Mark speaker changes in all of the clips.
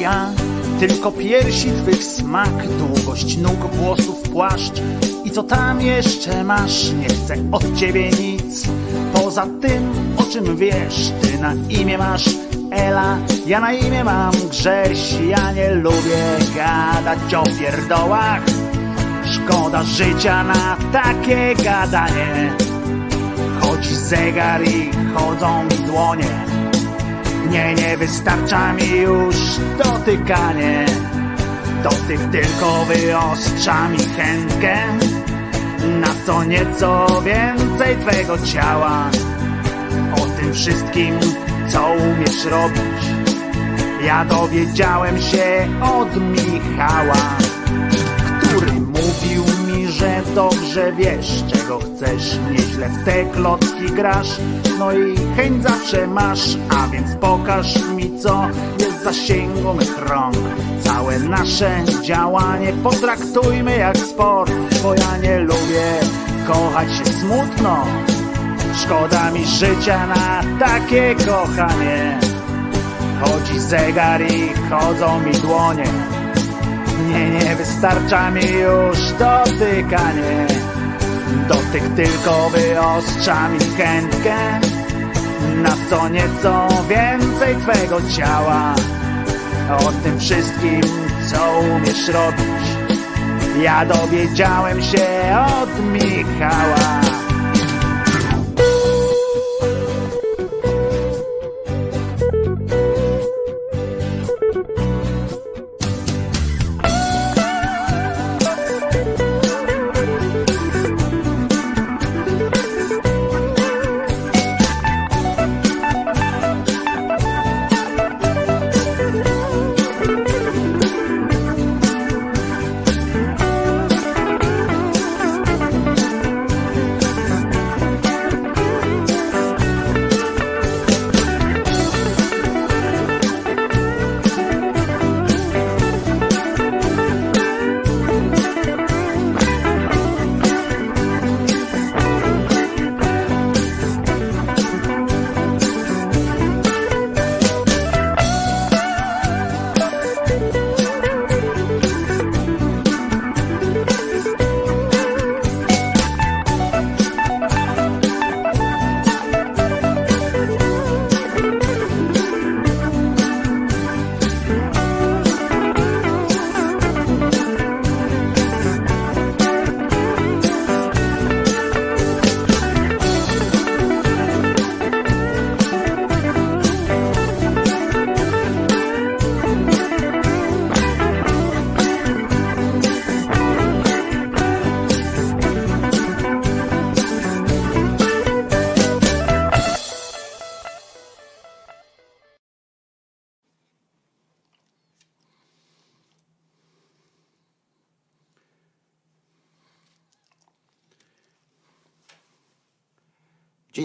Speaker 1: ja, tylko piersi twych smak, długość nóg, włosów, płaszcz i co tam jeszcze masz? Nie chcę od ciebie nic, poza tym, o czym wiesz, ty na imię masz Ela, ja na imię mam Grześ, ja nie lubię gadać o pierdołach. Szkoda życia na takie gadanie. Chodzi zegar i chodzą dłonie. Nie, nie wystarcza mi już dotykanie. Dotyk tylko wyostrza mi chętkę na co nieco więcej twego ciała. O tym wszystkim, co umiesz robić, ja dowiedziałem się od Michała, który mówił mi, że dobrze wiesz, czego chcesz. Nieźle w te klocki grasz, no i chęć zawsze masz, a więc pokaż mi, co jest zasięgu mych rąk. Całe nasze działanie potraktujmy jak sport, bo ja nie lubię kochać się smutno. Szkoda mi życia na takie kochanie. Chodzi zegar i chodzą mi dłonie. Nie, nie wystarcza mi już dotykanie. Dotyk tylko wyostrza mi chętkę na co nieco więcej twego ciała. O tym wszystkim, co umiesz robić, ja dowiedziałem się od Michała.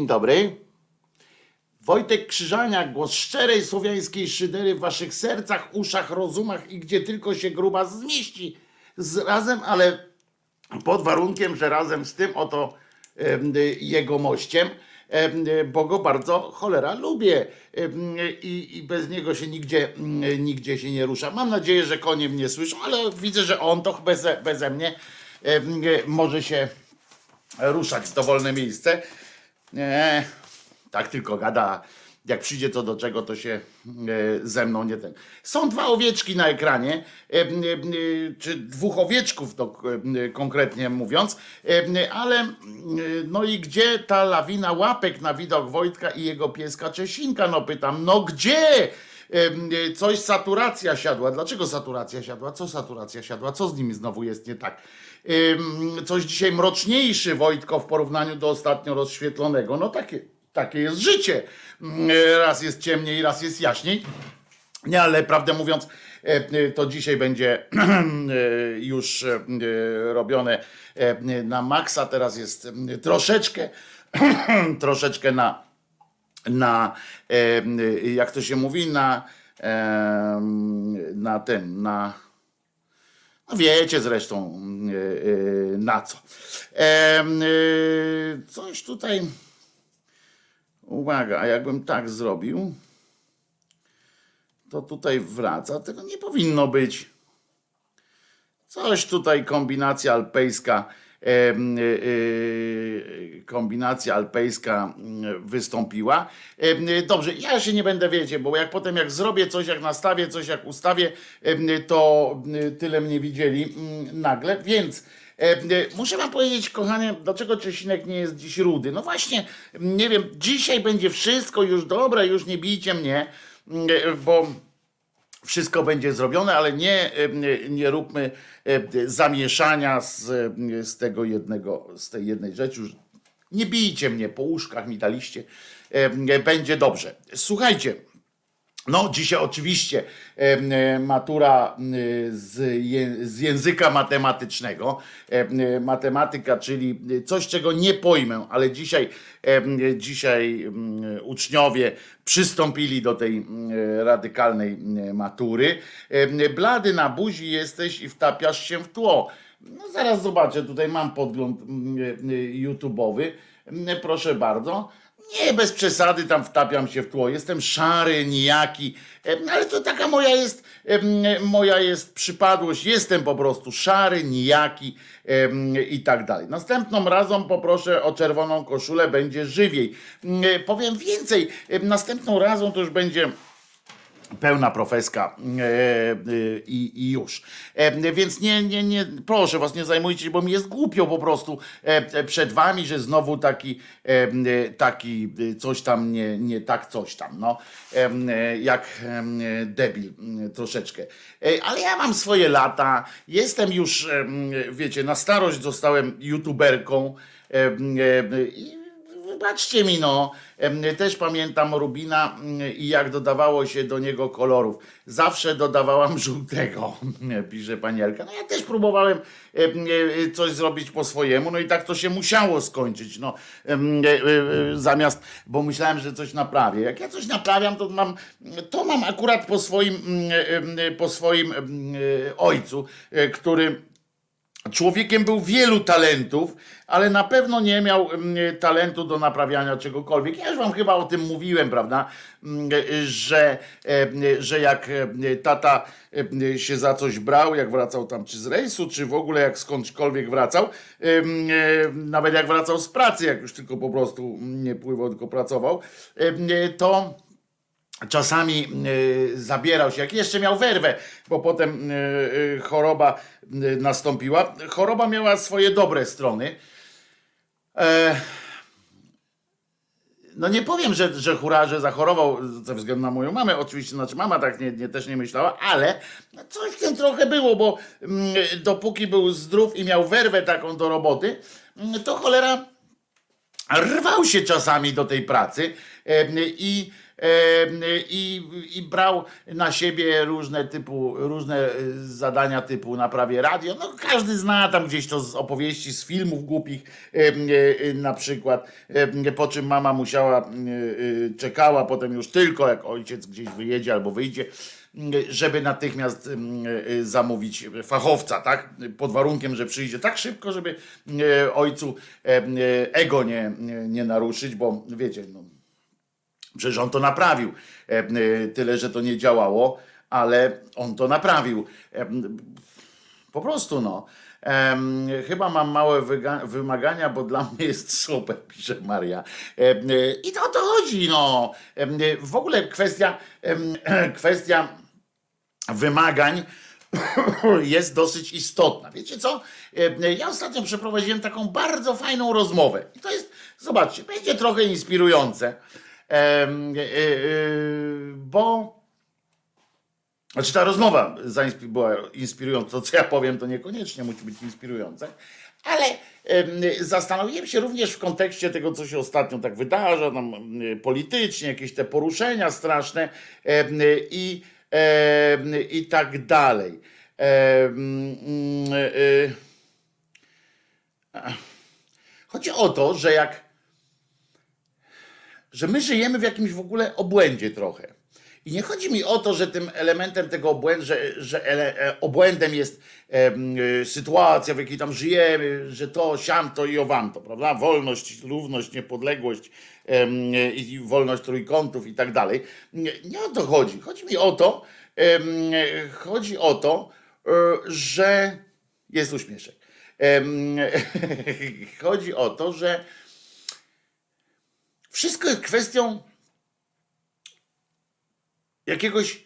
Speaker 2: Dzień dobry. Wojtek Krzyżaniak, głos szczerej słowiańskiej szydery w waszych sercach, uszach, rozumach i gdzie tylko się gruba zmieści z razem, ale pod warunkiem, że razem z tym oto em, jego mościem, em, bo go bardzo cholera lubię em, i, i bez niego się nigdzie, nigdzie się nie rusza. Mam nadzieję, że konie mnie słyszą, ale widzę, że on to beze, beze mnie może się ruszać w dowolne miejsce. Nie, tak tylko gada. Jak przyjdzie to do czego, to się e, ze mną nie ten. Są dwa owieczki na ekranie, e, e, czy dwóch owieczków, to e, konkretnie mówiąc, e, ale e, no i gdzie ta lawina łapek na widok Wojtka i jego pieska Czesinka? No pytam, no gdzie? E, Coś saturacja siadła. Dlaczego saturacja siadła? Co saturacja siadła? Co z nimi znowu jest nie tak? Coś dzisiaj mroczniejszy Wojtko w porównaniu do ostatnio rozświetlonego. No takie, takie jest życie. Ym, Raz jest ciemniej, raz jest jaśniej. Nie, ale prawdę mówiąc, e, e, to dzisiaj będzie e, już robione na maksa. Teraz jest troszeczkę, troszeczkę na, na jak to się mówi, na, na ten, na no wiecie zresztą e, e, na co. E, Coś tutaj. Uwaga, a jakbym tak zrobił, to tutaj wraca. Tego nie powinno być. Coś tutaj kombinacja alpejska, kombinacja alpejska mm, wystąpiła. E, dobrze, ja się nie będę wiecie, bo jak potem jak zrobię coś, jak nastawię coś, jak ustawię, to tyle mnie widzieli mm, nagle, więc Muszę wam powiedzieć, kochanie, dlaczego Czesinek nie jest dziś rudy? No właśnie, nie wiem, dzisiaj będzie wszystko już dobre, już nie bijcie mnie, mm, bo wszystko będzie zrobione, ale nie, nie, róbmy zamieszania z, z tego jednego, z tej jednej rzeczy. Nie bijcie mnie po łóżkach, mi daliście. Będzie dobrze. Słuchajcie, no, dzisiaj oczywiście e, matura z, z języka matematycznego. E, matematyka, czyli coś, czego nie pojmę, ale dzisiaj, e, dzisiaj uczniowie przystąpili do tej radykalnej matury. Blady na buzi jesteś i wtapiasz się w tło. No, zaraz zobaczę, tutaj mam podgląd YouTube'owy. Proszę bardzo. Nie, bez przesady tam wtapiam się w tło. Jestem szary, nijaki, ale to taka moja jest, moja jest przypadłość. Jestem po prostu szary, nijaki i tak dalej. Następną razem poproszę o czerwoną koszulę, będzie żywiej. Powiem więcej, następną razem to już będzie pełna profeska e, e, i, już. E, więc nie, nie, nie, proszę was, nie zajmujcie się, bo mi jest głupio po prostu przed wami, że znowu taki, taki coś tam, nie, nie tak coś tam, no, jak debil troszeczkę. Ale ja mam swoje lata, jestem już, wiecie, na starość zostałem youtuberką i wybaczcie mi no, też pamiętam Rubina mm, i jak dodawało się do niego kolorów. Zawsze dodawałam żółtego, pisze pani Elka. No ja też próbowałem e, coś zrobić po swojemu, no i tak to się musiało skończyć. No, e, e, zamiast, bo myślałem, że coś naprawię. Jak ja coś naprawiam, to mam, to mam akurat po swoim, mm, po swoim ojcu, który Człowiekiem był wielu talentów, ale na pewno nie miał mm, talentu do naprawiania czegokolwiek. Ja już wam chyba o tym mówiłem, prawda, mm, że, że jak tata się za coś brał, jak wracał tam czy z rejsu, czy w ogóle jak skądkolwiek wracał, nawet jak wracał z pracy, jak już tylko po prostu nie pływał, tylko pracował, to czasami y, zabierał się, jak jeszcze miał werwę, bo potem y, y, choroba nastąpiła. Choroba miała swoje dobre strony. E, no nie powiem, że, że hura, że zachorował ze względu na moją mamę, oczywiście, znaczy mama tak nie, nie, też nie myślała, ale coś w tym trochę było, bo mm, dopóki był zdrów i miał werwę taką do roboty, mm, to cholera rwał się czasami do tej pracy e, i i, i brał na siebie różne typu, różne e, zadania typu naprawie radio. No każdy zna tam gdzieś to z opowieści, z filmów głupich e, na przykład, po czym mama musiała, e, czekała potem już tylko jak ojciec gdzieś wyjedzie albo wyjdzie, żeby natychmiast zamówić fachowca, tak? Pod warunkiem, że przyjdzie tak szybko, żeby ojcu ego nie, nie naruszyć, bo wiecie, no, Przecież on to naprawił. E, e, tyle, że to nie działało, ale on to naprawił. E, po prostu no. Chyba mam małe wymagania, bo dla mnie jest super, pisze Maria. I to o to chodzi, no. W ogóle kwestia, kwestia wymagań jest dosyć istotna. Wiecie co? Ja ostatnio przeprowadziłem taką bardzo fajną rozmowę. I to jest, zobaczcie, będzie trochę inspirujące. E, e, bo znaczy ta rozmowa była inspirująca. To, co ja powiem, to niekoniecznie musi być inspirujące, ale zastanowiłem się również w kontekście tego, co się ostatnio tak wydarza, tam politycznie, jakieś te poruszenia straszne i, i tak dalej. Chodzi o to, że jak że my żyjemy w jakimś w ogóle obłędzie trochę. I nie chodzi mi o to, że tym elementem tego obłędu, że, że ele, e, obłędem jest e, sytuacja, w jakiej tam żyjemy, że to, siam to i owam to, prawda? Wolność, równość, niepodległość e, i wolność trójkątów i tak dalej. Nie, nie o to chodzi. Chodzi mi o to, e, chodzi o to, że jest uśmieszek. chodzi o to, że wszystko jest kwestią jakiegoś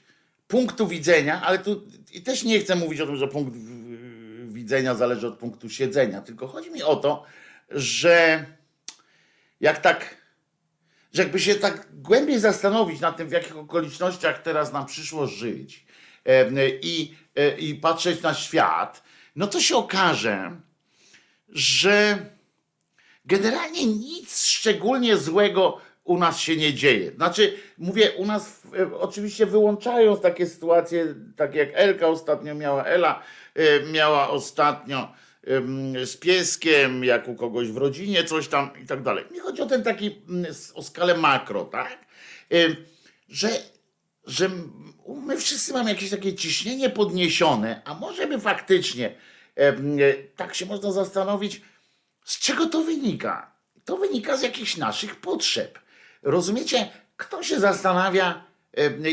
Speaker 2: punktu widzenia, ale tu i też nie chcę mówić o tym, że punkt widzenia zależy od punktu siedzenia, tylko chodzi mi o to, że jak tak, że jakby się tak głębiej zastanowić nad tym, w jakich okolicznościach teraz nam przyszło żyć i, e, i patrzeć na świat, no to się okaże, że generalnie nic szczególnie złego u nas się nie dzieje. Znaczy, mówię u nas, oczywiście wyłączając takie sytuacje, takie jak Elka ostatnio miała, Ela e, miała ostatnio z pieskiem, jak u kogoś w rodzinie, coś tam i tak dalej. Mi chodzi o ten taki, o skalę makro, tak? Że, że my wszyscy mamy jakieś takie ciśnienie podniesione, a może by faktycznie tak się można zastanowić, z czego to wynika? To wynika z jakichś naszych potrzeb. Rozumiecie? Kto się zastanawia,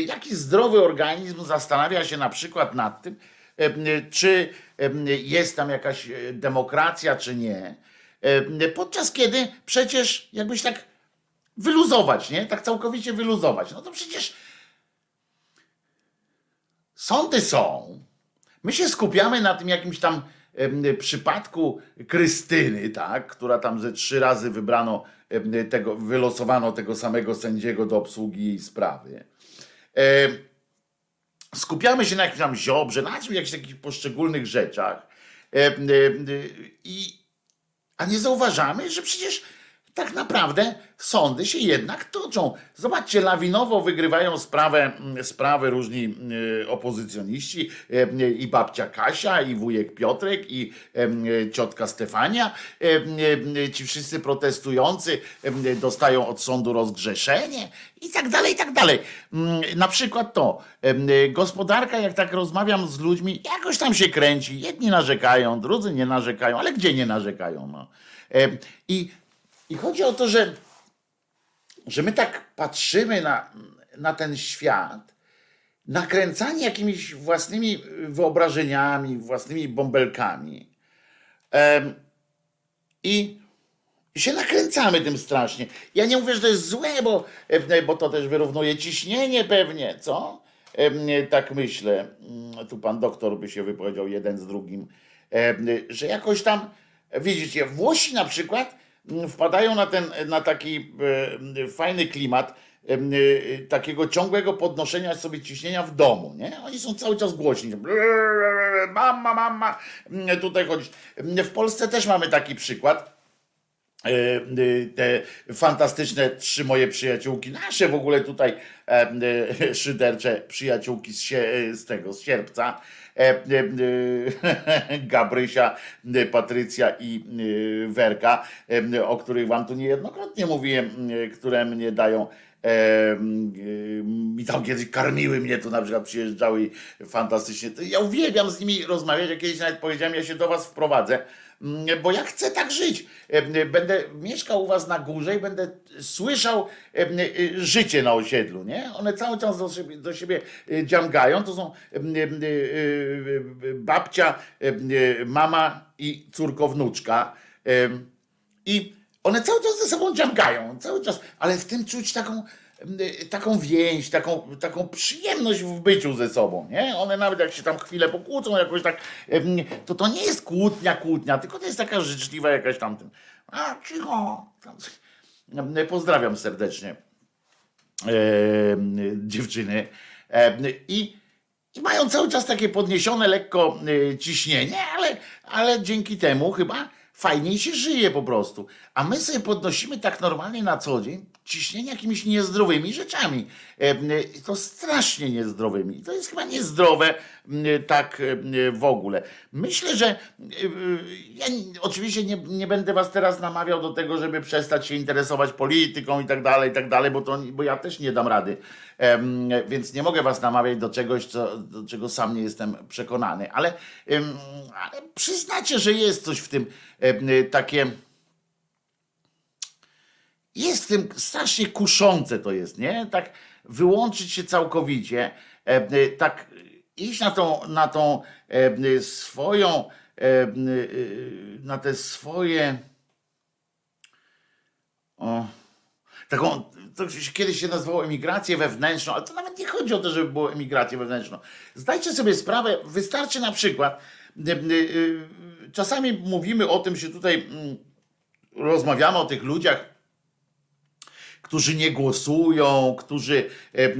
Speaker 2: jaki zdrowy organizm zastanawia się na przykład nad tym, czy jest tam jakaś e, demokracja, czy nie, podczas kiedy przecież jakbyś tak wyluzować, nie? Tak całkowicie wyluzować. No to przecież sądy są. My się skupiamy na tym jakimś tam przypadku Krystyny, tak, która tam ze trzy razy wybrano tego, wylosowano tego samego sędziego do obsługi jej sprawy. Skupiamy się na jakimś tam ziobrze, na jakichś takich poszczególnych rzeczach. I, a nie zauważamy, że przecież tak naprawdę sądy się jednak toczą. Zobaczcie, lawinowo wygrywają sprawę, mm, sprawy różni y, opozycjoniści y, i babcia Kasia, i wujek Piotrek, i y, ciotka Stefania. Ci wszyscy protestujący dostają od sądu rozgrzeszenie i tak dalej, i tak dalej. Mm, na przykład to, gospodarka, jak tak rozmawiam z ludźmi, jakoś tam się kręci. Jedni narzekają, drudzy nie narzekają, ale gdzie nie narzekają? No. I i chodzi o to, że, że my tak patrzymy na, na ten świat, nakręcani jakimiś własnymi wyobrażeniami, własnymi bąbelkami. I, się nakręcamy tym strasznie. Ja nie mówię, że to jest złe, bo, bo to też wyrównuje ciśnienie pewnie, co? Tak myślę. Mm, tu pan doktor by się wypowiedział jeden z drugim, że jakoś tam, widzicie, Włosi na przykład wpadają na, ten, na taki e, fajny klimat e, takiego ciągłego podnoszenia sobie ciśnienia w domu, nie? Oni są cały czas głośni. Mama, mama, tutaj chodzić. W Polsce też mamy taki przykład e, te fantastyczne trzy moje przyjaciółki, nasze w ogóle tutaj szydercze przyjaciółki z, z tego, z sierpca, E, e, Gabrysia, e, Patrycja i Werka, o których wam tu niejednokrotnie mówiłem, które mnie dają mi tam kiedyś karmiły mnie tu na przykład przyjeżdżały fantastycznie. Ja uwielbiam z nimi rozmawiać. Ja kiedyś nawet powiedziałem, ja się do was wprowadzę bo ja chcę tak żyć. Będę mieszkał u was na górze i będę słyszał y, życie na osiedlu, nie? One cały czas do siebie, do siebie y, dziamgają. To są y, babcia, mama i córko wnuczka. I one cały czas ze sobą dziamgają, cały czas, ale w tym czuć taką taką więź, taką, taką przyjemność w byciu ze sobą, nie? One nawet jak się tam chwilę pokłócą jakoś tak, to to nie jest kłótnia, kłótnia, tylko to jest taka życzliwa jakaś tam, a cicho, pozdrawiam serdecznie e, dziewczyny. E, i i mają cały czas takie podniesione lekko e, ciśnienie, ale, ale dzięki temu chyba fajniej się żyje po prostu. A my sobie podnosimy tak normalnie na co dzień, ciśnienie jakimiś niezdrowymi rzeczami. To strasznie niezdrowymi. To jest chyba niezdrowe tak w ogóle. Myślę, że ja oczywiście nie, nie będę was teraz namawiał do tego, żeby przestać się interesować polityką i tak dalej, i tak dalej, bo, to, bo ja też nie dam rady. Więc nie mogę was namawiać do czegoś, co, do czego sam nie jestem przekonany. Ale, ale przyznacie, że jest coś w tym takie jest w tym strasznie kuszące to jest, nie? Tak wyłączyć się całkowicie, tak iść na tą, na tą swoją, na te swoje o, taką, to się kiedyś się nazywało emigrację wewnętrzną, ale to nawet nie chodzi o to, żeby było emigrację wewnętrzną. Zdajcie sobie sprawę, wystarczy na przykład, czasami mówimy o tym, że tutaj mm, rozmawiamy o tych ludziach, którzy nie głosują, którzy e,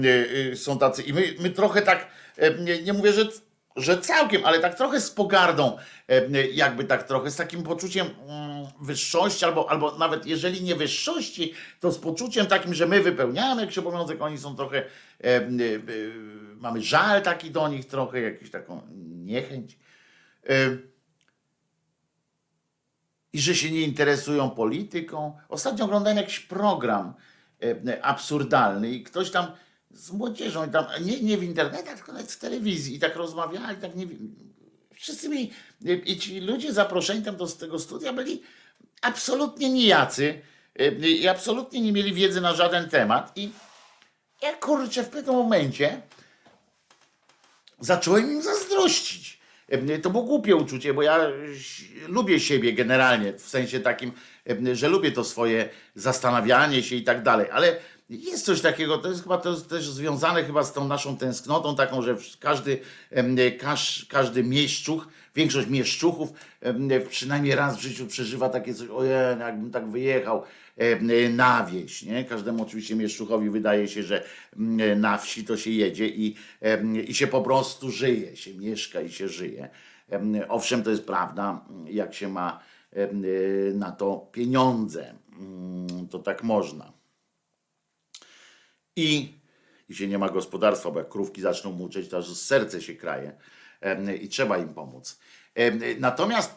Speaker 2: e, są tacy. I my, my trochę tak, e, nie mówię, że, że całkiem, ale tak trochę z pogardą, jakby tak trochę, z takim poczuciem mm, wyższości, albo, albo nawet jeżeli nie wyższości, to z poczuciem takim, że my wypełniamy jakiś obowiązek, oni są trochę, mamy żal taki do nich trochę, jakąś taką niechęć. I że się nie interesują polityką. Ostatnio oglądałem jakiś program, E, absurdalny i ktoś tam z młodzieżą, tam, nie, nie w internecie, tylko nawet w telewizji i tak rozmawiali, tak nie Wszyscy mieli, i ci ludzie zaproszeni tam do tego studia byli absolutnie nijacy e, i absolutnie nie mieli wiedzy na żaden temat i ja kurczę w pewnym momencie zacząłem im zazdrościć. E, to było głupie uczucie, bo ja lubię siebie generalnie, w sensie takim, że lubię to swoje zastanawianie się i tak dalej, ale jest coś takiego, to jest chyba to jest też związane chyba z tą naszą tęsknotą taką, że każdy, każdy, mieszczuch, większość mieszczuchów przynajmniej raz w życiu przeżywa takie coś, ojej, jakbym tak wyjechał na wieś, nie? Każdemu oczywiście mieszczuchowi wydaje się, że na wsi to się jedzie i, i się po prostu żyje, się mieszka i się żyje. Owszem, to jest prawda, jak się ma na to pieniądze. Mm, to tak można. I, i się nie ma gospodarstwa, bo jak krówki zaczną muczyć, to aż serce się kraje i trzeba im pomóc. Natomiast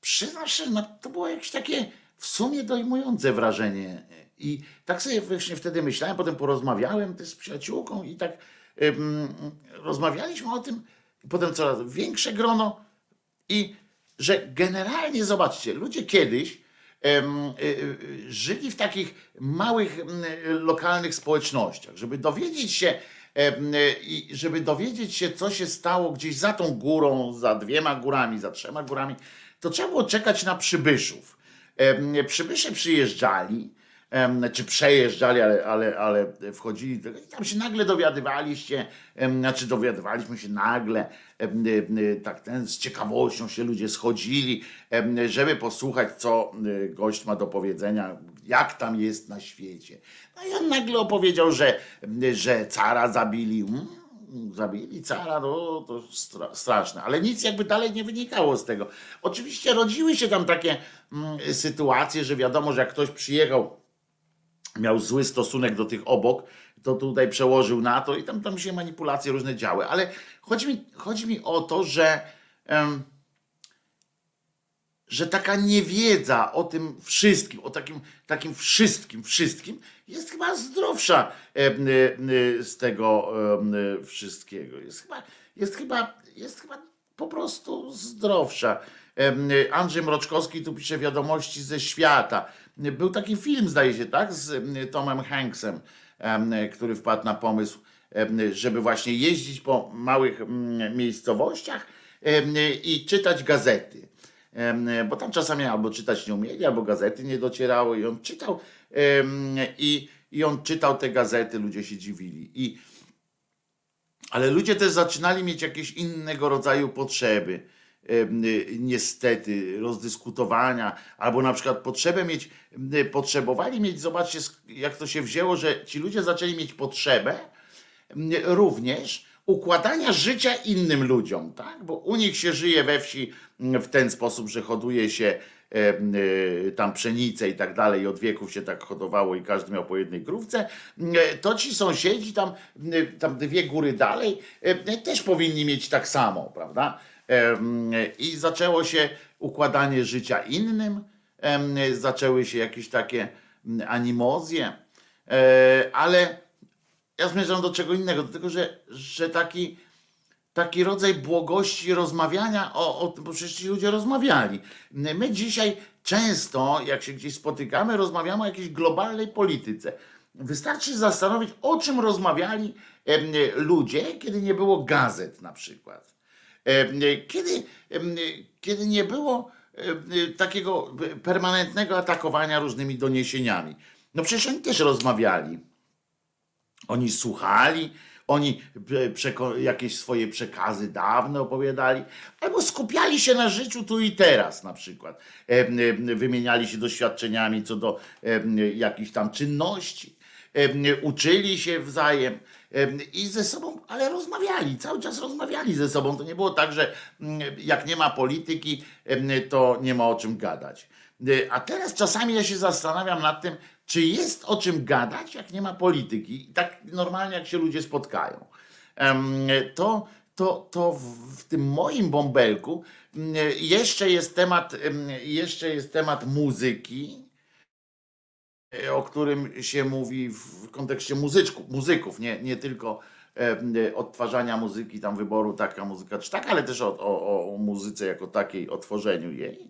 Speaker 2: przyznam się, no, to było jakieś takie w sumie dojmujące wrażenie. I tak sobie właśnie wtedy myślałem, potem porozmawiałem też z przyjaciółką i tak rozmawialiśmy o tym, potem coraz większe grono i że generalnie zobaczcie, ludzie kiedyś żyli w takich małych lokalnych społecznościach, żeby dowiedzieć się i żeby dowiedzieć się, co się stało gdzieś za tą górą, za dwiema górami, za trzema górami, to trzeba było czekać na przybyszów. Przybysze przyjeżdżali, czy przejeżdżali, ale, ale, ale wchodzili i tam się nagle dowiadywaliście, znaczy dowiadywaliśmy się nagle, tak ten, z ciekawością się ludzie schodzili, żeby posłuchać, co gość ma do powiedzenia, jak tam jest na świecie. No i on nagle opowiedział, że, że cara zabili. Hmm? zabili cara, no to straszne, ale nic jakby dalej nie wynikało z tego. Oczywiście rodziły się tam takie mm, sytuacje, że wiadomo, że jak ktoś przyjechał miał zły stosunek do tych obok, to tutaj przełożył na to i tam, tam się manipulacje różne działy. Ale chodzi mi, chodzi mi o to, że, że taka niewiedza o tym wszystkim, o takim, takim wszystkim, wszystkim jest chyba zdrowsza z tego wszystkiego. Jest chyba, jest chyba, jest chyba po prostu zdrowsza. Andrzej Mroczkowski tu pisze wiadomości ze świata był taki film, zdaje się, tak, z Tomem Hanksem, który wpadł na pomysł, żeby właśnie jeździć po małych miejscowościach i czytać gazety. Bo tam czasami albo czytać nie umieli, albo gazety nie docierały i on czytał i, i on czytał te gazety, ludzie się dziwili. I, ale ludzie też zaczynali mieć jakieś innego rodzaju potrzeby niestety rozdyskutowania, albo na przykład potrzebę mieć, y, potrzebowali mieć, zobaczcie jak to się wzięło, że ci ludzie zaczęli mieć potrzebę również układania życia innym ludziom, tak? Bo u nich się żyje we wsi w ten sposób, że hoduje się e, tam pszenicę i tak dalej, od wieków się tak hodowało i każdy miał po jednej krówce, to ci sąsiedzi tam, tam dwie góry dalej też powinni mieć tak samo, prawda? I zaczęło się układanie życia innym, zaczęły się jakieś takie animozje, ale ja zmierzam do czego innego, do tego, że, że taki, taki rodzaj błogości rozmawiania, o, o, bo przecież ci ludzie rozmawiali. My dzisiaj często, jak się gdzieś spotykamy, rozmawiamy o jakiejś globalnej polityce. Wystarczy zastanowić, o czym rozmawiali ludzie, kiedy nie było gazet na przykład. Kiedy, kiedy nie było takiego permanentnego atakowania różnymi doniesieniami. No przecież oni też rozmawiali. Oni słuchali, oni jakieś swoje przekazy dawne opowiadali, albo skupiali się na życiu tu i teraz na przykład. Wymieniali się doświadczeniami co do jakichś tam czynności, uczyli się wzajem i ze sobą, ale rozmawiali, cały czas rozmawiali ze sobą. To nie było tak, że jak nie ma polityki, to nie ma o czym gadać. A teraz czasami ja się zastanawiam nad tym, czy jest o czym gadać, jak nie ma polityki? Tak normalnie, jak się ludzie spotkają. To, to, to w tym moim bąbelku jeszcze jest temat, jeszcze jest temat muzyki, o którym się mówi w kontekście muzyczków, muzyków, nie, nie tylko odtwarzania muzyki, tam wyboru taka muzyka czy tak, ale też o, o, o muzyce jako takiej, o tworzeniu jej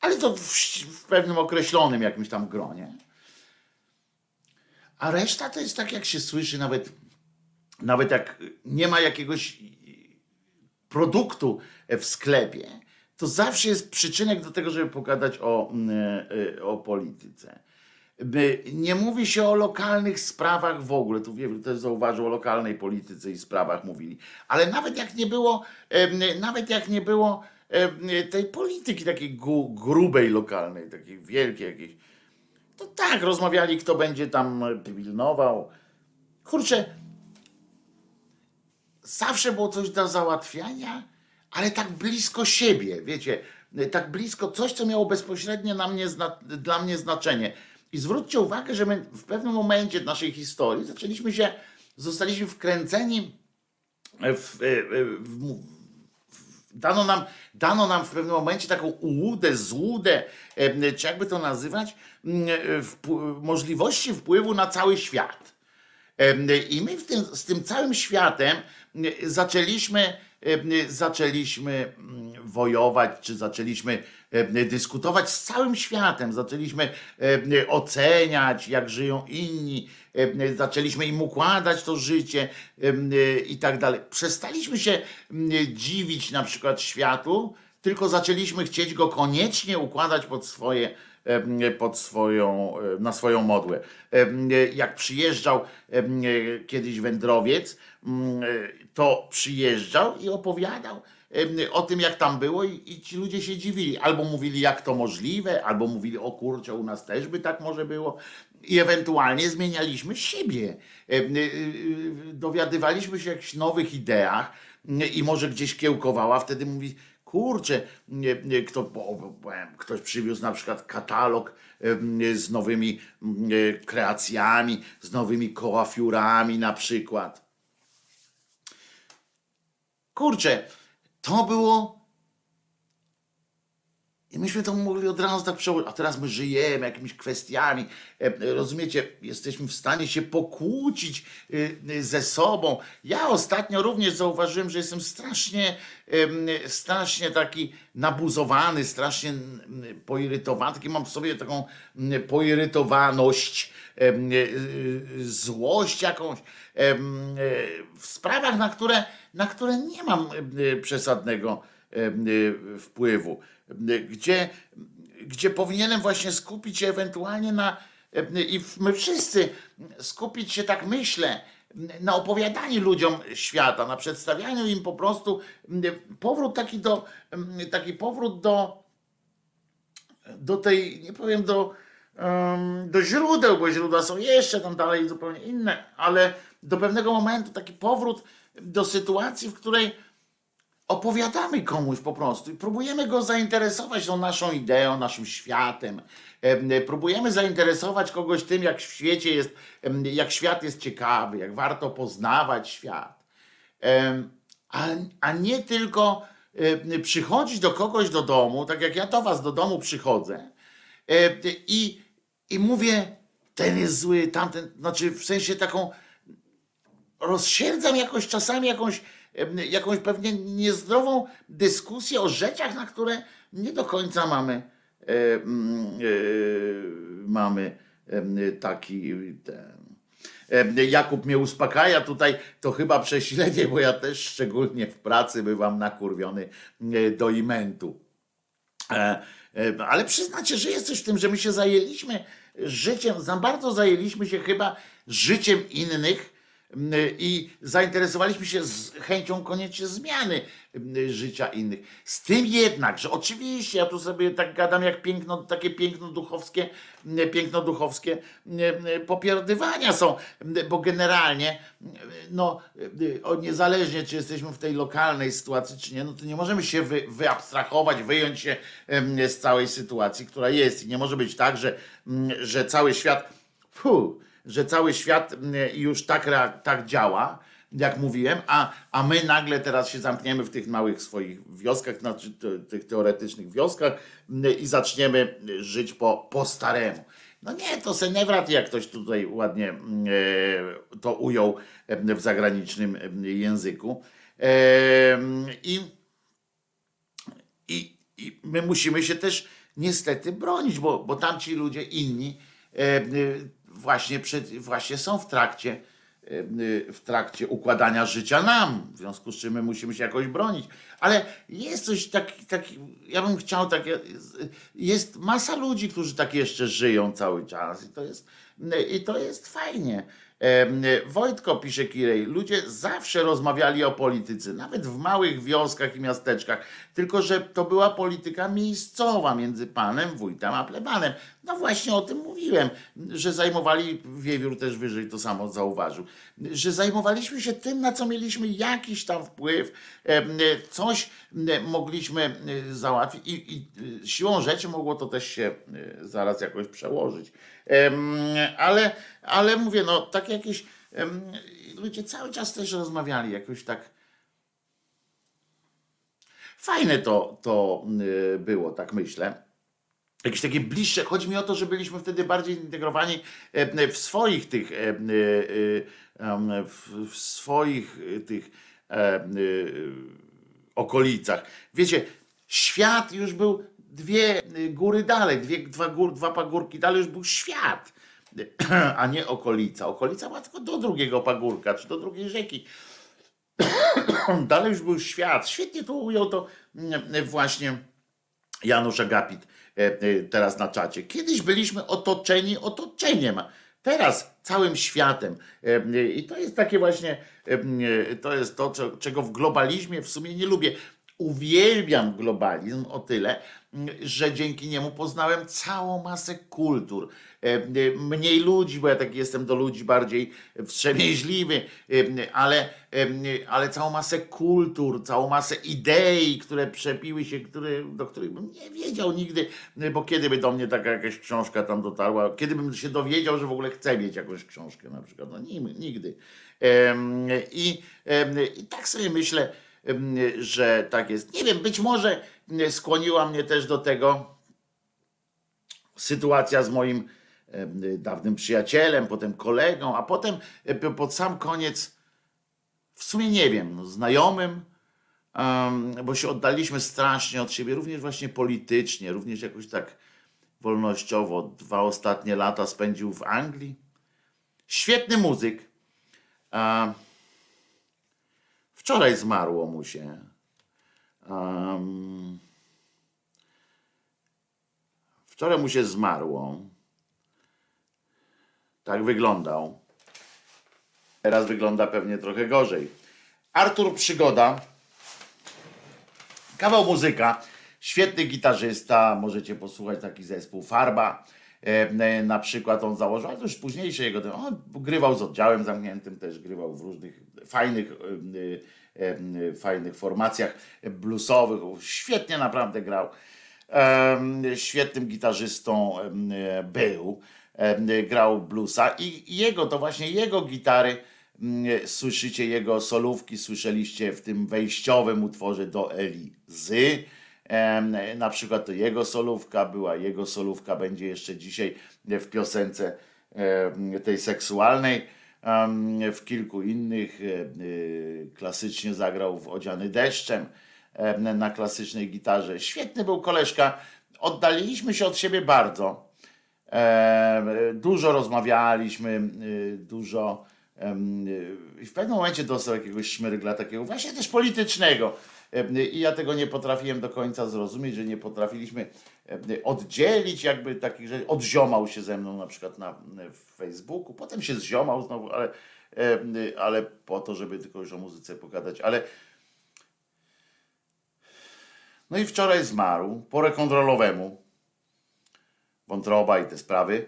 Speaker 2: ale to w, w pewnym określonym jakimś tam gronie. A reszta to jest tak, jak się słyszy, nawet, nawet jak nie ma jakiegoś produktu w sklepie, to zawsze jest przyczynek do tego, żeby pogadać o, mm, e, o polityce. Nie mówi się o lokalnych sprawach w ogóle. Tu wiem, też zauważył o lokalnej polityce i sprawach mówili. Ale nawet jak nie było, nawet jak nie było tej polityki takiej grubej, lokalnej, takiej wielkiej jakiejś. To tak, rozmawiali, kto będzie tam pilnował. Kurczę, zawsze było coś do załatwiania, ale tak blisko siebie, wiecie, tak blisko, coś, co miało bezpośrednie na mnie, dla mnie znaczenie. I zwróćcie uwagę, że my w pewnym momencie naszej historii zaczęliśmy się, zostaliśmy wkręceni w, w, w, Dano nam, dano nam w pewnym momencie taką ułudę, złudę, czy jakby to nazywać, możliwości wpływu na cały świat. I my tym, z tym całym światem zaczęliśmy, zaczęliśmy wojować, czy zaczęliśmy dyskutować z całym światem, zaczęliśmy oceniać, jak żyją inni, zaczęliśmy im układać to życie i tak dalej. Przestaliśmy się dziwić na przykład światu, tylko zaczęliśmy chcieć go koniecznie układać pod swoje pod swoją, na swoją modłę. Jak przyjeżdżał kiedyś wędrowiec, to przyjeżdżał i opowiadał o tym, jak tam było, i, ci ludzie się dziwili. Albo mówili, jak to możliwe, albo mówili, o kurczę, u nas też by tak może było. I ewentualnie zmienialiśmy siebie. Dowiadywaliśmy się o jakichś nowych ideach i może gdzieś kiełkowała, wtedy mówi, kurczę, kto, ktoś przywiózł na przykład katalog z nowymi kreacjami, z nowymi kołafiurami na przykład. Kurczę, to było. I myśmy to mogli od razu tak przełożyć. A teraz my żyjemy jakimiś kwestiami. E, rozumiecie, jesteśmy w stanie się pokłócić e, ze sobą. Ja ostatnio również zauważyłem, że jestem strasznie, strasznie taki nabuzowany, strasznie poirytowany. Taki mam w sobie taką poirytowaność, e, złość jakąś w sprawach, na które na które nie mam przesadnego wpływu, gdzie, gdzie powinienem właśnie skupić się ewentualnie na, i my wszyscy skupić się, tak myślę, na opowiadaniu ludziom świata, na przedstawianiu im po prostu powrót taki do, taki powrót do, do tej, nie powiem do, do źródeł, bo źródła są jeszcze tam dalej zupełnie inne, ale do pewnego momentu taki powrót do sytuacji, w której opowiadamy komuś po prostu i próbujemy go zainteresować tą naszą ideą, naszym światem. Próbujemy zainteresować kogoś tym, jak w świecie jest, jak świat jest ciekawy, jak warto poznawać świat. A, a nie tylko przychodzić do kogoś do domu, tak jak ja do was do domu przychodzę i, i mówię, ten jest zły, tamten, znaczy w sensie taką rozsierdzam jakoś czasami jakąś jakąś pewnie niezdrową dyskusję o rzeczach, na które nie do końca mamy, e, e, mamy taki ten. Jakub mnie uspokaja tutaj, to chyba prześlenie, bo ja też szczególnie w pracy bywam nakurwiony e, do imentu. Ale przyznacie, że jest coś w tym, że my się zajęliśmy życiem, za bardzo zajęliśmy się chyba życiem innych, i zainteresowaliśmy się z chęcią koniecznie zmiany życia innych. Z tym jednak, że oczywiście ja tu sobie tak gadam jak piękno, takie piękno duchowskie, piękno duchowskie popierdywania są, bo generalnie no niezależnie czy jesteśmy w tej lokalnej sytuacji czy nie, no to nie możemy się wy, wyabstrahować, wyjąć się z całej sytuacji, która jest i nie może być tak, że, że cały świat fuh, że cały świat mm, już tak, tak działa, jak mówiłem, a, a my nagle teraz się zamkniemy w tych małych swoich wioskach, znaczy tych teoretycznych wioskach mm, i zaczniemy żyć po, po staremu. No nie, to Senewrat, jak ktoś tutaj ładnie mm, e, to ujął w zagranicznym języku. I, i, i my musimy się też niestety bronić, bo, bo tamci ludzie inni e, właśnie, przed, właśnie są w trakcie, w trakcie układania życia nam, w związku z czym my musimy się jakoś bronić. Ale jest coś taki, taki ja bym chciał tak, jest masa ludzi, którzy tak jeszcze żyją cały czas i to jest, i to jest fajnie. Wojtko pisze Kirej, ludzie zawsze rozmawiali o polityce, nawet w małych wioskach i miasteczkach, tylko że to była polityka miejscowa między panem, wójtem a plebanem. No właśnie o tym mówiłem, że zajmowali, Wiewiór też wyżej to samo zauważył, że zajmowaliśmy się tym, na co mieliśmy jakiś tam wpływ, coś mogliśmy załatwić i, i siłą rzeczy mogło to też się zaraz jakoś przełożyć. Ale, ale mówię, no tak jakieś ludzie cały czas też rozmawiali jakoś tak. Fajne to, to było, tak myślę jakieś takie bliższe. Chodzi mi o to, że byliśmy wtedy bardziej zintegrowani w swoich tych, w swoich tych okolicach. Wiecie, świat już był dwie góry dalej, dwie, dwa, gór, dwa pagórki dalej już był świat, a nie okolica. Okolica była tylko do drugiego pagórka, czy do drugiej rzeki. dalej już był świat. Świetnie to ujął to właśnie Janusz Agapit E, e, teraz na czacie. Kiedyś byliśmy otoczeni otoczeniem, teraz całym światem. E, I to jest takie właśnie, to jest to, czego w globalizmie w sumie nie lubię. Uwielbiam globalizm o tyle, że dzięki niemu poznałem całą masę kultur. E, e, mniej ludzi, bo ja tak jestem do ludzi bardziej wstrzemięźliwy, e, ale, ale całą masę kultur, całą masę idei, które przepiły się, które, do których bym nie wiedział nigdy, bo kiedy by do mnie taka jakaś książka tam dotarła, kiedy bym się dowiedział, że w ogóle chcę mieć jakąś książkę na przykład, no nigdy. I, i tak sobie myślę, że tak jest. Nie wiem, być może skłoniła mnie też do tego sytuacja z moim dawnym przyjacielem, potem kolegą, a potem pod sam koniec, w sumie nie wiem, no, znajomym, bo się oddaliśmy strasznie od siebie, również właśnie politycznie, również jakoś tak wolnościowo. Dwa ostatnie lata spędził w Anglii. Świetny muzyk. Wczoraj zmarło mu się. Um, wczoraj mu się zmarło. Tak wyglądał. Teraz wygląda pewnie trochę gorzej. Artur Przygoda. Kawał muzyka. Świetny gitarzysta. Możecie posłuchać taki zespół Farba. na przykład on założył, ale to już późniejsze jego, on grywał z oddziałem zamkniętym, też grywał w różnych fajnych, fajnych formacjach bluesowych, świetnie naprawdę grał, świetnym gitarzystą był, grał bluesa i jego, to właśnie jego gitary, słyszycie jego solówki, słyszeliście w tym wejściowym utworze do Elizy, na przykład to jego solówka była, jego solówka będzie jeszcze dzisiaj w piosence tej seksualnej. W kilku innych klasycznie zagrał w Odziany deszczem na klasycznej gitarze. Świetny był koleżka. Oddaliliśmy się od siebie bardzo. Dużo rozmawialiśmy, dużo i w pewnym momencie dostał jakiegoś szmyrgla takiego właśnie też politycznego i ja tego nie potrafiłem do końca zrozumieć, że nie potrafiliśmy oddzielić jakby takich rzeczy. Odziomał się ze mną na przykład na Facebooku, potem się zziomał znowu, ale, ale po to, żeby tylko już o muzyce pogadać. Ale no i wczoraj zmarł po rekontrolowemu. Wątroba i te sprawy.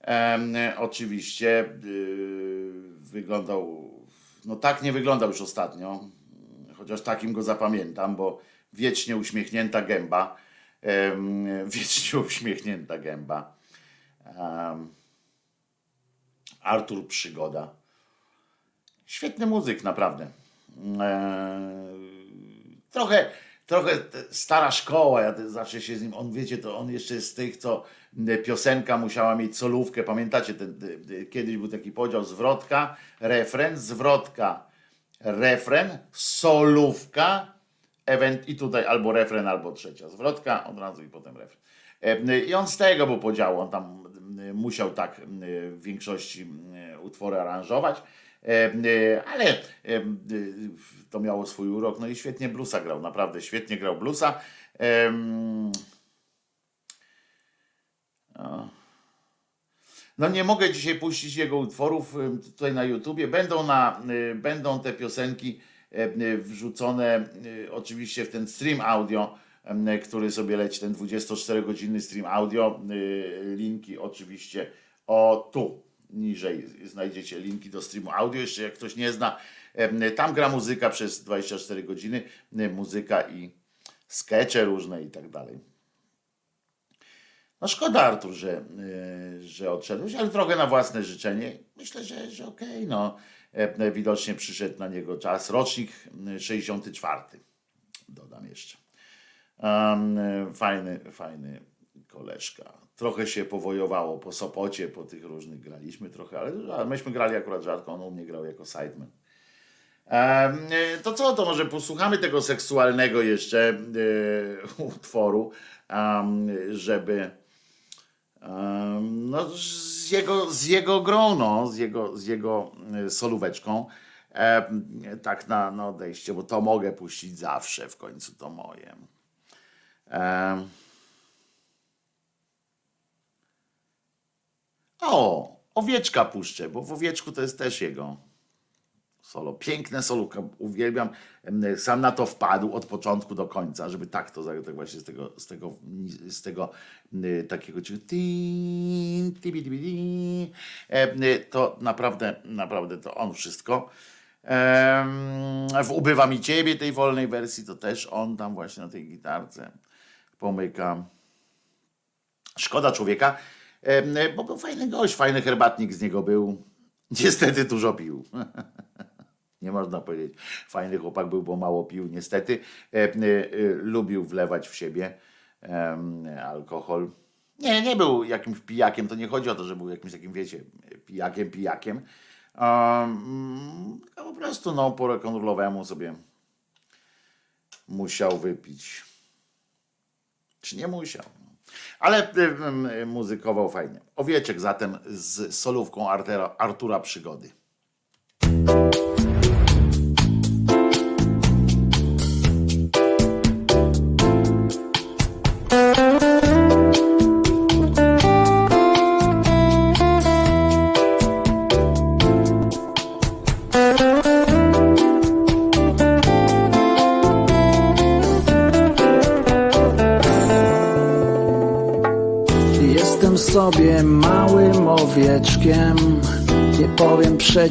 Speaker 2: E, oczywiście yy, wyglądał, no tak nie wyglądał już ostatnio chociaż takim go zapamiętam, bo wiecznie uśmiechnięta gęba, wiecznie uśmiechnięta gęba. Artur Przygoda. Świetny muzyk, naprawdę. Trochę, trochę stara szkoła, ja zawsze się z nim, on wiecie, to on jeszcze z tych, co piosenka musiała mieć solówkę, pamiętacie, ten, kiedyś był taki podział, zwrotka, refren, zwrotka, refren, solówka, event, i tutaj albo refren, albo trzecia zwrotka, od razu i potem refren. E, I on z tego był podziału, on tam e, musiał tak e, w większości utwory aranżować, ale to miało swój urok, no i świetnie bluesa grał, naprawdę świetnie grał bluesa. No nie mogę dzisiaj puścić jego utworów tutaj na YouTubie. Będą, na, y, będą te piosenki y, wrzucone y, oczywiście w ten stream audio, który sobie leci, ten 24-godzinny stream audio. Linki oczywiście o tu niżej znajdziecie linki do streamu audio. Jeszcze jak ktoś nie zna, tam gra muzyka przez 24 godziny, muzyka i skecze różne i tak dalej. No szkoda Artur, że, y, że odszedłeś, ale trochę na własne życzenie. Myślę, że, że okej, okay, no. E, widocznie przyszedł na niego czas. Rocznik 64. Y, Dodam jeszcze. Um, fajny, fajny koleżka. Trochę się powojowało po Sopocie, po tych różnych graliśmy trochę, ale myśmy grali akurat rzadko, on u mnie grał jako sideman. Um, to co, to może posłuchamy tego seksualnego jeszcze y, utworu, żeby no, z jego, z jego grono, z jego, z jego e, solóweczką. E, tak na, na odejście, bo to mogę puścić zawsze, w końcu to moje. E, o, owieczka puszczę, bo w owieczku to jest też jego solo. Piękne solo, uwielbiam. Sam na to wpadł od początku do końca, żeby tak to tak właśnie z tego, z tego, z tego takiego to naprawdę, naprawdę to on wszystko. W Ubywa mi ciebie tej wolnej wersji to też on tam właśnie na tej gitarce pomyka. Szkoda człowieka, bo był fajny gość, fajny herbatnik z niego był. Niestety dużo pił. nie można powiedzieć. Fajny chłopak był, bo mało pił, niestety. E, e, e, lubił wlewać w siebie alkohol. Nie, nie był jakimś pijakiem, to nie chodzi o to, że był jakimś takim, wiecie, pijakiem, pijakiem. Um, po prostu, no, po rekontrolowemu sobie musiał wypić. Czy nie musiał? Ale y, muzykował fajnie. Owieczek zatem z solówką Artura, Artura Przygody.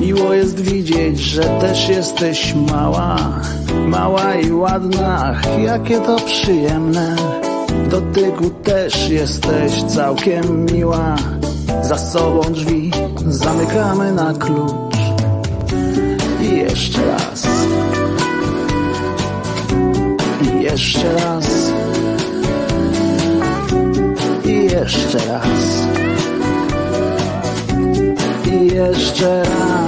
Speaker 1: Miło jest widzieć, że też jesteś mała, mała i ładna, jakie to przyjemne. W dotyku też jesteś całkiem miła. Za sobą drzwi zamykamy na klucz. I jeszcze raz. I jeszcze raz. I jeszcze raz. I jeszcze raz.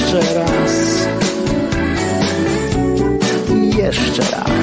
Speaker 1: Jeszcze raz. Jeszcze raz.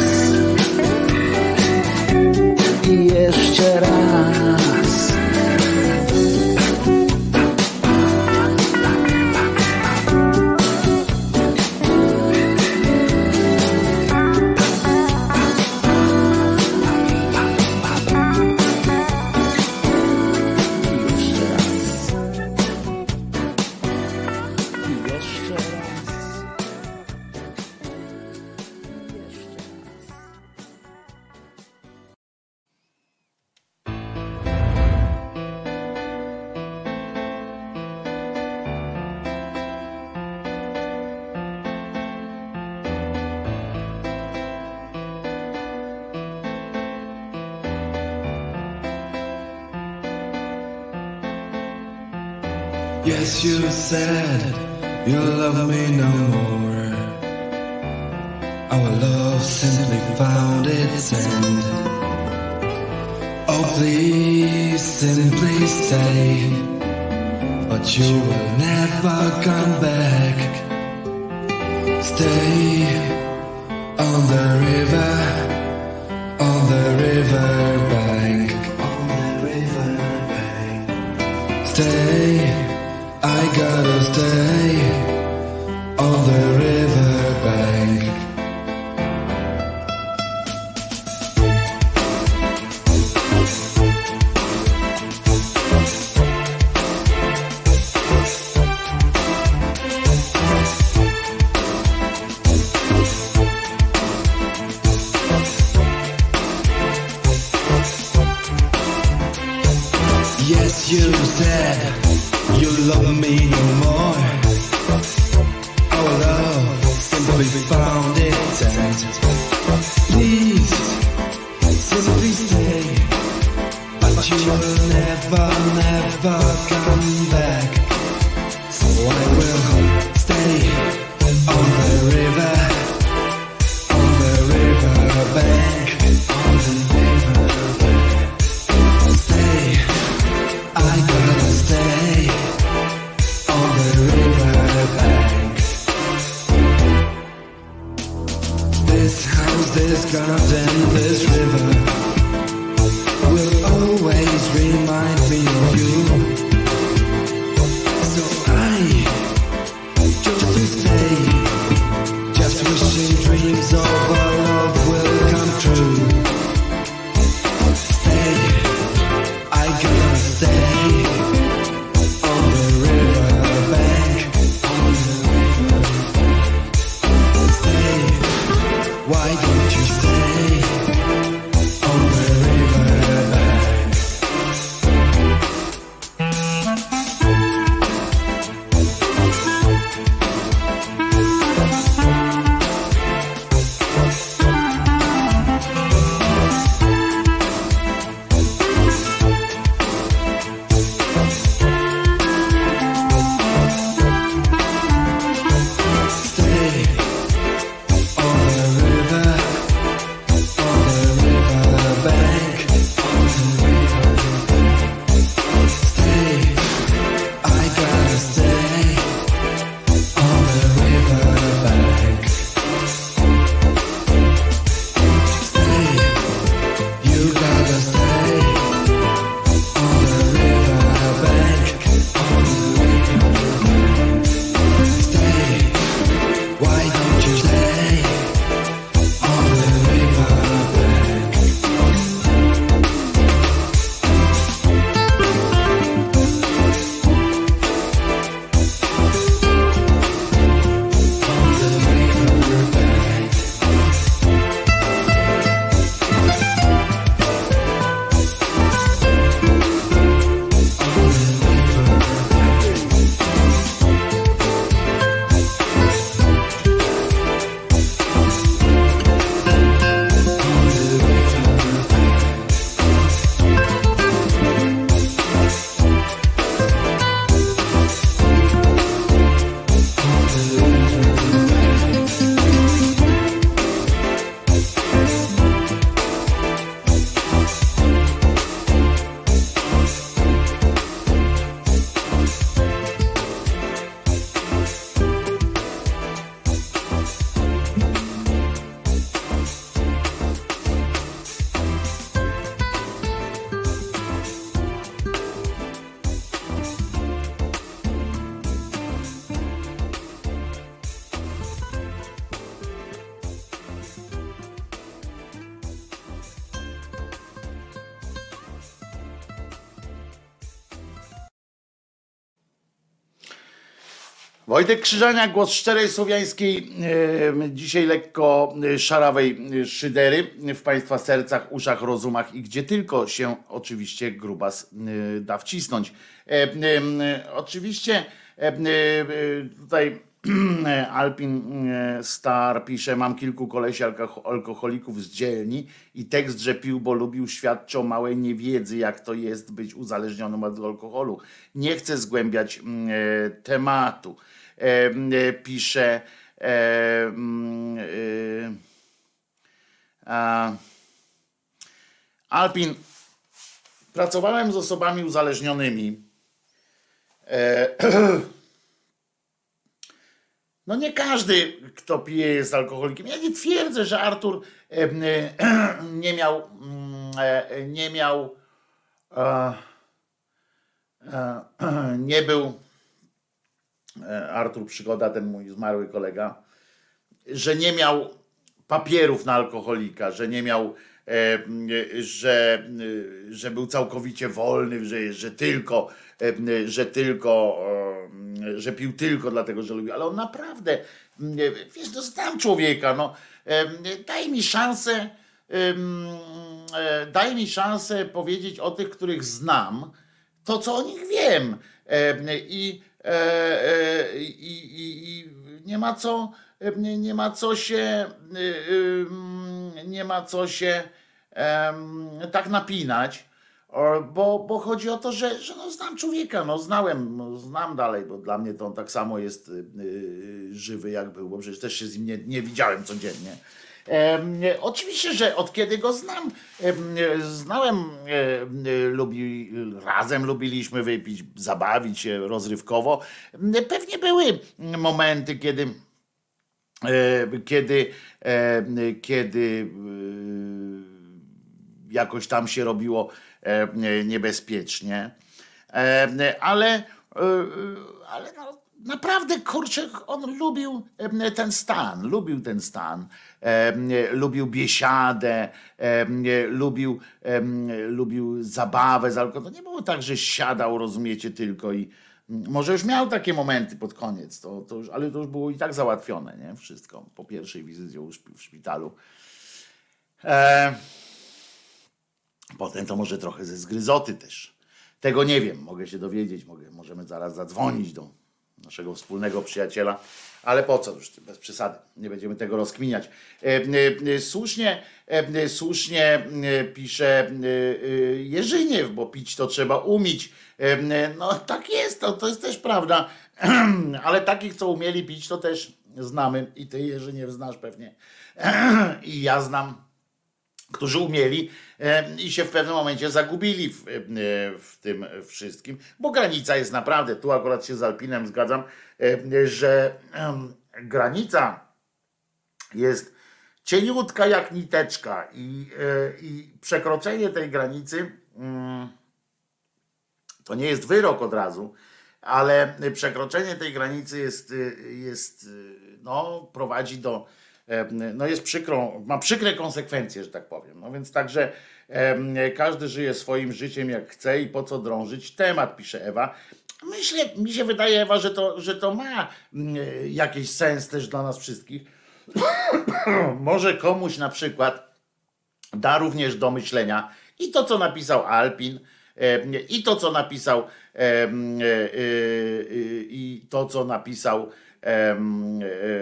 Speaker 2: Wojtek Krzyżania, głos szczerej słowiańskiej, dzisiaj lekko e, szarawej e, szydery w Państwa sercach, uszach, rozumach i gdzie tylko się oczywiście grubas e, da wcisnąć. Oczywiście tutaj Alpin Star pisze, mam kilku kolesi alko- alkoholików z dzielni i tekst, że pił, bo lubił, świadczy o małej niewiedzy, jak to jest być uzależnionym od alkoholu. Nie chcę zgłębiać mm, tematu. E, Pisze e, Alpin, pracowałem z osobami uzależnionymi. E, No nie każdy, kto pije, jest alkoholikiem. Ja nie twierdzę, że Artur nie miał, mm, nie miał, nie był, Artur Przygoda, ten mój zmarły kolega, że nie miał papierów na alkoholika, że nie miał, e, że, że był całkowicie wolny, że, że tylko, e, że tylko, e, że pił tylko dlatego, że lubił, ale on naprawdę, wiesz, to znam człowieka, no, e, daj mi szansę, e, daj mi szansę powiedzieć o tych, których znam, to co o nich wiem. E, i, e, e, i, i, i nie ma co, e, nie, nie ma co się, e, em, nie ma co się tak napinać, bo, bo chodzi o to, że, że no znam człowieka, no znałem, no znam dalej, bo dla mnie to on tak samo jest y, y, żywy jak był, bo przecież też się z nim nie, nie widziałem codziennie. Em, oczywiście, że od kiedy go znam, em, znałem, em, lubi, razem lubiliśmy wypić, zabawić się rozrywkowo. Pewnie były momenty, kiedy, e, kiedy, e, kiedy e, jakoś tam się robiło e, niebezpiecznie, E, ale, e, ale no, naprawdę kurczę, on lubił e, ten stan, lubił ten stan, e, lubił biesiadę, lubił, lubił zabawę z alkoholem. To nie było tak, że siadał, rozumiecie, tylko i może już miał takie momenty pod koniec, to, to już, ale to już było i tak załatwione, nie? Wszystko po pierwszej wizycie szpi- w szpitalu. E, Potem to może trochę ze zgryzoty też. Tego nie wiem, mogę się dowiedzieć, mogę, możemy zaraz zadzwonić do naszego wspólnego przyjaciela, ale po co? Już, bez przesady, nie będziemy tego rozkminiać. E, e, e, Słusznie, słusznie pisze Jerzyniew, bo pić to trzeba umieć. No tak jest, to, to jest też prawda, ale takich, co umieli pić, to też znamy. I ty Jerzyniew znasz pewnie. I ja znam którzy umieli e, i się w pewnym momencie zagubili w, e, w tym wszystkim, bo granica jest naprawdę, tu akurat się z Alpinem zgadzam, e, że granica jest cieniutka jak niteczka i, i przekroczenie tej granicy mm, to nie jest wyrok od razu, ale przekroczenie tej granicy jest, jest no, prowadzi do, no jest przykrą, ma przykre konsekwencje, że tak powiem. No więc także każdy żyje swoim życiem jak chce i po co drążyć temat, pisze Ewa. Myślę, mi się wydaje, Ewa, że to, że to ma mm, jakiś sens też dla nas wszystkich. Może komuś na przykład da również do myślenia i to, co napisał Alpin, i to, co napisał e, e, e, i to, co napisał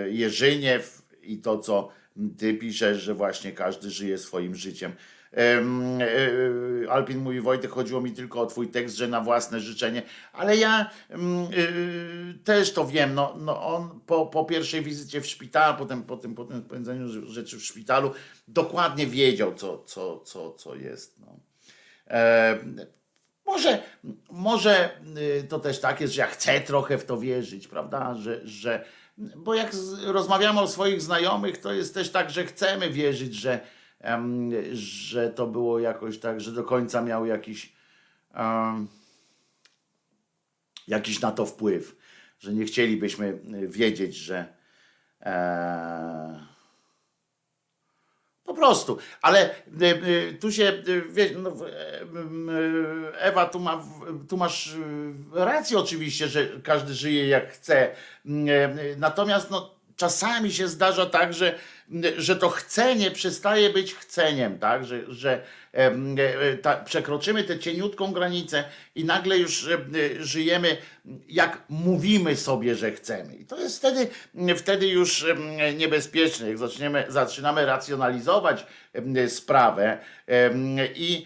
Speaker 2: Jerzyniew i to, co ty piszesz, że właśnie każdy żyje swoim życiem. Em, e, Alpin mówi, Wojtek, chodziło mi tylko o twój tekst, że na własne życzenie, ale ja mm, y, też to wiem, no, no on po, po pierwszej wizycie w szpitalu, potem po tym, po tym spędzeniu rzeczy w szpitalu, dokładnie wiedział, co, co, co, co jest. No. E, może, może y, to też tak jest, że ja chcę trochę w to wierzyć, prawda? Że, że, bo jak rozmawiamy o swoich znajomych, to jest też tak, że chcemy wierzyć, że, że to było jakoś tak, że do końca miał jakiś, em, jakiś na to wpływ, że nie chcielibyśmy y, wiedzieć, że. E, Po prostu. Ale y, y, tu się, y, wie, no, e, Ewa, tu, ma, tu masz rację oczywiście, że każdy żyje jak chce. Mm, e, Natomiast no, czasami się zdarza tak, że, że to chcenie przestaje być chceniem, tak? Że, że em, e, ta, przekroczymy tę cieniutką granicę i nagle już e, e, żyjemy jak mówimy sobie, że chcemy. I to jest wtedy, wtedy już niebezpieczne, jak zaczniemy, zaczynamy racjonalizować sprawę i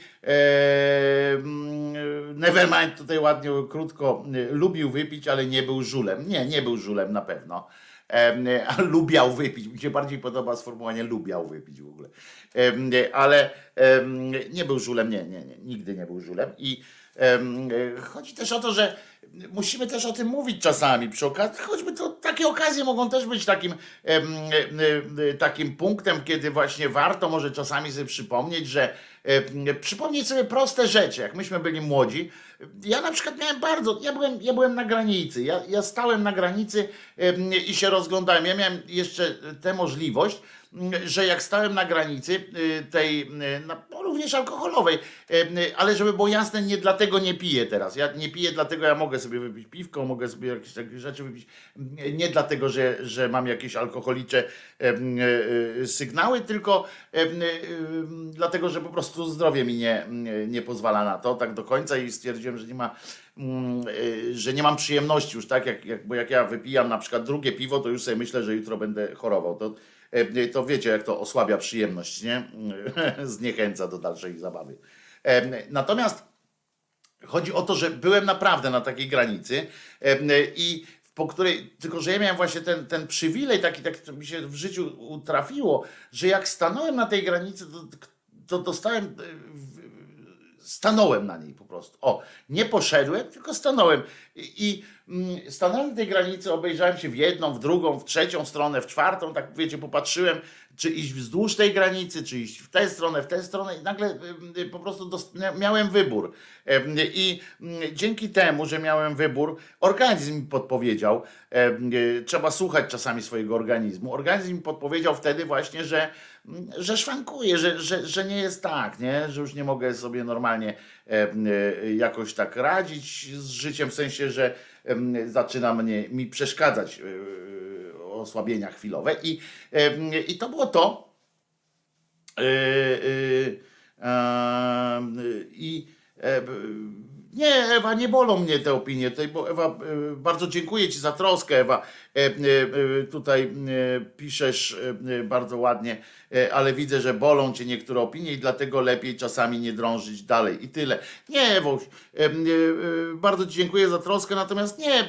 Speaker 2: Nevermind tutaj ładnie, krótko lubił wypić, ale nie był żulem. Nie, nie był żulem na pewno. A lubiał wypić. Mi się bardziej podoba sformułowanie lubiał wypić w ogóle. Ale nie był żulem, nie, nie, nie, nigdy nie był żulem. I chodzi też o to, że musimy też o tym mówić czasami przy okazji, choćby to takie okazje mogą też być takim, takim punktem, kiedy właśnie warto może czasami sobie przypomnieć, że przypomnieć sobie proste rzeczy, jak myśmy byli młodzi. Ja na przykład miałem bardzo, ja byłem, ja byłem na granicy, ja, ja stałem na granicy i się rozglądałem. Ja miałem jeszcze tę możliwość, że jak stałem na granicy y, tej, no, również alkoholowej, em, ale żeby było jasne, nie dlatego nie piję teraz. Ja nie piję dlatego, ja mogę sobie wypić piwko, mogę sobie jakieś takie rzeczy wypić, nie dlatego, że, że mam jakieś alkoholicze e, e, sygnały, tylko e, dlatego, że po prostu zdrowie mi nie, nie pozwala na to tak do końca i stwierdziłem, że nie ma e, że nie mam przyjemności już tak, jak, jak, bo jak ja wypijam na przykład drugie piwo, to już sobie myślę, że jutro będę chorował. To, e, to wiecie, jak to osłabia przyjemność, nie? Zniechęca do dalszej zabawy. Em, Natomiast chodzi o to, że byłem naprawdę na takiej granicy em, i po której, tylko że ja miałem właśnie ten, ten przywilej, taki, to mi się w życiu utrafiło, że jak stanąłem na tej granicy, to, to dostałem e, stanąłem na niej po prostu. O, nie poszedłem, tylko stanąłem. I, i mm, stanąłem na tej granicy, obejrzałem się w jedną, w drugą, w trzecią stronę, w czwartą, tak wiecie, popatrzyłem, czy iść wzdłuż tej granicy, czy iść w tę stronę, w tę stronę i nagle y, po prostu miałem wybór. I mm, dzięki temu, że miałem wybór, organizm mi podpowiedział, y, trzeba słuchać czasami swojego organizmu. Organizm mi podpowiedział wtedy właśnie, że, że szwankuje, że, że, że nie jest tak, nie? że już nie mogę sobie normalnie em, y, jakoś tak radzić z życiem, w sensie, że zaczyna mnie, mi przeszkadzać y, osłabienia chwilowe. I, I to było to. I e, nie, Ewa, nie bolą mnie te opinie bo Ewa, y, bardzo dziękuję Ci za troskę, Ewa. E, y, Tutaj piszesz bardzo ładnie, e, ale widzę, że bolą Cię niektóre opinie i dlatego lepiej czasami nie drążyć dalej. I tyle. Nie, Ewuś, e, bardzo Ci dziękuję za troskę, natomiast nie,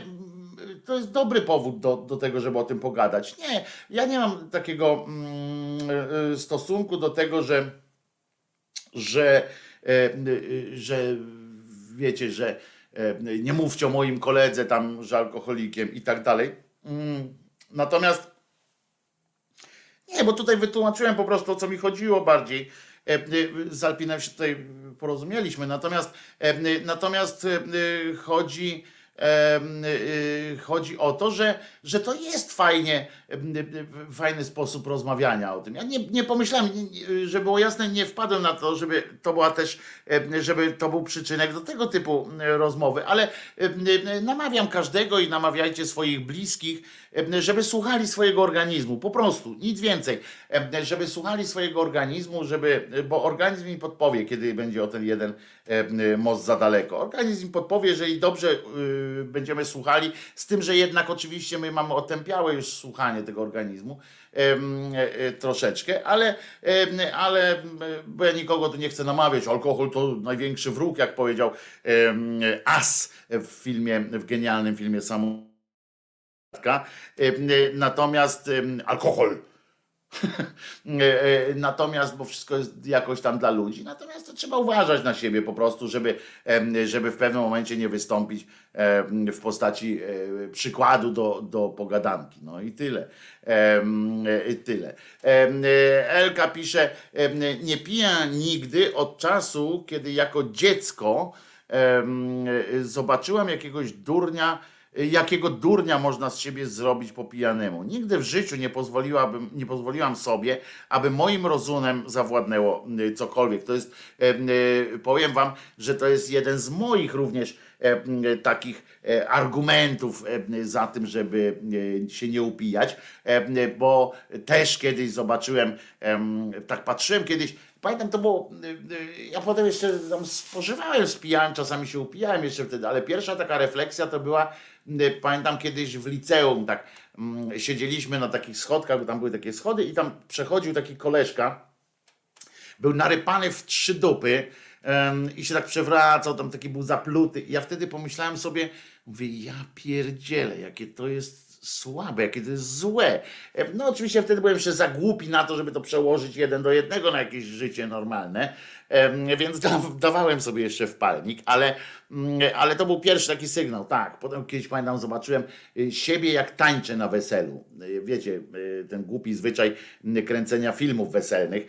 Speaker 2: to jest dobry powód do, do tego, żeby o tym pogadać. Nie, ja nie mam takiego mm, stosunku do tego, że, że, e, że wiecie, że e, nie mówcie o moim koledze tam, że alkoholikiem i tak dalej. Mm, Natomiast nie, bo tutaj wytłumaczyłem po prostu o co mi chodziło bardziej. E, e, Z Alpinem się tutaj porozumieliśmy. Natomiast, natomiast chodzi, chodzi o to, że, że to jest fajnie, e, fajny sposób rozmawiania o tym. Ja nie, nie pomyślałem, żeby było jasne, nie wpadłem na to, żeby to była też, żeby to był przyczynek do tego typu rozmowy, ale namawiam każdego i namawiajcie swoich bliskich, żeby słuchali swojego organizmu, po prostu, nic więcej, E, żeby słuchali swojego organizmu, żeby, bo organizm mi podpowie, kiedy będzie o ten jeden e, most za daleko. Organizm mi podpowie, jeżeli dobrze y, będziemy słuchali, z tym, że jednak oczywiście my mamy otępiałe już słuchanie tego organizmu e, e, troszeczkę, ale, ale bo ja nikogo tu nie chcę namawiać, alkohol to największy wróg, jak powiedział As w filmie, w genialnym filmie Samu Natomiast em, alkohol. E, e, Natomiast, bo wszystko jest jakoś tam dla ludzi, natomiast to trzeba uważać na siebie po prostu, żeby, żeby w pewnym momencie nie wystąpić w postaci e, przykładu do, do pogadanki. No i tyle. E, Tyle. E, Elka pisze, nie piję nigdy od czasu, kiedy jako dziecko e, zobaczyłam jakiegoś durnia, jakiego durnia można z siebie zrobić po pijanemu. Nigdy w życiu nie, pozwoliłabym, nie pozwoliłam sobie, aby moim rozumem zawładnęło y, cokolwiek. To jest, y, powiem wam, że to jest jeden z moich również takich argumentów za tym, żeby się nie upijać, bo też kiedyś zobaczyłem, tak patrzyłem kiedyś, Pamiętam, to było, y, y, ja potem jeszcze tam spożywałem, spijałem, czasami się upijałem jeszcze wtedy, ale pierwsza taka refleksja to była, y, pamiętam kiedyś w liceum, tak mm, siedzieliśmy na takich schodkach, bo tam były takie schody i tam przechodził taki koleżka, był narypany w trzy dupy i się tak przewracał, tam taki był zapluty i ja wtedy pomyślałem sobie, mówię, ja pierdzielę, jakie to jest słabe, jakie to jest złe. E, no oczywiście wtedy byłem jeszcze za głupi na to, żeby to przełożyć jeden do jednego na jakieś życie normalne, więc dawałem sobie jeszcze wpalnik, ale, mm, ale to był pierwszy taki sygnał, tak. Potem kiedyś pamiętam, zobaczyłem y, siebie jak tańczę na weselu. Y, wiecie, y, ten głupi zwyczaj kręcenia filmów weselnych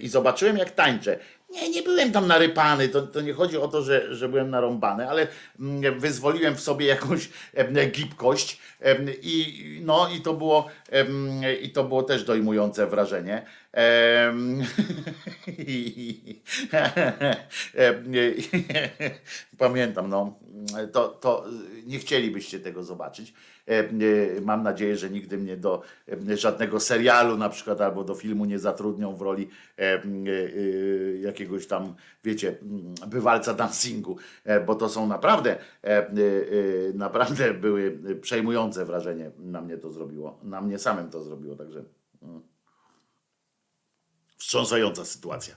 Speaker 2: i zobaczyłem jak tańczę. Nie, nie byłem tam narypany, to, to nie chodzi o to, że, że byłem narąbany, ale mm, wyzwoliłem w sobie jakąś gibkość i, no, i, to było, i to było też dojmujące wrażenie. Pamiętam, no, to, to nie chcielibyście tego zobaczyć. Mam nadzieję, że nigdy mnie do żadnego serialu na przykład albo do filmu nie zatrudnią w roli jakiegoś tam, wiecie, bywalca dancingu, bo to są naprawdę, naprawdę były przejmujące wrażenie na mnie to zrobiło, na mnie samym to zrobiło, także. Mm. Wstrząsająca sytuacja.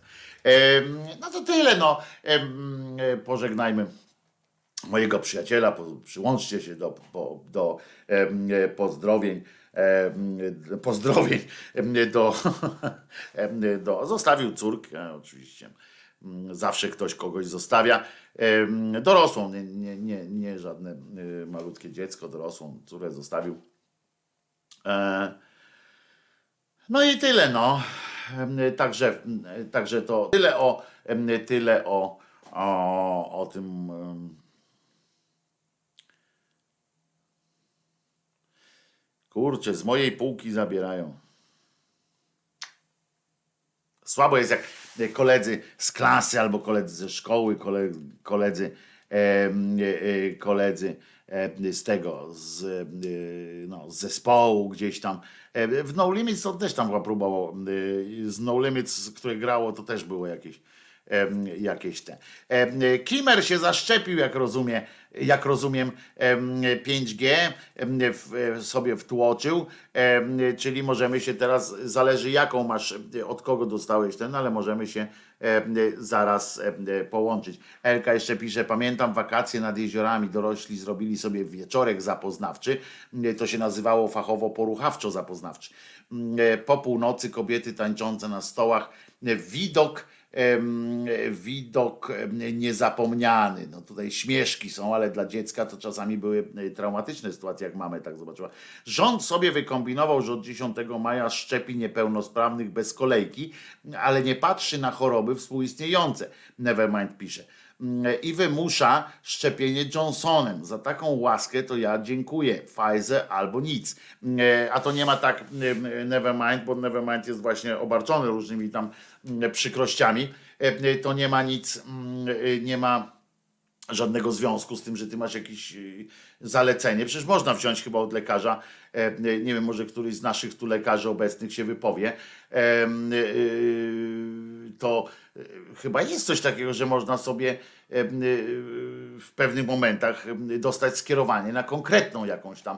Speaker 2: No to tyle, no. Pożegnajmy mojego przyjaciela, przyłączcie się do, do pozdrowień pozdrowień do, do zostawił córkę oczywiście zawsze ktoś kogoś zostawia dorosłą, nie, nie, nie, nie żadne y, malutkie dziecko, dorosłą córę zostawił e, no i tyle no Także, także to tyle o, tyle o, o, o tym. Kurczę, z mojej półki zabierają. Słabo jest jak koledzy z klasy albo koledzy ze szkoły, koledzy, koledzy E, z tego, z, e, no, z zespołu gdzieś tam. E, w No Limits to też tam chyba próbował. Z No Limits, które grało, to też było jakieś jakieś te. Kimmer się zaszczepił, jak rozumie, jak rozumiem, 5G sobie wtłoczył, czyli możemy się teraz, zależy jaką masz, od kogo dostałeś ten, ale możemy się zaraz połączyć. Elka jeszcze pisze, pamiętam wakacje nad jeziorami, dorośli zrobili sobie wieczorek zapoznawczy, to się nazywało fachowo poruchawczo zapoznawczy. Po północy kobiety tańczące na stołach, widok widok niezapomniany. No tutaj śmieszki są, ale dla dziecka to czasami były e, traumatyczne sytuacje, jak mamy tak zobaczyła. Rząd sobie wykombinował, że od 10 maja szczepi niepełnosprawnych bez kolejki, ale nie patrzy na choroby współistniejące. Nevermind pisze i wymusza szczepienie Johnsonem. Za taką łaskę to ja dziękuję. Pfizer albo nic. A to nie ma tak Nevermind, bo Nevermind jest właśnie obarczony różnymi tam przykrościami. To nie ma nic, nie ma żadnego związku z tym, że ty masz jakieś zalecenie. Przecież można wziąć chyba od lekarza, nie wiem, może któryś z naszych tu lekarzy obecnych się wypowie. To chyba jest coś takiego, że można sobie y, w pewnych momentach dostać skierowanie na konkretną jakąś tam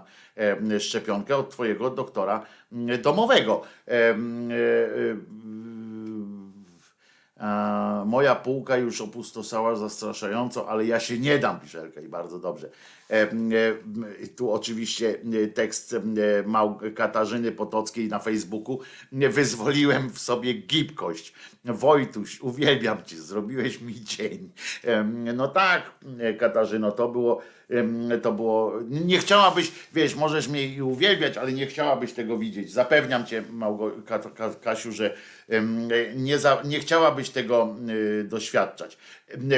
Speaker 2: szczepionkę od twojego doktora domowego. E, moja półka już opustosała zastraszająco, ale ja się nie dam, pisze i bardzo dobrze. E, tu oczywiście tekst Katarzyny Potockiej na Facebooku. Wyzwoliłem w sobie gibkość. Wojtuś, uwielbiam cię, zrobiłeś mi dzień. No tak, Katarzyno, to było, to było, nie chciałabyś, wiesz, możesz mnie i uwielbiać, ale nie chciałabyś tego widzieć. Zapewniam cię, Małgo, Kasiu, że nie, za, nie chciałabyś tego doświadczać.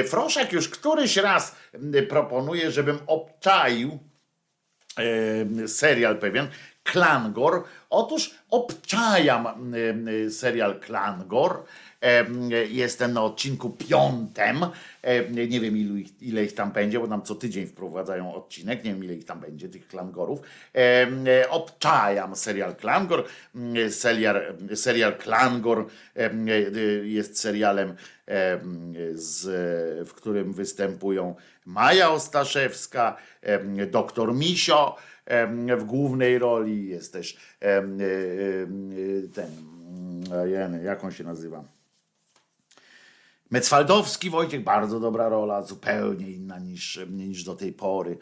Speaker 2: Froszek już któryś raz proponuje, żebym obczaił serial pewien, Klangor. Otóż obczajam serial Klangor. Jestem na odcinku piątym. Nie wiem ilu ile ich tam będzie, bo tam co tydzień wprowadzają odcinek. Nie wiem ile ich tam będzie, tych Klangorów. Obczajam serial Klangor. E, Serial, serial Klangor e, e, jest serialem, z, w którym występują Maja Ostaszewska, doktor Misio w głównej roli. Jest też e, e, ten, jak on się nazywa? Mecwaldowski Wojciech, bardzo dobra rola, zupełnie inna niż, niż do tej pory.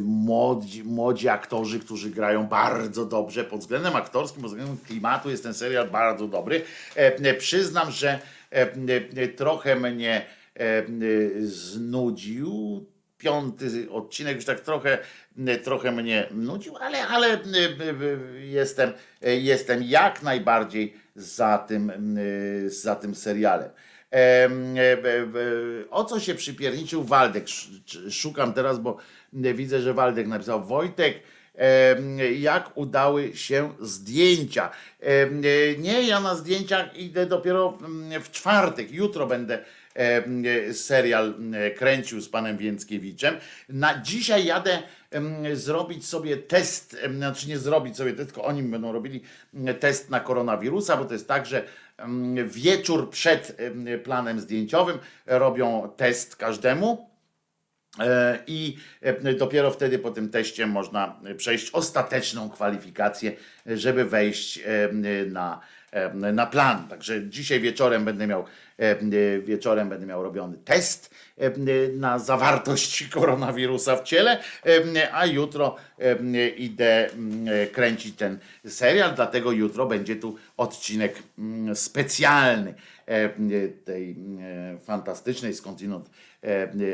Speaker 2: Młodzi, młodzi aktorzy, którzy grają bardzo dobrze pod względem aktorskim, pod względem klimatu jest ten serial bardzo dobry. Przyznam, że trochę mnie znudził piąty odcinek już tak trochę, trochę mnie nudził, ale, ale jestem, jestem jak najbardziej za tym, za tym serialem. Em, e, e, e, O co się przypierniczył Waldek? Sz- Szukam teraz, bo widzę, że Waldek napisał Wojtek, jak udały się zdjęcia. Nie, ja na zdjęciach idę dopiero w czwartek. Jutro będę serial kręcił z panem Więckiewiczem. Na dzisiaj jadę zrobić sobie test, znaczy nie zrobić sobie test, tylko oni będą robili test na koronawirusa, bo to jest tak, że wieczór przed em, planem zdjęciowym robią test każdemu. E, I dopiero wtedy po tym teście można przejść ostateczną kwalifikację, żeby wejść na, na plan. Także dzisiaj wieczorem będę miał e, wieczorem będę miał robiony test e, na zawartość koronawirusa w ciele, e, a jutro e, idę mm, kręcić ten serial, dlatego jutro będzie tu odcinek mm, specjalny e, tej e, fantastycznej skądinąd e,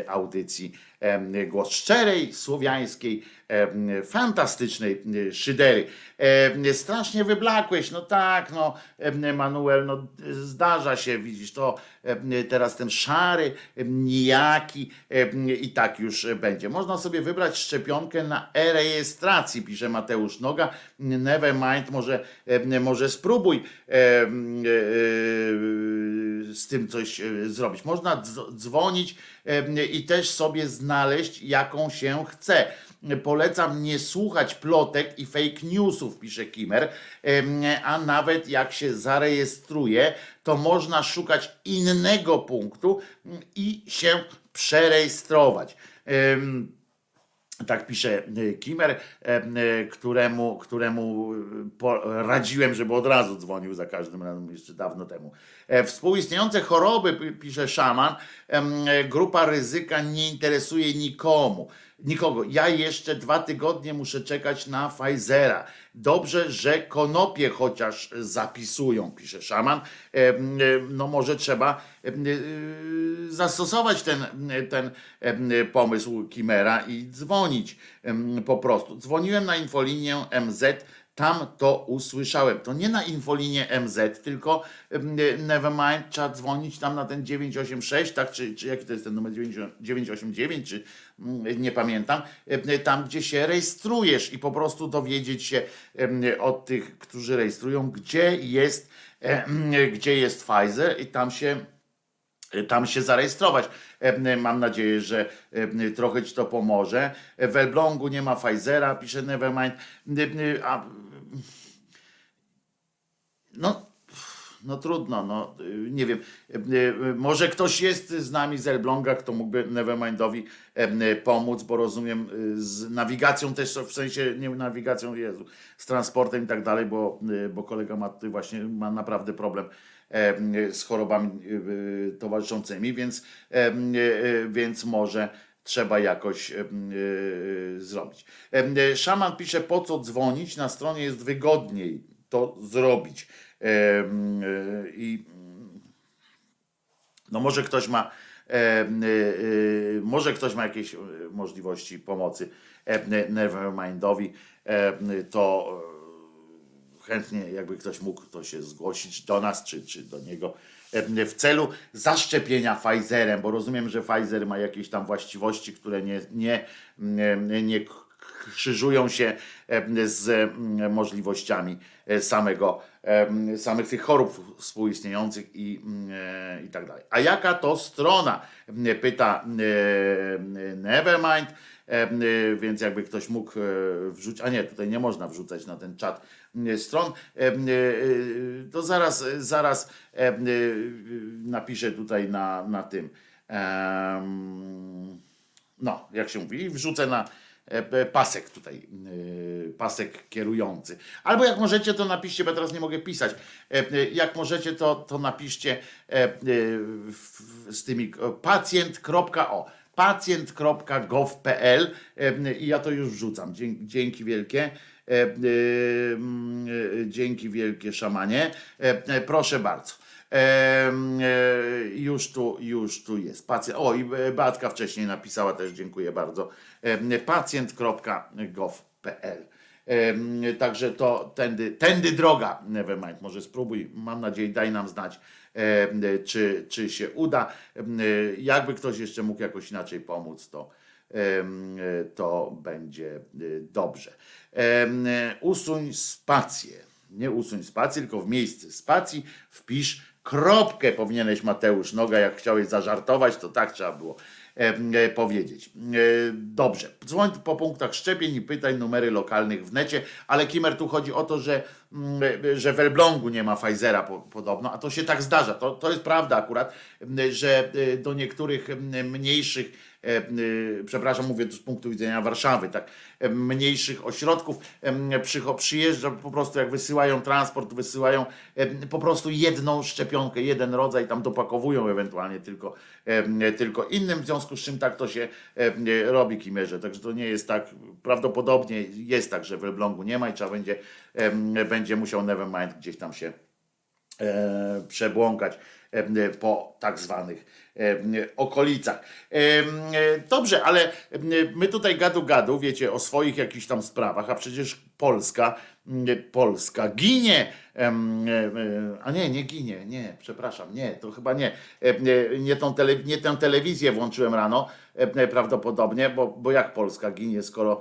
Speaker 2: audycji e, Głos Szczerej, Słowiańskiej, e, fantastycznej e, szydery. E, Strasznie wyblakłeś, no tak, no e, Manuel, no zdarza się, widzisz, to e, teraz ten szary, e, nijaki e, i tak już będzie. Można sobie wybrać szczepionkę na e-rejestracji, pisze Mateusz Noga. Nevermind, może, e, może spróbuj e, e, z tym coś e, zrobić. Można dz- dzwonić e, i też sobie znaleźć, jaką się chce. Polecam nie słuchać plotek i fake newsów, pisze Kimer, Em, a nawet jak się zarejestruje, to można szukać innego punktu mm, i się przerejestrować. Tak pisze y, Kimer, y, któremu, któremu y, radziłem, żeby od razu dzwonił za każdym razem, jeszcze dawno temu. E, Współistniejące choroby, pi- pisze szaman, grupa ryzyka nie interesuje nikomu. Nikogo. Ja jeszcze dwa tygodnie muszę czekać na Pfizera. Dobrze, że konopie chociaż zapisują, pisze szaman. Em, e, No może trzeba e, zastosować ten, ten pomysł Kimera i dzwonić po prostu. Dzwoniłem na infolinię MZ, tam to usłyszałem. To nie na infolinię MZ, tylko em, Nevermind, trzeba dzwonić tam na ten 986, tak? Czy, czy jaki to jest ten numer 90 989, czy nie pamiętam, em, tam gdzie się rejestrujesz i po prostu dowiedzieć się od tych, którzy rejestrują, gdzie jest, gdzie jest Pfizer i tam się tam się zarejestrować. E, Mam nadzieję, że e, trochę ci to pomoże. W Elblągu nie ma Pfizera, pisze Nevermind. E, no, no trudno, no nie wiem. Może ktoś jest z nami z Elbląga, kto mógłby Nevermindowi pomóc, bo rozumiem z nawigacją też, w sensie nie nawigacją, Jezu, z transportem i tak dalej, bo, bo kolega ma właśnie ma naprawdę problem z chorobami towarzyszącymi, więc, więc może trzeba jakoś e, e, zrobić. E, Szaman pisze, po co dzwonić, na stronie jest wygodniej to zrobić. I no może ktoś ma może ktoś ma jakieś możliwości pomocy Nevermindowi, to chętnie jakby ktoś mógł to się zgłosić do nas czy, czy do niego w celu zaszczepienia Pfizerem, bo rozumiem, że Pfizer ma jakieś tam właściwości, które nie, nie, nie, nie krzyżują się e, z mm, możliwościami e, samego, e, samych tych chorób współistniejących i, mm, e, i tak dalej. A jaka to strona? E, Pyta e, Nevermind. E, e, Więc jakby ktoś mógł e, wrzucić, a nie, tutaj nie można wrzucać na ten czat e, stron, e, e, to zaraz, zaraz e, e, napiszę tutaj na, na tym. No, jak się mówi, wrzucę na e, e, pasek tutaj, e, pasek kierujący. Albo jak możecie, to napiszcie, bo teraz nie mogę pisać. E, e, Jak możecie, to, to napiszcie e, e, z tymi e, pacjent.o pacjent.gov.pl e, i ja to już wrzucam. Dzięki wielkie. E, e, mm, e, Dzięki wielkie szamanie. Proszę bardzo. E, już tu, już tu jest. Pacjent, o, i Beatka wcześniej napisała też, dziękuję bardzo. Pacjent.gov.pl Także to tędy, tędy droga, Nevermind, może spróbuj, mam nadzieję, daj nam znać, czy, czy się uda. Jakby ktoś jeszcze mógł jakoś inaczej pomóc, to, to będzie y, dobrze. Em, Usuń spację nie usuń spacji, tylko w miejsce spacji wpisz kropkę, powinieneś Mateusz Noga, jak chciałeś zażartować, to tak trzeba było e, e, powiedzieć. E, dobrze, dzwoń po punktach szczepień i pytaj numery lokalnych w necie, ale Kimer tu chodzi o to, że, mm, e, że w Elblągu nie ma Pfizera po, podobno, a to się tak zdarza, to, to jest prawda akurat, że e, do niektórych mniejszych e, przepraszam, mówię z punktu widzenia Warszawy, tak, e, mniejszych ośrodków przycho- przyjeżdża po prostu, jak wysyłają transport, wysyłają po prostu jedną szczepionkę, jeden rodzaj, tam dopakowują ewentualnie tylko, tylko innym, w związku z czym tak to się robi Kimerze, także to nie jest tak, prawdopodobnie jest tak, że w Elblągu nie ma i trzeba będzie, będzie musiał Nevermind gdzieś tam się e, przebłąkać. e, po tak zwanych e, okolicach. E, e, Dobrze, ale e, my tutaj gadu gadu, wiecie, o swoich jakichś tam sprawach, a przecież Polska, Polska. Ginie, e, e, a nie, nie ginie, nie, przepraszam, nie, to chyba nie, E, nie, tą tele, nie tę telewizję włączyłem rano, e, prawdopodobnie, bo, bo jak Polska ginie, skoro,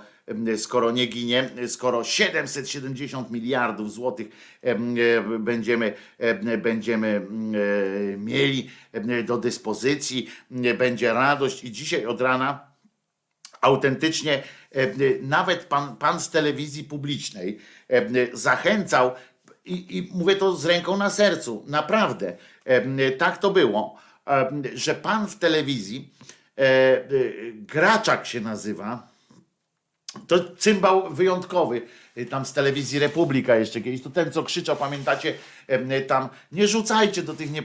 Speaker 2: skoro nie ginie, skoro 770 miliardów złotych em, e, będziemy, em, będziemy mm, e, mieli do dyspozycji, będzie radość. I dzisiaj od rana autentycznie e, nawet pan, pan z telewizji publicznej e, zachęcał i, i mówię to z ręką na sercu, naprawdę e, tak to było, e, że pan w telewizji e, e, Graczak się nazywa, to cymbał wyjątkowy, tam z telewizji Republika jeszcze kiedyś, to ten co krzyczał, pamiętacie, y, tam nie rzucajcie do tych nie,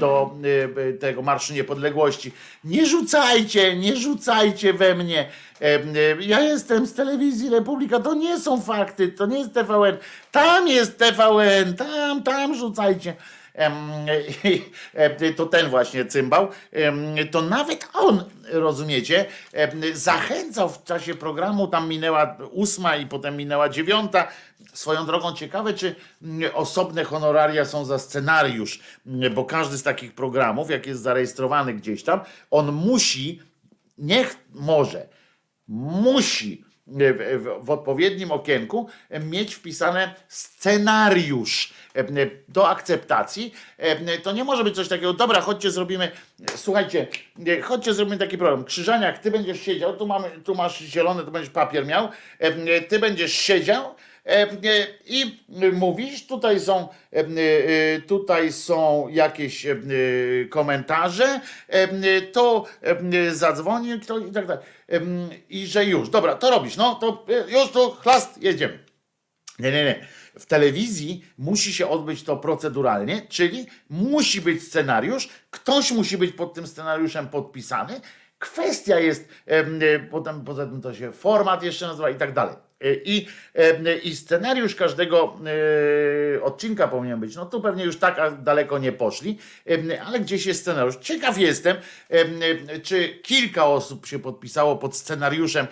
Speaker 2: do y, y, tego Marszu Niepodległości, nie rzucajcie, nie rzucajcie we mnie, y, ja jestem z telewizji Republika, to nie są fakty, to nie jest TVN, tam jest TVN, tam, tam rzucajcie. I, e, to ten właśnie cymbał, to nawet on, rozumiecie, zachęcał w czasie programu, tam minęła ósma i potem minęła dziewiąta. Swoją drogą ciekawe, czy mm, osobne honoraria są za scenariusz, mm, bo każdy z takich programów, jak jest zarejestrowany gdzieś tam, on musi, niech może, musi w, w, w odpowiednim okienku mieć wpisane scenariusz e, do akceptacji. E, To nie może być coś takiego, dobra, chodźcie zrobimy, słuchajcie, e, chodźcie zrobimy taki program. Krzyżaniak, ty będziesz siedział, tu, mamy, tu masz zielony, tu będziesz papier miał, E, ty będziesz siedział e, e, i mówisz, tutaj są, e, e, tutaj są jakieś e, komentarze, e, to e, zadzwoni ktoś i tak dalej. I że już, dobra, to robisz, no to e, już to chlast, jedziemy. Nie, nie, nie. W telewizji musi się odbyć to proceduralnie, czyli musi być scenariusz, ktoś musi być pod tym scenariuszem podpisany. Kwestia jest, em, e, potem poza tym to się format jeszcze nazywa i tak dalej. E, I, em, I scenariusz każdego e, odcinka powinien być. No tu pewnie już tak daleko nie poszli, ale gdzieś jest scenariusz. Ciekaw jestem, em, czy kilka osób się podpisało pod scenariuszem,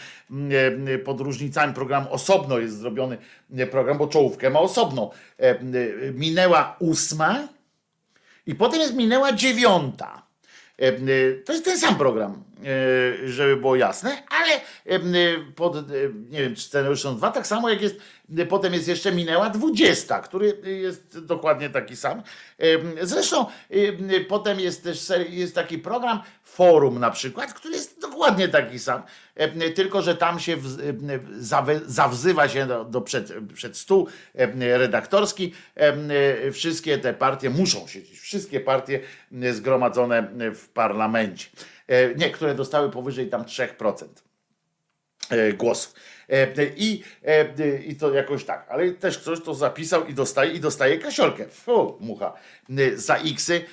Speaker 2: pod różnicami programu. Osobno jest zrobiony e, program, bo czołówkę ma osobną. Minęła ósma i potem jest minęła dziewiąta. To jest ten sam program, żeby było jasne, ale pod, nie wiem, czy scenariusze są dwa, tak samo jak jest, potem jest jeszcze Minęła 20, który jest dokładnie taki sam. Zresztą potem jest też jest taki program Forum na przykład, który jest dokładnie taki sam, tylko że tam się zawzywa się do, do przed, przed stół redaktorski. Wszystkie te partie muszą siedzieć, wszystkie partie zgromadzone w parlamencie. E, nie, które dostały powyżej tam 3% e, głosów. E, I, I to jakoś tak, ale też ktoś to zapisał i dostaje, i dostaje kasiolkę. Fu, mucha. Za X-y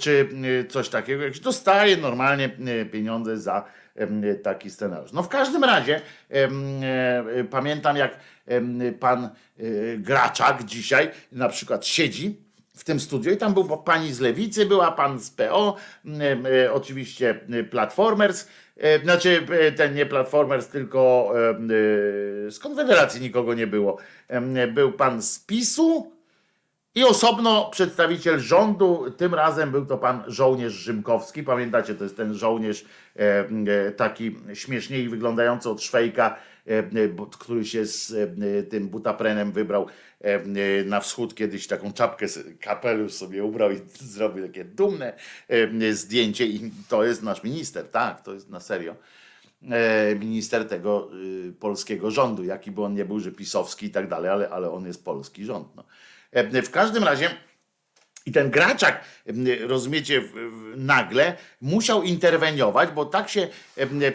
Speaker 2: czy coś takiego. Dostaje normalnie pieniądze za taki scenariusz. No w każdym razie pamiętam jak pan Graczak dzisiaj na przykład siedzi w tym studiu i tam był pani z Lewicy, była pan z PO, e, oczywiście Platformers, e, znaczy e, ten nie Platformers, tylko z Konfederacji nikogo nie było. Był pan z PiSu i osobno przedstawiciel rządu, tym razem był to pan żołnierz Rzymkowski. Pamiętacie, to jest ten żołnierz taki śmieszniej wyglądający od Szwejka, który się z tym butaprenem wybrał na wschód kiedyś taką czapkę, kapelusz sobie ubrał i zrobił takie dumne zdjęcie i to jest nasz minister, tak, to jest na serio e, minister tego y, polskiego rządu, jaki by on nie był, że pisowski i tak dalej, ale, ale on jest polski rząd. No. W każdym razie i ten graczak, rozumiecie, nagle musiał interweniować, bo tak się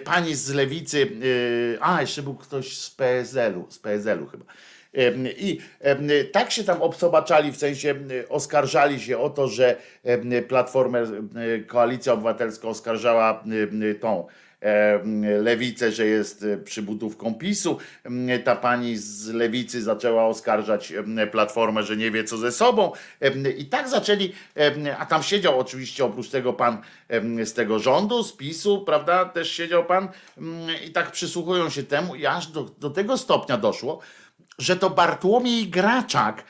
Speaker 2: pani z lewicy, y, a jeszcze był ktoś z PSL-u, z PSL-u chyba, i tak się tam obsobaczali, w sensie oskarżali się o to, że Platformę, Koalicja Obywatelska oskarżała tą lewicę, że jest przybudówką PiSu. Ta pani z lewicy zaczęła oskarżać Platformę, że nie wie co ze sobą. I tak zaczęli, a tam siedział oczywiście oprócz tego pan z tego rządu, z PiSu, prawda, też siedział pan i tak przysłuchują się temu i aż do, do tego stopnia doszło, że to Bartłomiej Graczak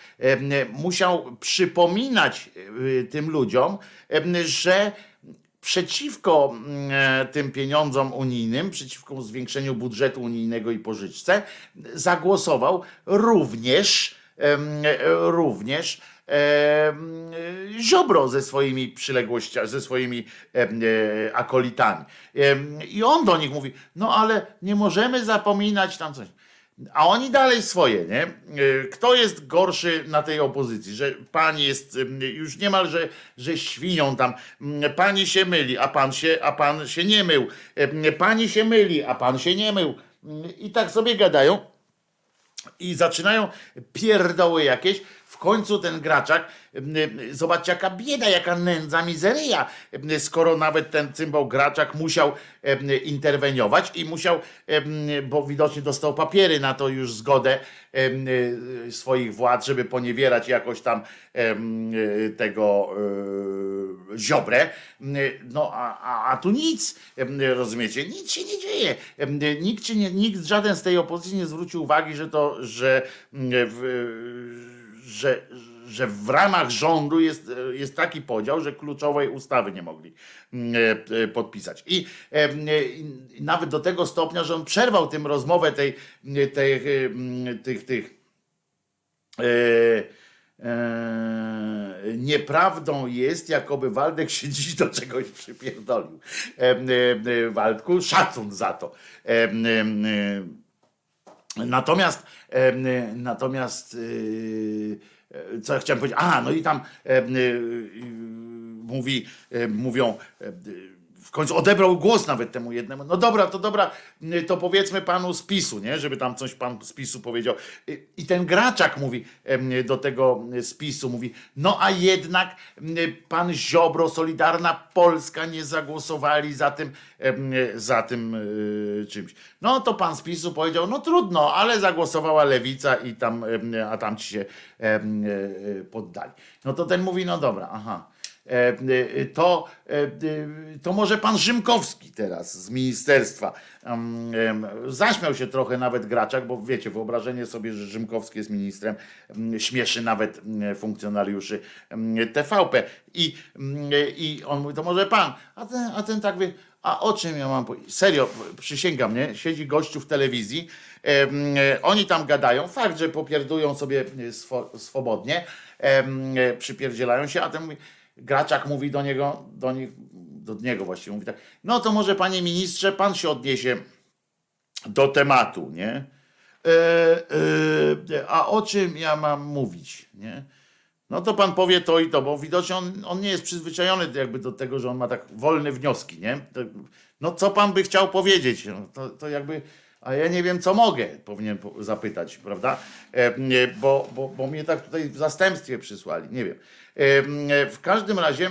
Speaker 2: musiał przypominać e, tym ludziom, że przeciwko e, tym pieniądzom unijnym, przeciwko zwiększeniu budżetu unijnego i pożyczce, zagłosował również, również Ziobro ze swoimi przyległościami, ze swoimi e, akolitami. I on do nich mówi, no ale nie możemy zapominać tam coś. A oni dalej swoje, nie? Y, kto jest gorszy na tej opozycji? Że pani jest y, już niemalże, że świnią tam. Y, pani się myli, a pan się, a pan się nie mył. Pani się myli, a pan się nie mył. I tak sobie gadają i zaczynają pierdoły jakieś końcu ten graczak, zobaczcie jaka bieda, jaka nędza, mizeria, skoro nawet ten cymbał graczak musiał interweniować i musiał, bo widocznie dostał papiery na to już zgodę swoich władz, żeby poniewierać jakoś tam tego e, ziobrę, no a, a, a tu nic, rozumiecie, nic się nie dzieje. Nikt, nie, nikt, żaden z tej opozycji nie zwrócił uwagi, że to, że w, że, że w ramach rządu jest, jest taki podział, że kluczowej ustawy nie mogli mm, e, e, podpisać. I e, nawet do tego stopnia, że on przerwał tym rozmowę tej, tej, tych, tych nieprawdą jest, jakoby Waldek się dziś do czegoś przypierdolił. Waldku, szacun za to. Natomiast, natomiast y, co ja chciałem powiedzieć, a no i tam y, mówi, mówią w końcu odebrał głos nawet temu jednemu. No dobra, to dobra, to powiedzmy panu z PiSu, nie? Żeby tam coś pan z PiSu powiedział. I ten graczak mówi do tego spisu, mówi, no a jednak pan Ziobro, Solidarna Polska nie zagłosowali za tym, za tym czymś. No to pan z PiSu powiedział, no trudno, ale zagłosowała lewica i tam, a tam ci się poddali. No to ten mówi, no dobra, aha. E, e, to, e, to może pan Rzymkowski teraz z ministerstwa. Zaśmiał się trochę nawet Graczak, bo wiecie, wyobrażenie sobie, że Rzymkowski jest ministrem, śmieszy nawet funkcjonariuszy TVP. I, I on mówi, to może pan, a ten, a ten tak wie, a o czym ja mam powiedzieć? Serio, przysięgam, nie? Siedzi gościu w telewizji, oni tam gadają, fakt, że popierdują sobie swo, swobodnie, przypierdzielają się, a ten mówi, Graczak mówi do niego, do, nich, do niego właściwie mówi tak, no to może panie ministrze, pan się odniesie do tematu, nie? E, e, a o czym ja mam mówić, nie? No to pan powie to i to, bo widocznie on, on nie jest przyzwyczajony jakby do tego, że on ma tak wolne wnioski, nie? No co pan by chciał powiedzieć? No, to, to jakby, a ja nie wiem co mogę, powinien po- zapytać, prawda? E, bo, bo, bo mnie tak tutaj w zastępstwie przysłali, nie wiem. E, e, w każdym razie,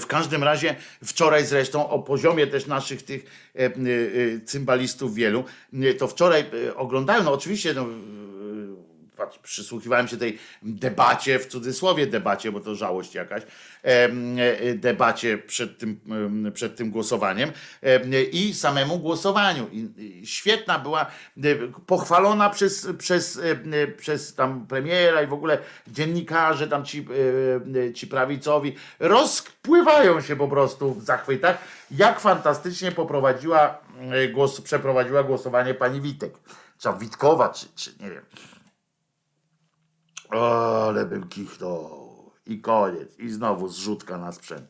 Speaker 2: W każdym razie wczoraj zresztą o poziomie też naszych tych cymbalistów wielu, to wczoraj oglądałem, no oczywiście no, przysłuchiwałem się tej debacie, w cudzysłowie debacie, bo to żałość jakaś, em, e, debacie przed tym, przed tym głosowaniem em, i samemu głosowaniu. I, świetna była, e, pochwalona przez, przez, e, przez tam premiera i w ogóle dziennikarze, tam ci, e, e, ci prawicowi, rozpływają się po prostu w zachwytach, jak fantastycznie poprowadziła e, głos, przeprowadziła głosowanie pani Witek. Czy Witkowa, czy, czy nie wiem. Ale bym kichnął. I koniec. I znowu zrzutka na sprzęt.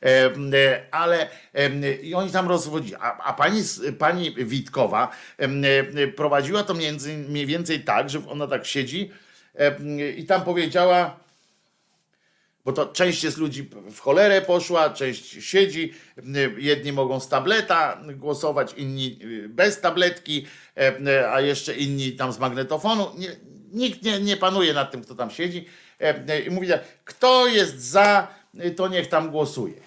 Speaker 2: Em, e, Ale em, i oni tam rozwodzili. A, a pani, pani Witkowa e, prowadziła to między, mniej więcej tak, że ona tak siedzi i tam powiedziała, bo to część jest ludzi w cholerę poszła, część siedzi, jedni mogą z tableta głosować, inni bez tabletki, e, a jeszcze inni tam z magnetofonu. Nie, nikt nie, nie panuje nad tym, kto tam siedzi. E, I mówi tak, kto jest za, to niech tam głosuje.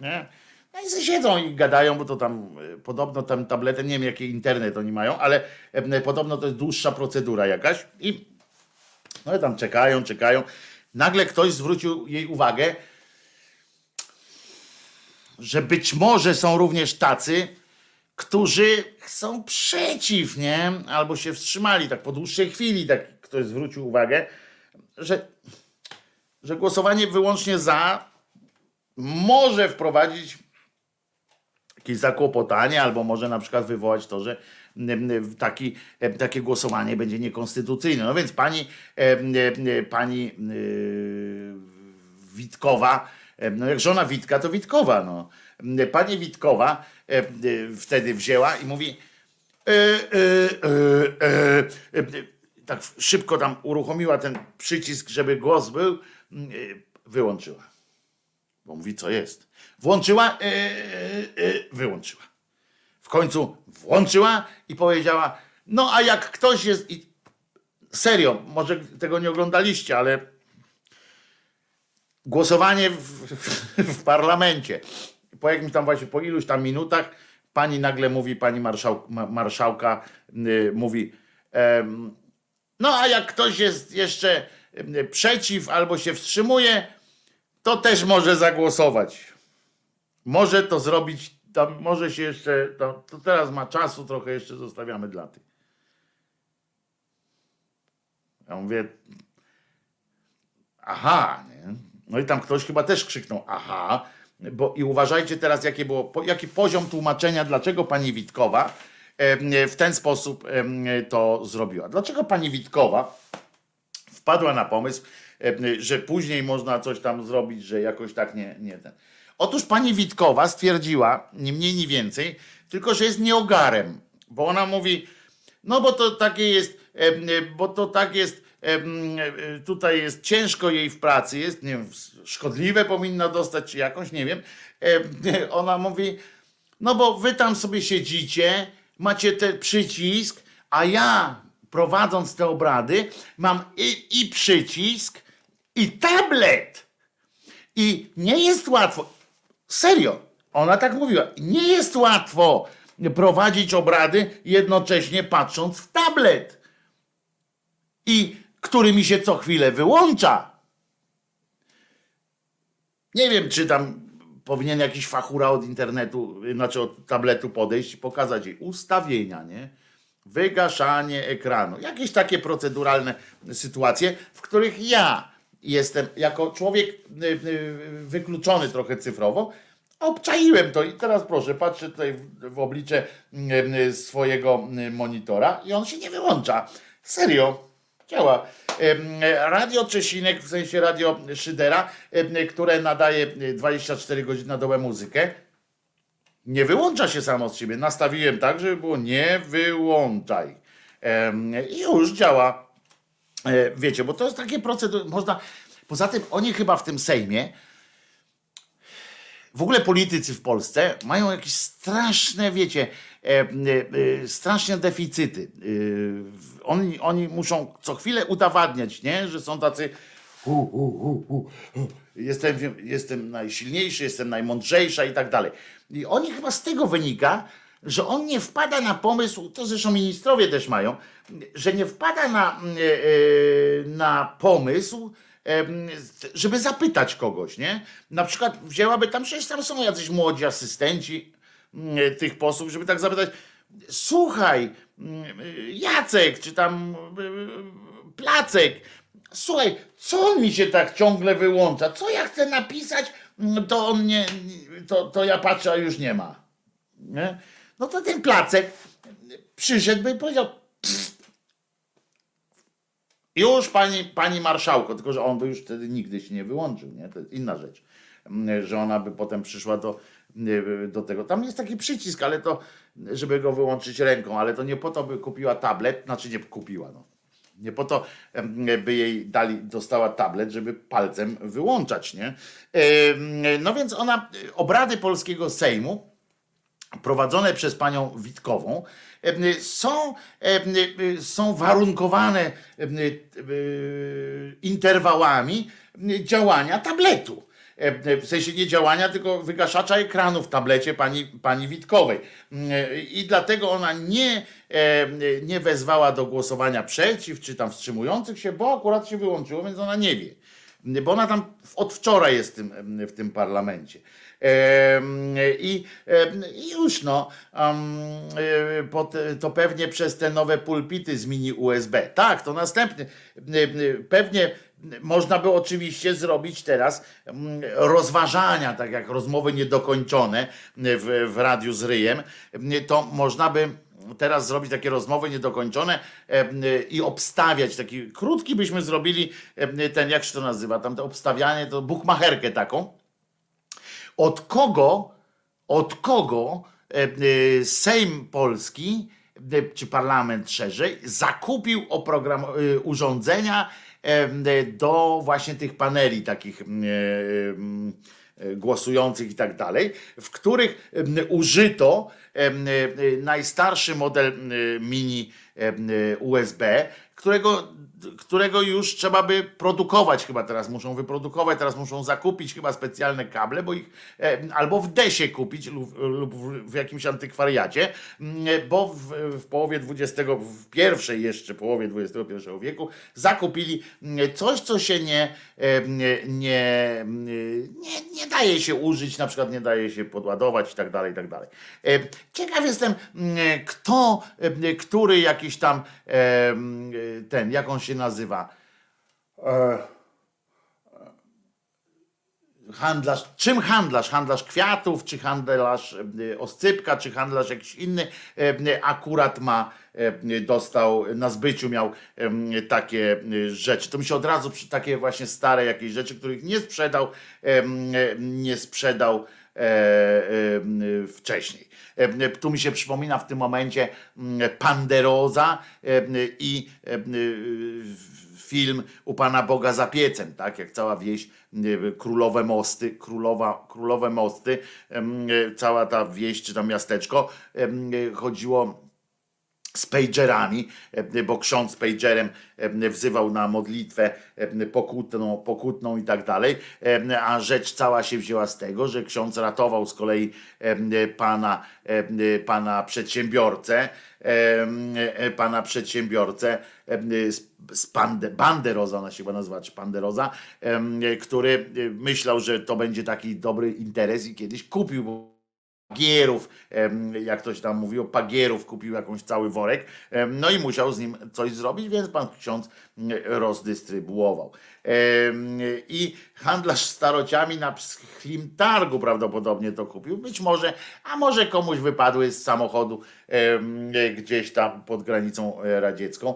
Speaker 2: Nie? No i siedzą i gadają, bo to tam e, podobno tam tabletę, nie wiem jaki internet oni mają, ale e, podobno to jest dłuższa procedura jakaś i no i tam czekają, czekają. Nagle ktoś zwrócił jej uwagę, że być może są również tacy, którzy są przeciw, nie? Albo się wstrzymali tak po dłuższej chwili, tak ktoś zwrócił uwagę, że, że głosowanie wyłącznie za może wprowadzić jakieś zakłopotanie, albo może na przykład wywołać to, że taki, takie głosowanie będzie niekonstytucyjne. No więc pani, e, e, pani e, Witkowa, no jak żona Witka, to Witkowa, no. Pani Witkowa wtedy wzięła i mówi e, e, e, e, e, tak szybko tam uruchomiła ten przycisk, żeby głos był, e, wyłączyła. Bo mówi, co jest. Włączyła, e, e, e, wyłączyła. W końcu włączyła i powiedziała, no a jak ktoś jest... I serio, może tego nie oglądaliście, ale głosowanie w, w, w parlamencie. Po jakimś tam właśnie, po iluś tam minutach, pani nagle mówi, pani marszał, ma- marszałka y, mówi, em, no a jak ktoś jest jeszcze przeciw albo się wstrzymuje, to też może zagłosować. Może to zrobić, tam może się jeszcze, to, to teraz ma czasu, trochę jeszcze zostawiamy dla tych. Ja mówię, aha, nie? No i tam ktoś chyba też krzyknął, aha, bo i uważajcie teraz, jakie było, jaki poziom tłumaczenia, dlaczego pani Witkowa w ten sposób to zrobiła. Dlaczego pani Witkowa wpadła na pomysł, że później można coś tam zrobić, że jakoś tak nie, nie ten. Otóż pani Witkowa stwierdziła, ni mniej, ni więcej, tylko że jest nieogarem, bo ona mówi, no bo to takie jest, bo to tak jest, tutaj jest ciężko jej w pracy, jest, nie wiem, szkodliwe powinna dostać, czy jakąś, nie wiem. Em, Ona mówi, no bo wy tam sobie siedzicie, macie ten przycisk, a ja prowadząc te obrady mam i, i przycisk, i tablet. I nie jest łatwo. Serio, ona tak mówiła. Nie jest łatwo prowadzić obrady jednocześnie patrząc w tablet. I który mi się co chwilę wyłącza. Nie wiem, czy tam powinien jakiś fachura od internetu, znaczy od tabletu podejść i pokazać jej ustawienia, nie? Wygaszanie ekranu. Jakieś takie proceduralne sytuacje, w których ja jestem jako człowiek y, y, wykluczony trochę cyfrowo, obczaiłem to i teraz proszę, patrzę tutaj w, oblicze y, swojego monitora i on się nie wyłącza. Serio, działa. Radio Czesinek, w sensie radio Szydera, które nadaje 24 godziny na dobę muzykę, nie wyłącza się samo z siebie. Nastawiłem tak, żeby było nie wyłączaj. I już działa. E, wiecie, bo to jest takie procedury, można... Poza tym oni chyba w tym Sejmie, w ogóle politycy w Polsce mają jakieś straszne, wiecie, e, e, straszne deficyty. Oni, oni muszą co chwilę udowadniać, nie? że są tacy. Jestem, jestem najsilniejszy, jestem najmądrzejsza i tak dalej. I oni chyba z tego wynika, że on nie wpada na pomysł, to zresztą ministrowie też mają, że nie wpada na, e, e, na pomysł, żeby zapytać kogoś, nie? Na przykład wzięłaby tam, przecież tam są jacyś młodzi asystenci tych posłów, żeby tak zapytać, słuchaj, mm, Jacek, czy tam e, Placek, słuchaj, co on mi się tak ciągle wyłącza? Co ja chcę napisać, mm, to on nie, to, to ja patrzę, a już nie ma. Nie? No to ten Placek przyszedłby i powiedział, już pani, pani marszałko, tylko że on by już wtedy nigdy się nie wyłączył, nie? To jest inna rzecz. Że ona by potem przyszła do, do tego. Tam jest taki przycisk, ale to, żeby go wyłączyć ręką, ale to nie po to, by kupiła tablet, znaczy nie kupiła, no. Nie po to by jej dali, dostała tablet, żeby palcem wyłączać, nie? No więc ona, obrady polskiego Sejmu, prowadzone przez panią Witkową, są, są warunkowane interwałami działania tabletu. W sensie nie działania, tylko wygaszacza ekranu w tablecie pani, pani Witkowej. I dlatego ona nie, nie wezwała do głosowania przeciw, czy tam wstrzymujących się, bo akurat się wyłączyło, więc ona nie wie. Bo ona tam od wczoraj jest w tym, w tym parlamencie. I, już no, to pewnie przez te nowe pulpity z mini USB. Tak, to następny. Pewnie można by oczywiście zrobić teraz rozważania, tak jak rozmowy niedokończone w, w radiu z ryjem, to można by teraz zrobić takie rozmowy niedokończone i obstawiać, taki krótki byśmy zrobili ten, jak się to nazywa, tam to obstawianie, to bukmacherkę taką, od kogo, od kogo Sejm Polski, czy parlament szerzej, zakupił oprogram, urządzenia do właśnie tych paneli takich głosujących i tak dalej, w których użyto najstarszy model mini USB, którego którego już trzeba by produkować, chyba teraz muszą wyprodukować, teraz muszą zakupić chyba specjalne kable, bo ich e, albo w desie kupić lub, lub w jakimś antykwariacie, bo w, w połowie XX, w pierwszej jeszcze połowie XXI wieku zakupili coś, co się nie, e, nie, nie, nie daje się użyć, na przykład nie daje się podładować i tak dalej, i tak dalej. E, ciekaw jestem, mm, kto, który jakiś tam ten, jakąś się nazywa? E, handlarz, czym handlarz? Handlarz kwiatów, czy handlarz e, oscypka, czy handlarz jakiś inny e, akurat ma, dostał na zbyciu, miał takie rzeczy. To mi się od razu takie właśnie stare jakieś rzeczy, których nie sprzedał, nie sprzedał wcześniej. Tu mi się przypomina w tym momencie Panderoza i film u Pana Boga za piecem, tak jak cała wieś, królowe mosty, królowa, królowe mosty, cała ta wieś czy tam miasteczko chodziło z pagerami, bo ksiądz pagerem wzywał na modlitwę pokutną, pokutną i tak dalej, a rzecz cała się wzięła z tego, że ksiądz ratował z kolei pana, pana przedsiębiorcę, pana przedsiębiorcę z Pande, Banderoza, ona się chyba nazywa, czy Panderoza, który myślał, że to będzie taki dobry interes i kiedyś kupił pagierów, jak ktoś tam mówił, pagierów, kupił jakąś cały worek, no i musiał z nim coś zrobić, więc pan ksiądz rozdystrybuował. I handlarz starociami na pschlim targu prawdopodobnie to kupił, być może, a może komuś wypadły z samochodu gdzieś tam pod granicą e, radziecką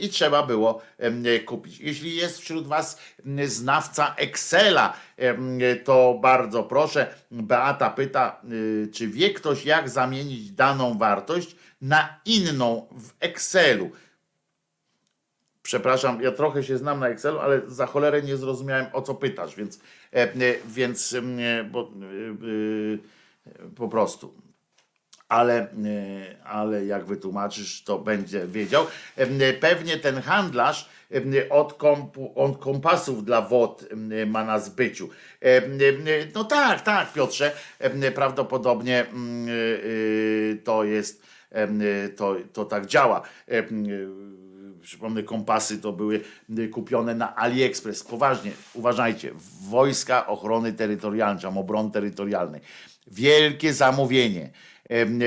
Speaker 2: i trzeba było kupić. Jeśli jest wśród was znawca Excela, to bardzo proszę. Beata pyta, y, czy wie ktoś, jak zamienić daną wartość na inną w Excelu. Przepraszam, ja trochę się znam na Excelu, ale za cholerę nie zrozumiałem o co pytasz, więc, e, e, więc bo, po prostu ale, ale jak wytłumaczysz, to będzie wiedział. Pewnie ten handlarz od, kompu, od kompasów dla wod ma na zbyciu. No tak, tak, Piotrze, prawdopodobnie mm, to jest, to, to tak działa przypomnę, kompasy to były kupione na AliExpress. Poważnie, uważajcie, wojska ochrony terytorialnej, czy obrony terytorialnej. Wielkie zamówienie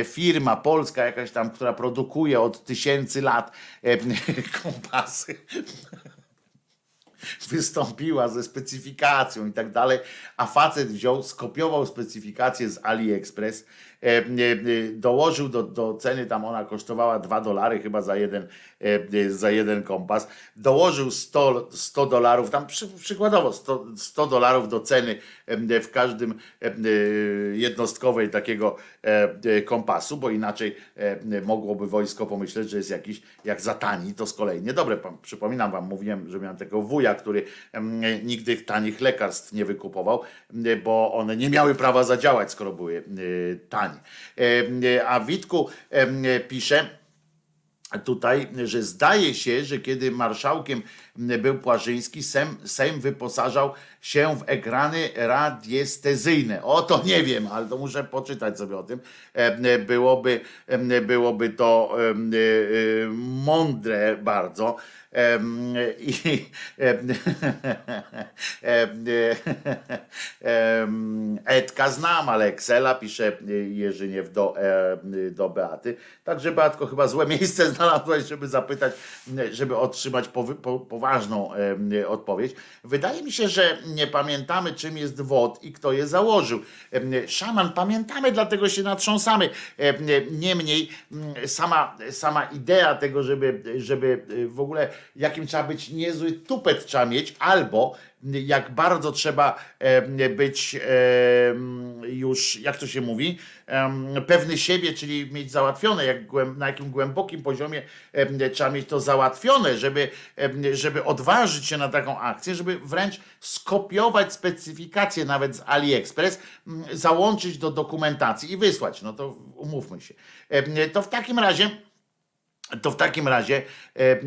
Speaker 2: firma polska jakaś tam, która produkuje od tysięcy lat kompasy wystąpiła ze specyfikacją i tak dalej, a facet wziął, skopiował specyfikację z AliExpress, dołożył do, do ceny, tam ona kosztowała 2 dolary chyba za jeden, e, za jeden kompas, dołożył 100, 100 dolarów, tam przy, przykładowo 100, 100 dolarów do ceny w każdym jednostkowej takiego kompasu, bo inaczej mogłoby wojsko pomyśleć, że jest jakiś, jak za tani, to z kolei niedobre. Przypominam wam, mówiłem, że miałem takiego wuja, który nigdy tanich lekarstw nie wykupował, bo one nie miały prawa zadziałać, skoro były tanie. A Witku pisze, tutaj, że zdaje się, że kiedy marszałkiem był Płażyński, Sejm, Sejm wyposażał się w ekrany radiestezyjne. O to nie wiem, ale to muszę poczytać sobie o tym. Byłoby, byłoby to mądre bardzo. I Edka znam, ale Excela pisze Jerzyniew do, do Beaty. Także Beatko, chyba złe miejsce znalazłeś, żeby zapytać, żeby otrzymać poważną odpowiedź. Wydaje mi się, że nie pamiętamy, czym jest WOD i kto je założył. Szaman, pamiętamy, dlatego się natrząsamy. Niemniej sama, sama idea tego, żeby, żeby w ogóle jakim trzeba być niezły tupet trzeba mieć, albo jak bardzo trzeba być już, jak to się mówi, pewny siebie, czyli mieć załatwione, jak, na jakim głębokim poziomie trzeba mieć to załatwione, żeby, żeby odważyć się na taką akcję, żeby wręcz skopiować specyfikację nawet z AliExpress, załączyć do dokumentacji i wysłać. No to umówmy się. To w takim razie to w takim razie e, e,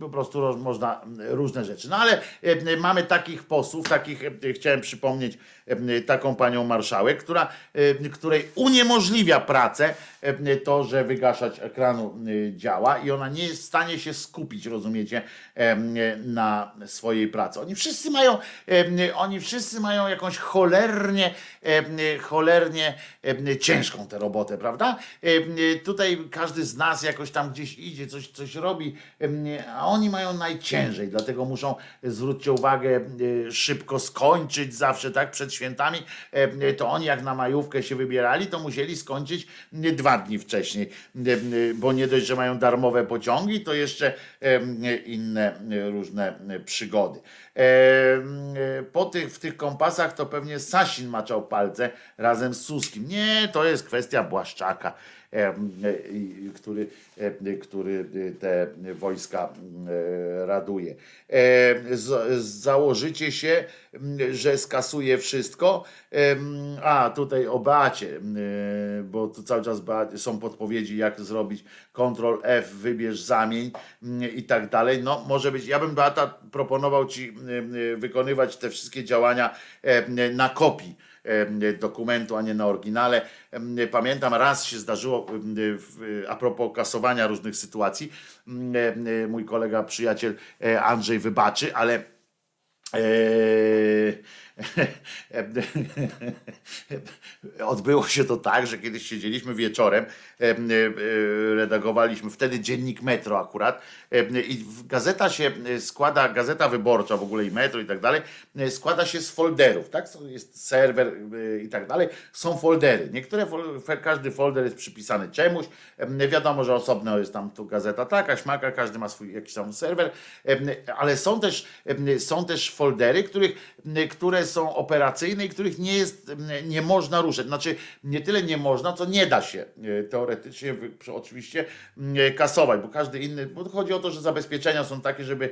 Speaker 2: po prostu można różne rzeczy. No ale e, mamy takich posłów, takich chciałem przypomnieć taką panią marszałek, która, której uniemożliwia pracę to, że wygaszać ekranu działa i ona nie jest w stanie się skupić, rozumiecie, na swojej pracy. Oni wszyscy mają, oni wszyscy mają jakąś cholernie, cholernie ciężką tę robotę, prawda? Tutaj każdy z nas jakoś tam gdzieś idzie, coś, coś robi, a oni mają najciężej, dlatego muszą, zwróćcie uwagę, szybko skończyć zawsze, tak, przed świętami, to oni jak na majówkę się wybierali, to musieli skończyć dwa dni wcześniej, bo nie dość, że mają darmowe pociągi, to jeszcze inne różne przygody. Po tych, w tych kompasach to pewnie Sasin maczał palce razem z Suskim. Nie, to jest kwestia Błaszczaka. Który, który te wojska e, raduje. Założycie się, że skasuje wszystko. A tutaj o Beacie, bo tu cały czas są podpowiedzi, jak zrobić Ctrl F, wybierz, zamień i tak dalej. No, może być, ja bym Beata proponował ci wykonywać te wszystkie działania na kopii dokumentu, a nie na oryginale. Pamiętam, raz się zdarzyło, a propos kasowania różnych sytuacji, mój kolega, przyjaciel e, Andrzej wybaczy, ale e, Odbyło się to tak, że kiedyś siedzieliśmy wieczorem, e, e, redagowaliśmy wtedy dziennik Metro akurat i gazeta się składa, gazeta wyborcza w ogóle i Metro i tak dalej, składa się z folderów, tak? Jest serwer e, i tak dalej, są foldery. Niektóre, każdy folder jest przypisany czemuś, wiadomo, że osobno jest tam tu gazeta taka, śmaka, każdy ma swój jakiś tam serwer, ale są też, są też foldery, których, które są operacyjne i których nie jest, nie można ruszać. Znaczy nie tyle nie można, co nie da się e, teoretycznie oczywiście kasować, bo każdy inny, bo chodzi o to, że zabezpieczenia są takie, żeby,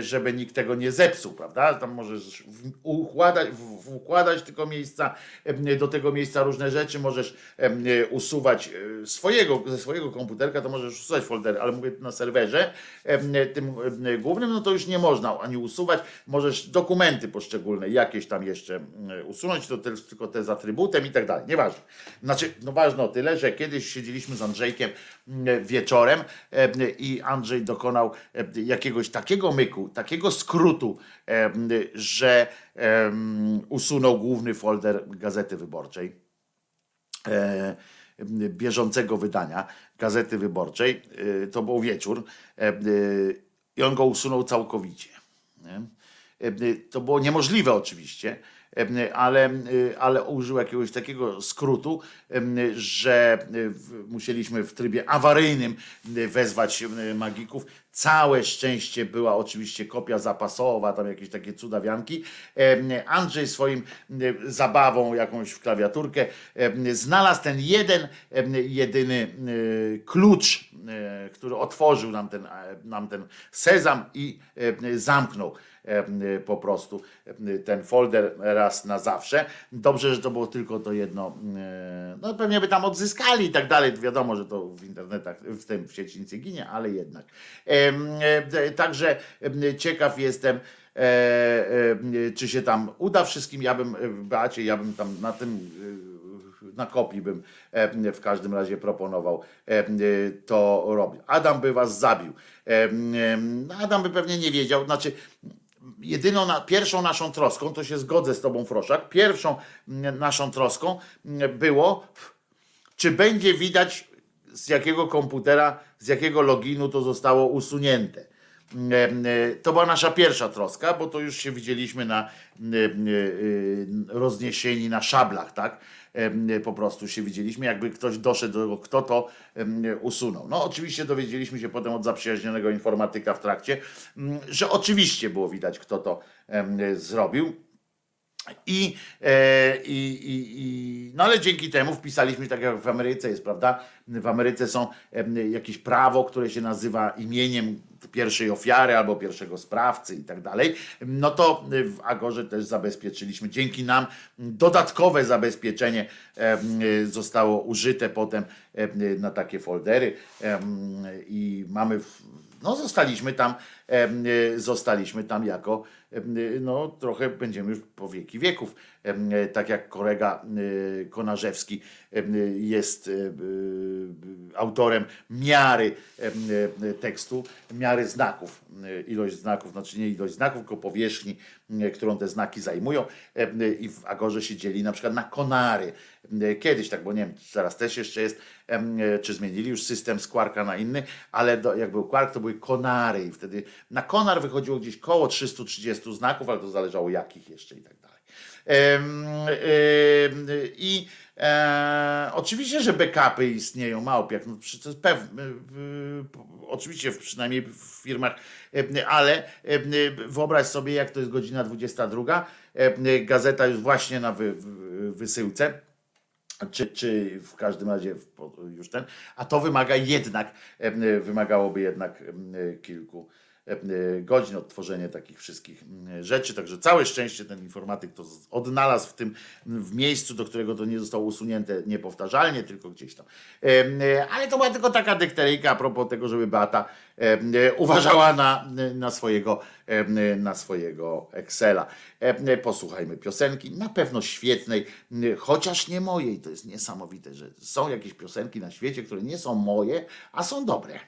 Speaker 2: żeby nikt tego nie zepsuł, prawda? Tam możesz układać, układać tylko miejsca, do tego miejsca różne rzeczy, możesz usuwać e, swojego, ze swojego komputerka, to możesz usuwać foldery, ale mówię na serwerze tym głównym, no to już nie można ani usuwać, możesz dokumenty poszczególne, jakieś tam jeszcze usunąć, to tylko te z atrybutem i tak dalej, nieważne. Znaczy, no ważne o tyle, że kiedyś siedzieliśmy z Andrzejkiem wieczorem i Andrzej dokonał jakiegoś takiego myku, takiego skrótu, że usunął główny folder Gazety Wyborczej e, bieżącego wydania Gazety Wyborczej. E, to był wieczór e, i on go usunął całkowicie. To było niemożliwe oczywiście, ale, ale użył jakiegoś takiego skrótu, że musieliśmy w trybie awaryjnym wezwać magików. Całe szczęście była oczywiście kopia zapasowa, tam jakieś takie cudawianki. Andrzej swoim zabawą, jakąś w klawiaturkę, znalazł ten jeden, jedyny klucz, który otworzył nam ten, nam ten sezam i zamknął po prostu ten folder raz na zawsze. Dobrze, że to było tylko to jedno. No pewnie by tam odzyskali i tak dalej. Wiadomo, że to w internetach, w tym w sieci nic nie ginie, ale jednak. Także ciekaw jestem. E, e, czy się tam uda wszystkim. Ja bym, Beacie, ja bym tam na tym na kopii bym w każdym razie proponował to robić. Adam by was zabił. Adam by pewnie nie wiedział, znaczy jedyną, na, pierwszą naszą troską, to się zgodzę z Tobą, Froszak, pierwszą naszą troską było, czy będzie widać z jakiego komputera, z jakiego loginu to zostało usunięte. To była nasza pierwsza troska, bo to już się widzieliśmy na rozniesieni na szablach, tak? Po prostu się widzieliśmy, jakby ktoś doszedł do tego, kto to usunął. No oczywiście dowiedzieliśmy się potem od zaprzyjaźnionego informatyka w trakcie, że oczywiście było widać, kto to zrobił. I, e, i, i, i, no ale dzięki temu wpisaliśmy, tak jak w Ameryce jest, prawda? W Ameryce są jakieś prawo, które się nazywa imieniem pierwszej ofiary albo pierwszego sprawcy i tak dalej, no to w Agorze też zabezpieczyliśmy. Dzięki nam dodatkowe zabezpieczenie zostało użyte potem na takie foldery i mamy, no zostaliśmy tam, zostaliśmy tam jako no trochę będziemy już po wieki wieków. Tak jak kolega Konarzewski jest autorem miary tekstu, miary znaków, ilość znaków, znaczy nie ilość znaków, tylko powierzchni, którą te znaki zajmują i w Agorze się dzieli na przykład na konary. Kiedyś tak, bo nie wiem, teraz też jeszcze jest, czy zmienili już system z kwarka na inny, ale do, jak był kwark, to były konary i wtedy na konar wychodziło gdzieś koło 330 znaków, ale to zależało jakich jeszcze i tak dalej. I e, oczywiście, że backupy istnieją, małpiak, no, to jest pewne, oczywiście przynajmniej w firmach, ale wyobraź sobie, jak to jest godzina 22, gazeta już właśnie na wy, wysyłce, czy, czy w każdym razie już ten, a to wymaga jednak, wymagałoby jednak kilku
Speaker 3: godzin odtworzenie takich wszystkich mm, rzeczy. Także całe szczęście ten informatyk to odnalazł w tym w miejscu, do którego to nie zostało usunięte niepowtarzalnie, tylko gdzieś tam. Ale to była tylko taka dykteryjka a propos tego, żeby Beata uważała na, na, swojego, na swojego Excela. Posłuchajmy piosenki, na pewno świetnej, chociaż nie mojej. To jest niesamowite, że są jakieś piosenki na świecie, które nie są moje, a są dobre.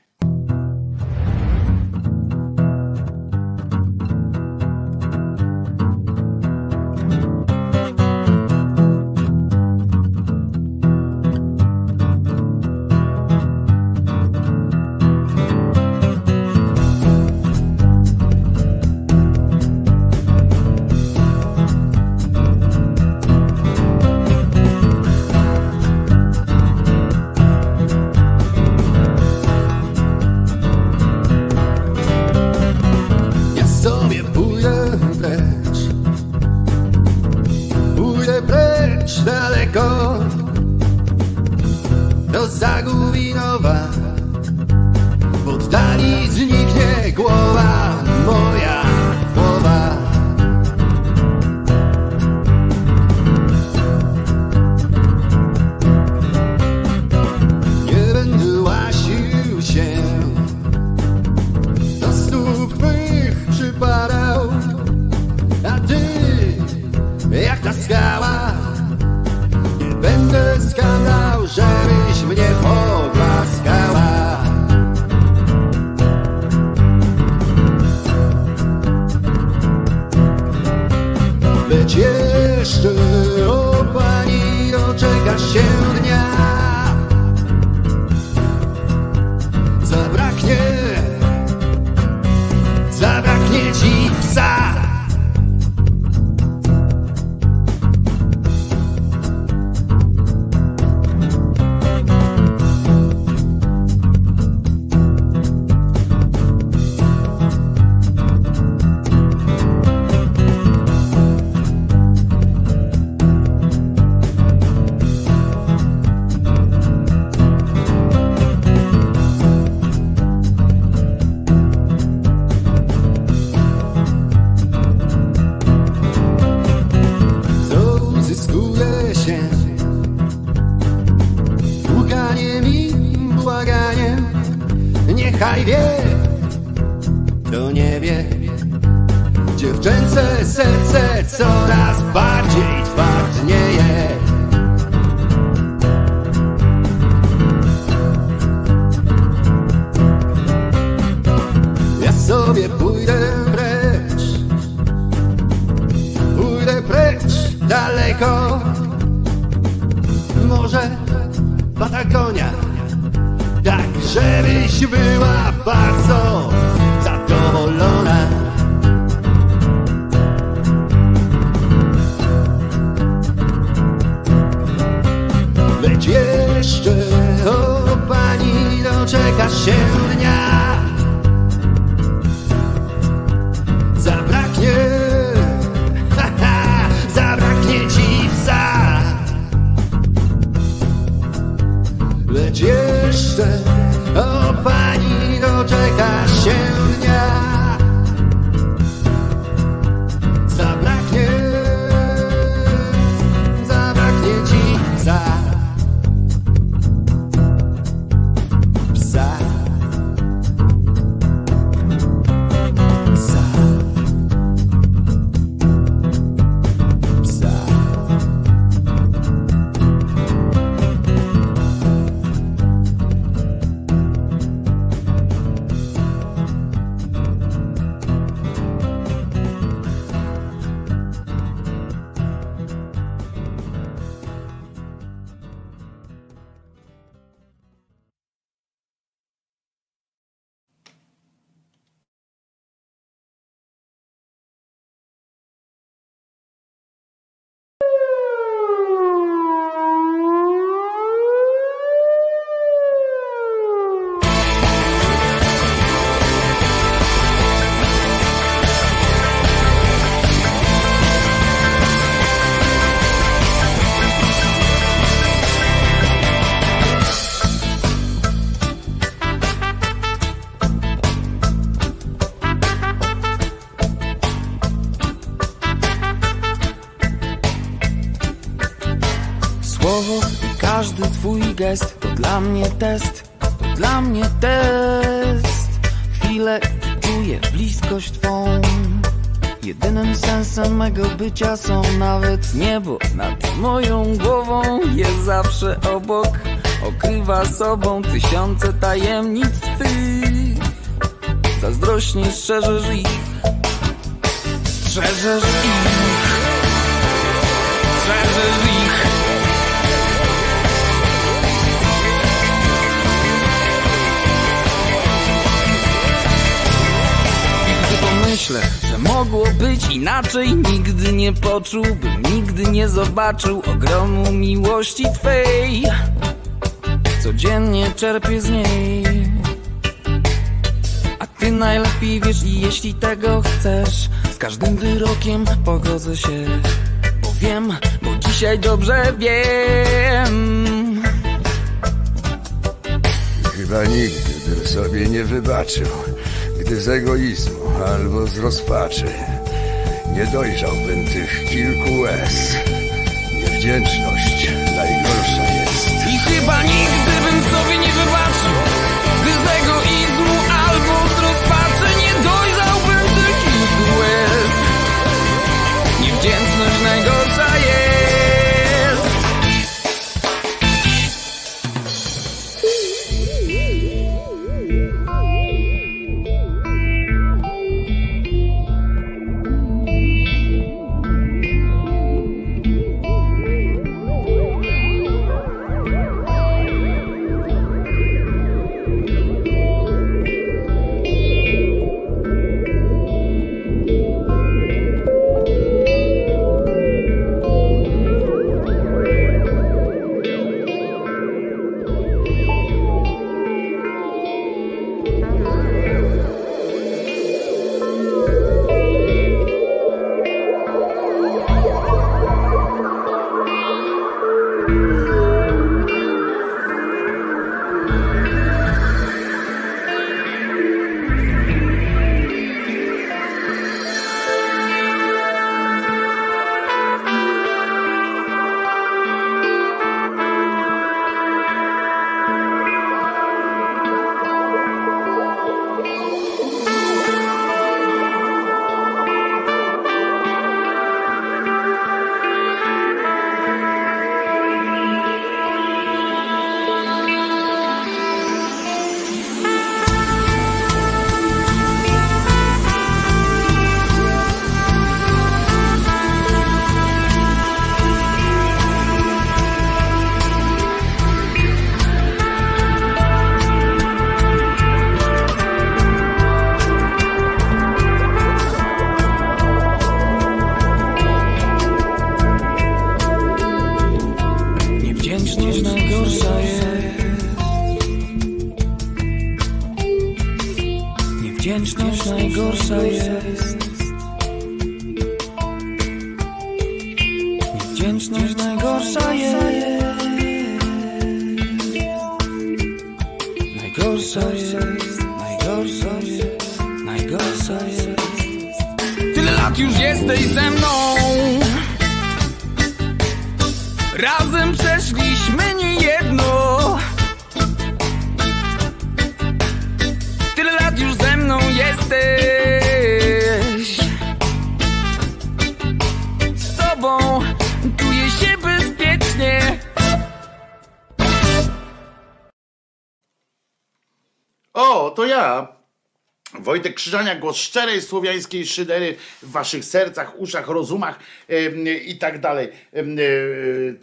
Speaker 4: Gest to dla mnie test, to dla mnie test. Chwilę czuję bliskość Twą. Jedynym sensem mego bycia są nawet niebo nad moją głową jest zawsze obok. Okrywa sobą tysiące tajemnic Twych. Zazdrośnie strzeżesz ich, strzeżesz ich, strzeżesz ich. Myślę, że mogło być inaczej. Nigdy nie poczułbym, nigdy nie zobaczył Ogromu miłości Twej. Codziennie czerpię z niej. A Ty najlepiej wiesz i jeśli tego chcesz. Z każdym wyrokiem pogodzę się Bo wiem, bo dzisiaj dobrze wiem.
Speaker 5: Chyba nigdy bym sobie nie wybaczył gdy z egoizmu albo z rozpaczy nie dojrzałbym tych kilku łez. Niewdzięczność najgorsza jest.
Speaker 4: I chyba nigdy bym sobie nie wybaczył,
Speaker 2: Krzyżania, głos szczerej słowiańskiej szydery w waszych sercach, uszach, rozumach i tak dalej. E,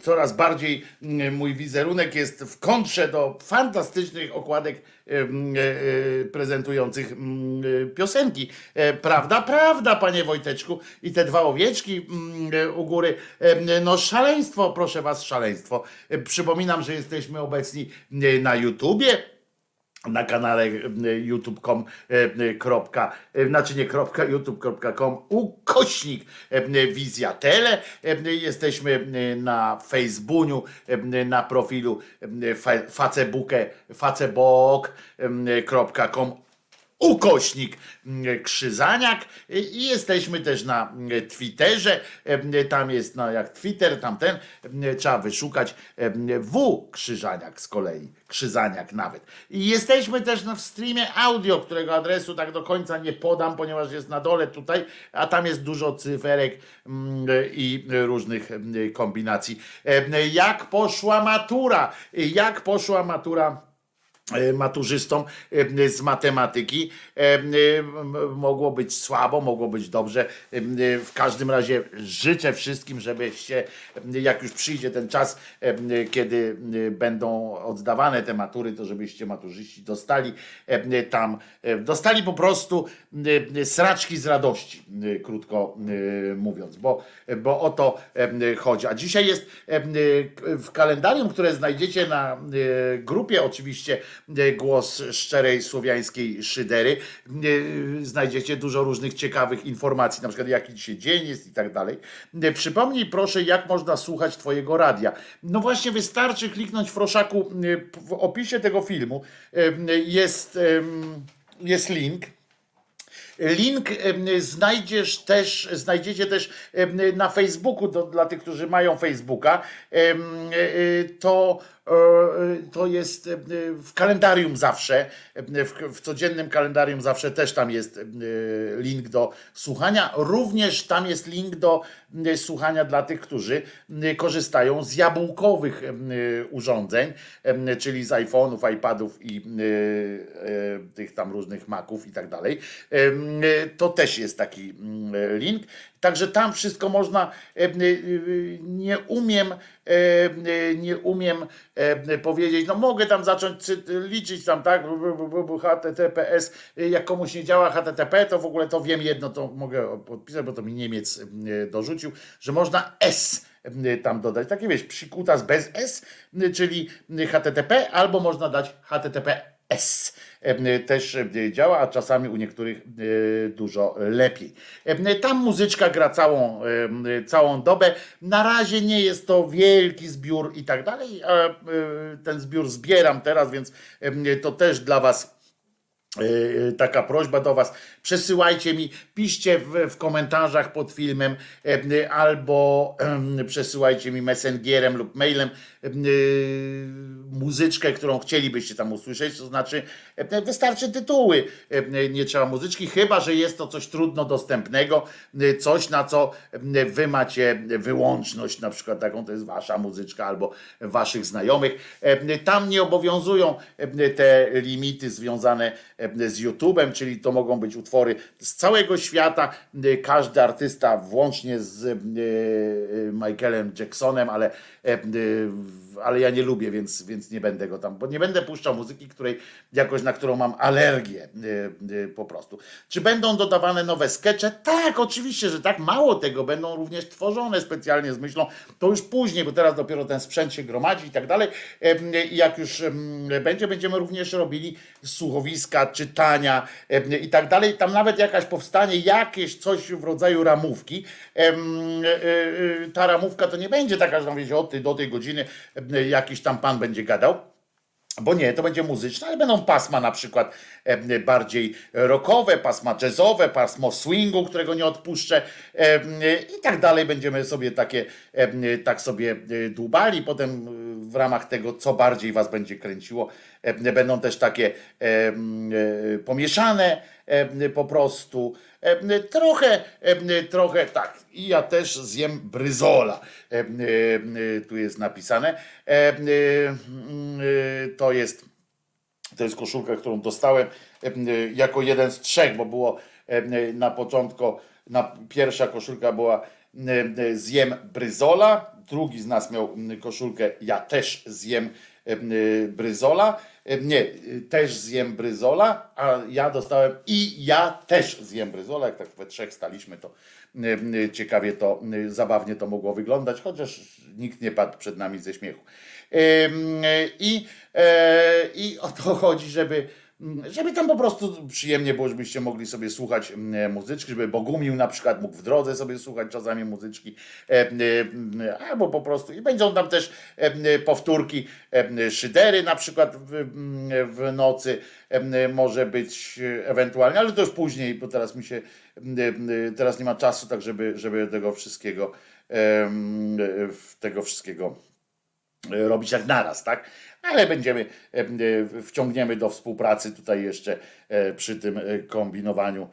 Speaker 2: Coraz bardziej mój wizerunek jest w kontrze do fantastycznych okładek e, e, prezentujących mm, piosenki. Prawda, prawda, panie Wojteczku. I te dwa owieczki mm, u góry. No szaleństwo, proszę was, szaleństwo. Przypominam, że jesteśmy obecni na YouTubie na kanale e, youtube.com e, e, znaczy nie youtube.com ukośnik wizja tele. Jesteśmy na Facebooku, na profilu e, facebookę facebook.com ukośnik mm, Krzyzaniak i jesteśmy też na mm, Twitterze, tam jest no jak Twitter, tamten, trzeba wyszukać W Krzyżaniak z kolei, Krzyzaniak nawet. I jesteśmy też w streamie audio, którego adresu tak do końca nie podam, ponieważ jest na dole tutaj, a tam jest dużo cyferek mm, i różnych kombinacji. Jak poszła matura? Jak poszła matura? E, maturzystom e, z matematyki. E, mogło być słabo, mogło być dobrze. W każdym razie życzę wszystkim, żebyście, jak już przyjdzie ten czas, kiedy będą oddawane te matury, to żebyście maturzyści dostali tam, dostali po prostu sraczki z radości, krótko mówiąc, bo, bo o to chodzi. A dzisiaj jest w kalendarium, które znajdziecie na grupie oczywiście głos szczerej słowiańskiej szydery. E, znajdziecie dużo różnych ciekawych informacji, na przykład jaki dzisiaj dzień jest i tak dalej. E, przypomnij proszę, jak można słuchać Twojego radia. No właśnie, wystarczy kliknąć w Froszaku w opisie tego filmu. Jest, jest link. Link znajdziesz też, znajdziecie też na Facebooku, do, dla tych, którzy mają Facebooka. To E, to jest e, w kalendarium zawsze, w, codziennym kalendarium zawsze też tam jest link do słuchania. Również tam jest link do słuchania dla tych, którzy korzystają z jabłkowych urządzeń, czyli z iPhone'ów, iPadów i tych tam różnych Maców i tak dalej. To też jest taki link. Także tam wszystko można, nie umiem, nie umiem powiedzieć, no mogę tam zacząć liczyć tam, tak, HTTPS, jak komuś nie działa HTTP, to w ogóle to wiem jedno, to mogę podpisać, bo to mi Niemiec dorzucił, że można S tam dodać, takie wiesz, psikutas bez S, czyli HTTP, albo można dać HTTPS też działa, a czasami u niektórych dużo lepiej. Tam muzyczka gra całą, całą dobę. Na razie nie jest to wielki zbiór i tak dalej. Ten zbiór zbieram teraz, więc to też dla Was E, taka prośba do Was, przesyłajcie mi, piszcie w, w, komentarzach pod filmem e, albo przesyłajcie mi messengerem lub mailem e, muzyczkę, którą chcielibyście tam usłyszeć, to znaczy wystarczy tytuły, nie trzeba muzyczki, chyba, że jest to coś trudno dostępnego, coś na co Wy macie wyłączność, na przykład taką to jest Wasza muzyczka albo Waszych znajomych. Tam nie obowiązują te limity związane z YouTube'em, czyli to mogą być utwory z całego świata. Każdy artysta, włącznie z e, e, Michaelem Jacksonem, ale, e, ale ja nie lubię, więc, więc nie będę go tam, bo nie będę puszczał muzyki, której jakoś na którą mam alergię po prostu. Czy będą dodawane nowe skecze? Tak, oczywiście, że tak. Mało tego, będą również tworzone specjalnie z myślą, to już później, bo teraz dopiero ten sprzęt się gromadzi i tak dalej. I jak już będzie, będziemy również robili słuchowiska czytania i tak dalej. Tam nawet jakaś powstanie, jakieś coś w rodzaju ramówki. E, e, e, ta ramówka to nie będzie taka, że tam wiecie, od tej do tej godziny jakiś tam pan będzie gadał. Bo nie, to będzie muzyczne, ale będą pasma na przykład bardziej rockowe, pasma jazzowe, pasmo swingu, którego nie odpuszczę i tak dalej. Będziemy sobie takie, tak sobie dłubali. Potem w ramach tego, co bardziej was będzie kręciło, będą też takie pomieszane po prostu. Trochę, trochę tak. I ja też zjem bryzola. Tu jest napisane. To jest, to jest koszulka, którą dostałem jako jeden z trzech, bo było na początku, na, pierwsza koszulka była zjem bryzola, drugi z nas miał koszulkę ja też zjem bryzola nie, też zjem bryzola, a ja dostałem i ja też zjem bryzola. Jak tak we trzech staliśmy, to ciekawie to, zabawnie to mogło wyglądać, chociaż nikt nie padł przed nami ze śmiechu. I, e, i o to chodzi, żeby żeby tam po prostu przyjemnie było, żebyście mogli sobie słuchać mm, muzyczki, żeby Bogumił na przykład mógł w drodze sobie słuchać czasami muzyczki, e, e, albo po prostu i będą tam też e, powtórki szydery na przykład w, mm, w nocy może być ewentualnie, ale to już później, bo teraz mi się teraz nie ma czasu tak, żeby, żeby tego wszystkiego tego wszystkiego robić jak naraz, tak? Ale będziemy, e, wciągniemy do współpracy tutaj jeszcze e, przy tym e, kombinowaniu.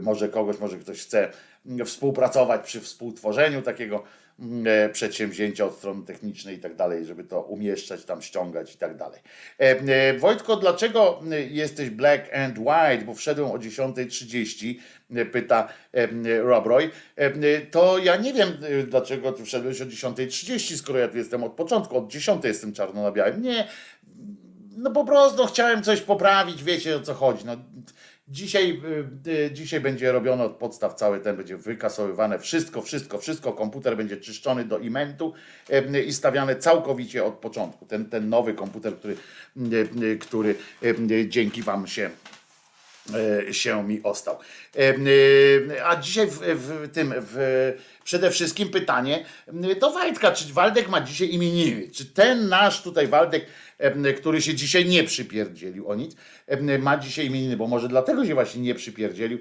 Speaker 2: Może kogoś, może ktoś chce współpracować przy współtworzeniu takiego E, przedsięwzięcia od strony technicznej i tak dalej, żeby to umieszczać, tam ściągać i tak dalej. E, e, Wojtko, dlaczego jesteś black and white? Bo wszedłem o 10.30, pyta Rob Roy. To ja nie wiem, dlaczego ty wszedłeś o 10.30, skoro ja tu jestem od początku, od 10 jestem czarno na białym. Nie, no po prostu chciałem coś poprawić, wiecie o co chodzi. No, Dzisiaj, y, y, dzisiaj będzie robione od podstaw cały ten, będzie wykasowywane wszystko, wszystko, wszystko. Komputer będzie czyszczony do imentu i stawiany całkowicie od początku. Ten, ten nowy komputer, który, y, który dzięki Wam się się mi ostał. A dzisiaj w, w tym w, przede wszystkim pytanie do Waldka, czy Waldek ma dzisiaj imieniny? Czy ten nasz tutaj Waldek który się dzisiaj nie przypierdzielił o nic, ma dzisiaj imieniny, bo może dlatego się właśnie nie przypierdzielił,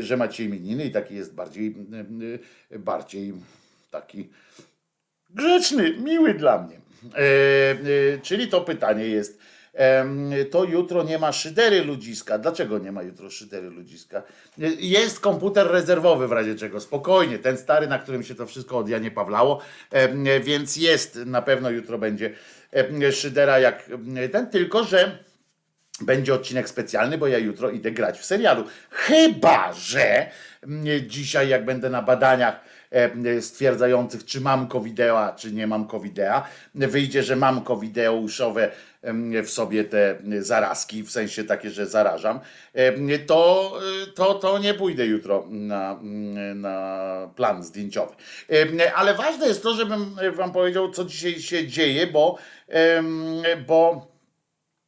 Speaker 2: że ma dzisiaj imieniny i taki jest bardziej, bardziej taki grzeczny, miły dla mnie. E, e, czyli to pytanie jest, to jutro nie ma szydery ludziska. Dlaczego nie ma jutro szydery ludziska? Jest komputer rezerwowy w razie czego, spokojnie, ten stary, na którym się to wszystko od Janie Pawlało, więc jest, na pewno jutro będzie szydera jak ten, tylko że będzie odcinek specjalny, bo ja jutro idę grać w serialu. Chyba, że dzisiaj jak będę na badaniach stwierdzających, czy mam covidea, czy nie mam covidea, wyjdzie, że mam covideuszowe w sobie te zarazki, w sensie takie, że zarażam, to, to, to nie pójdę jutro na, na plan zdjęciowy. Ale ważne jest to, żebym wam powiedział, co dzisiaj się dzieje, bo, bo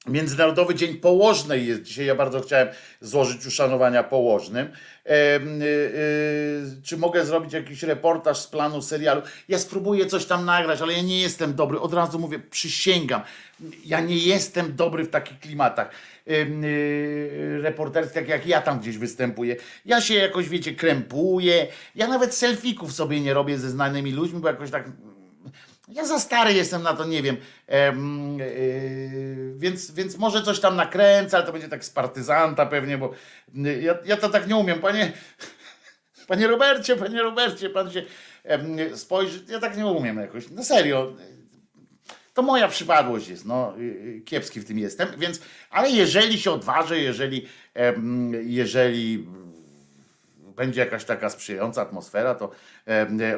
Speaker 2: Międzynarodowy Dzień Położnej jest dzisiaj. Ja bardzo chciałem złożyć uszanowania położnym. E, e, czy mogę zrobić jakiś reportaż z planu serialu? Ja spróbuję coś tam nagrać, ale ja nie jestem dobry. Od razu mówię, przysięgam. Ja nie jestem dobry w takich klimatach e, reporterskich, tak jak ja tam gdzieś występuję. Ja się jakoś, wiecie, krępuję. Ja nawet selfików sobie nie robię ze znanymi ludźmi, bo jakoś tak ja za stary jestem na to, nie wiem. yy, więc, więc może coś tam nakręcę, ale to będzie tak z partyzanta pewnie, bo ja, ja to tak nie umiem. Panie, panie Robercie, panie Robercie, pan się yy, spojrzy. Ja tak nie umiem jakoś. No serio. To moja przypadłość jest, no y, kiepski w tym jestem, więc, ale jeżeli się odważę, jeżeli, jeżeli będzie jakaś taka sprzyjająca atmosfera, to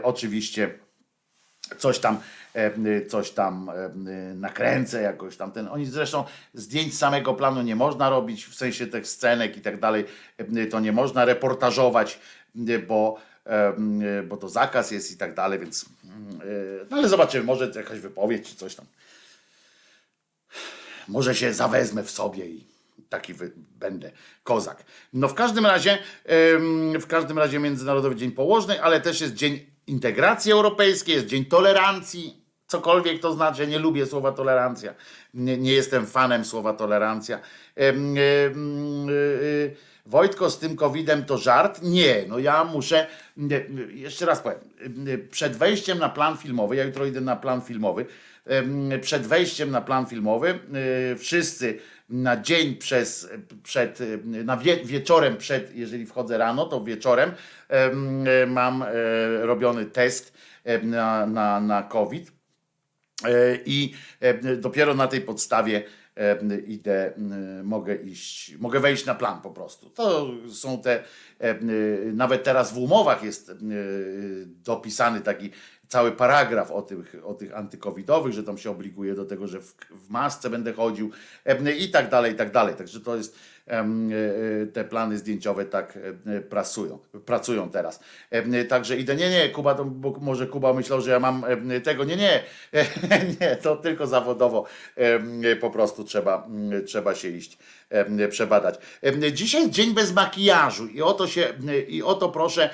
Speaker 2: oczywiście coś tam, e, coś tam e, nakręcę jakoś tam ten. Oni zresztą zdjęć samego planu nie można robić, w sensie tych scenek i tak dalej, e, to nie można reportażować, bo, bo to zakaz jest i tak dalej, więc no ale zobaczymy, może jakaś wypowiedź czy coś tam. Może się zawezmę w sobie i taki będę kozak. No w każdym razie, w każdym razie Międzynarodowy Dzień Położny, ale też jest Dzień integracji europejskiej, jest Dzień Tolerancji, cokolwiek to znaczy, nie lubię słowa tolerancja, nie, nie jestem fanem słowa tolerancja. E, e, Wojtko z tym covidem to żart? Nie, no ja muszę, jeszcze raz powiem, przed wejściem na plan filmowy, ja jutro idę na plan filmowy, przed wejściem na plan filmowy e, wszyscy na dzień przez, przed, na wie, wieczorem przed, jeżeli wchodzę rano, to wieczorem mam e, robiony test na, na, na COVID e, i dopiero na tej podstawie idę, mogę iść, mogę wejść na plan po prostu. To są te, nawet teraz w umowach jest dopisany taki cały paragraf o tych, o tych antykowidowych, że tam się obliguje do tego, że w, w masce będę chodził i tak dalej, i tak dalej. Także to jest, te plany zdjęciowe tak pracują, pracują teraz. Także idę, nie, nie, Kuba, to, bo może Kuba myślał, że ja mam tego, nie, nie, nie, to tylko zawodowo po prostu trzeba, trzeba się iść przebadać. Dzisiaj jest dzień bez makijażu i oto się, i oto proszę,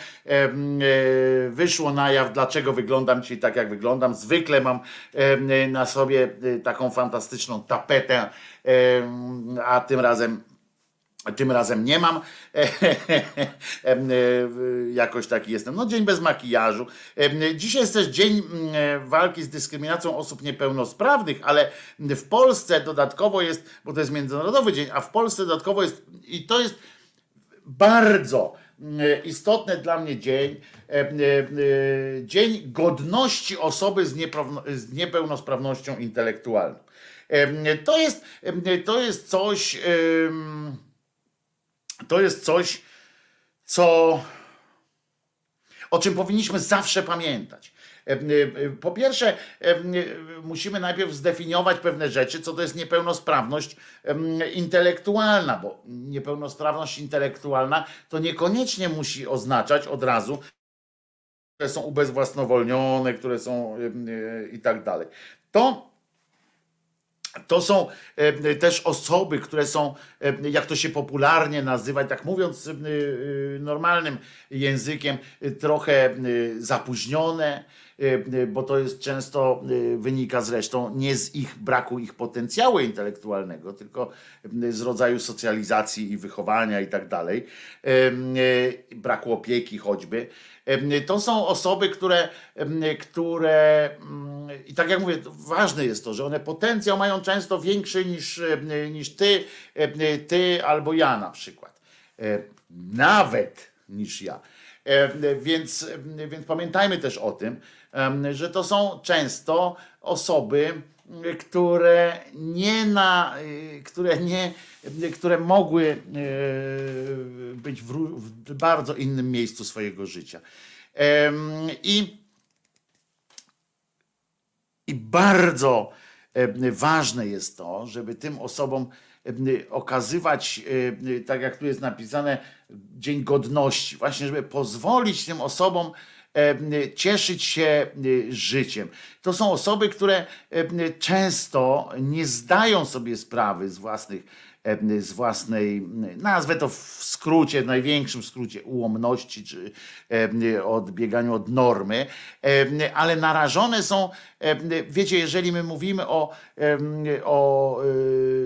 Speaker 2: wyszło na jaw, dlaczego wyglądam dzisiaj tak, jak wyglądam. Zwykle mam na sobie taką fantastyczną tapetę, a tym razem tym razem nie mam. Jakoś taki jestem. No, dzień bez makijażu. Dzisiaj jest też dzień mm, walki z dyskryminacją osób niepełnosprawnych, ale w Polsce dodatkowo jest, bo to jest międzynarodowy dzień, a w Polsce dodatkowo jest, i to jest bardzo mm, istotny dla mnie dzień, dzień godności osoby z niepełnosprawnością intelektualną. To jest, to jest coś to jest coś, co, o czym powinniśmy zawsze pamiętać. E, e, po pierwsze, e, musimy najpierw zdefiniować pewne rzeczy, co to jest niepełnosprawność intelektualna, bo niepełnosprawność intelektualna to niekoniecznie musi oznaczać od razu, które są ubezwłasnowolnione, które są i tak dalej. To to są e, też osoby, które są, e, jak to się popularnie nazywa, tak mówiąc e, normalnym językiem, trochę zapóźnione, bo to jest często wynika zresztą nie z ich braku ich potencjału intelektualnego, tylko z rodzaju socjalizacji i wychowania i tak dalej, braku opieki choćby. To są osoby, które, które mm, i tak jak mówię, ważne jest to, że one potencjał mają często większy niż, niż ty, ty albo ja na przykład. Nawet niż ja. Więc, więc pamiętajmy też o tym, że to są często osoby, które nie na, które nie, które mogły być w, w bardzo innym miejscu swojego życia. I, i bardzo ważne jest to, żeby tym osobom okazywać, tak jak tu jest napisane, Dzień Godności, właśnie, żeby pozwolić tym osobom cieszyć się życiem. To są osoby, które często nie zdają sobie sprawy z własnych z własnej, nazwę to w skrócie, w największym skrócie ułomności, czy odbieganiu od normy, ale narażone są, wiecie, jeżeli my mówimy o, o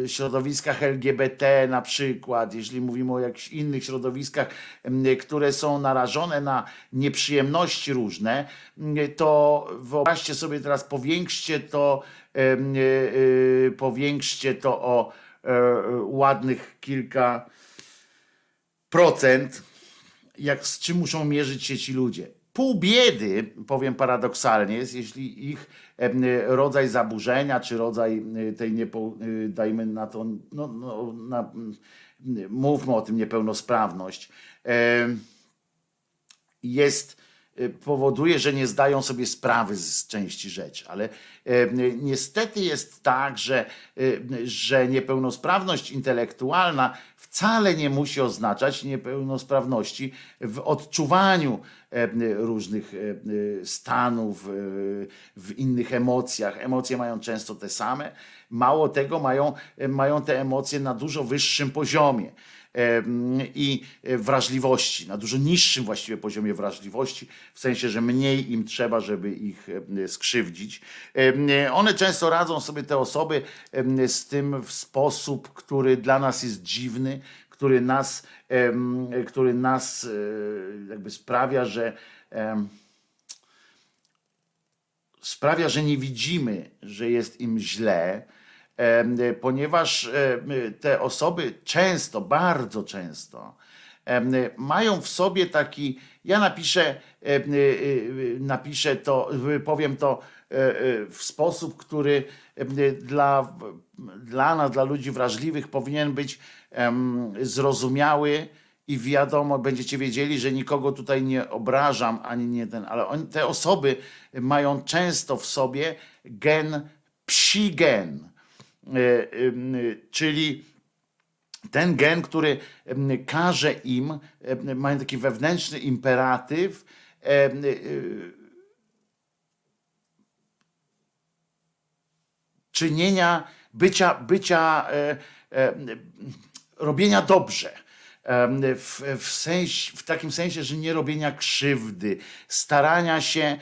Speaker 2: środowiskach LGBT na przykład, jeśli mówimy o jakichś innych środowiskach, które są narażone na nieprzyjemności różne, to wyobraźcie sobie teraz, powiększcie to, powiększcie to o E, ładnych kilka procent, jak z czym muszą mierzyć się ci ludzie. Pół biedy, powiem paradoksalnie, jest, jeśli ich rodzaj zaburzenia, czy rodzaj e, tej, niepo, e, dajmy na to, no, no, na, mówmy o tym, niepełnosprawność, jest powoduje, że nie zdają sobie sprawy z części rzeczy. Ale y, niestety jest tak, że, y, że niepełnosprawność intelektualna wcale nie musi oznaczać niepełnosprawności w odczuwaniu różnych stanów, w innych emocjach. Emocje mają często te same. Mało tego, mają, mają te emocje na dużo wyższym poziomie i wrażliwości, na dużo niższym właściwie poziomie wrażliwości, w sensie, że mniej im trzeba, żeby ich skrzywdzić. One często radzą sobie te osoby z tym w sposób, który dla nas jest dziwny, który nas, który nas e, jakby sprawia, że sprawia, że nie widzimy, że jest im źle, ponieważ te osoby często, bardzo często mają w sobie taki, ja napiszę, e, e, napiszę to, powiem to e, w sposób, który dla, dla nas, dla ludzi wrażliwych powinien być zrozumiały i wiadomo, będziecie wiedzieli, że nikogo tutaj nie obrażam, ani nie ten, ale on, te osoby mają często w sobie gen, psi gen. E, czyli ten gen, który każe im, mają taki wewnętrzny imperatyw, czynienia, bycia, bycia e, e, robienia dobrze. W, w, sens, w takim sensie, że nie robienia krzywdy, starania się,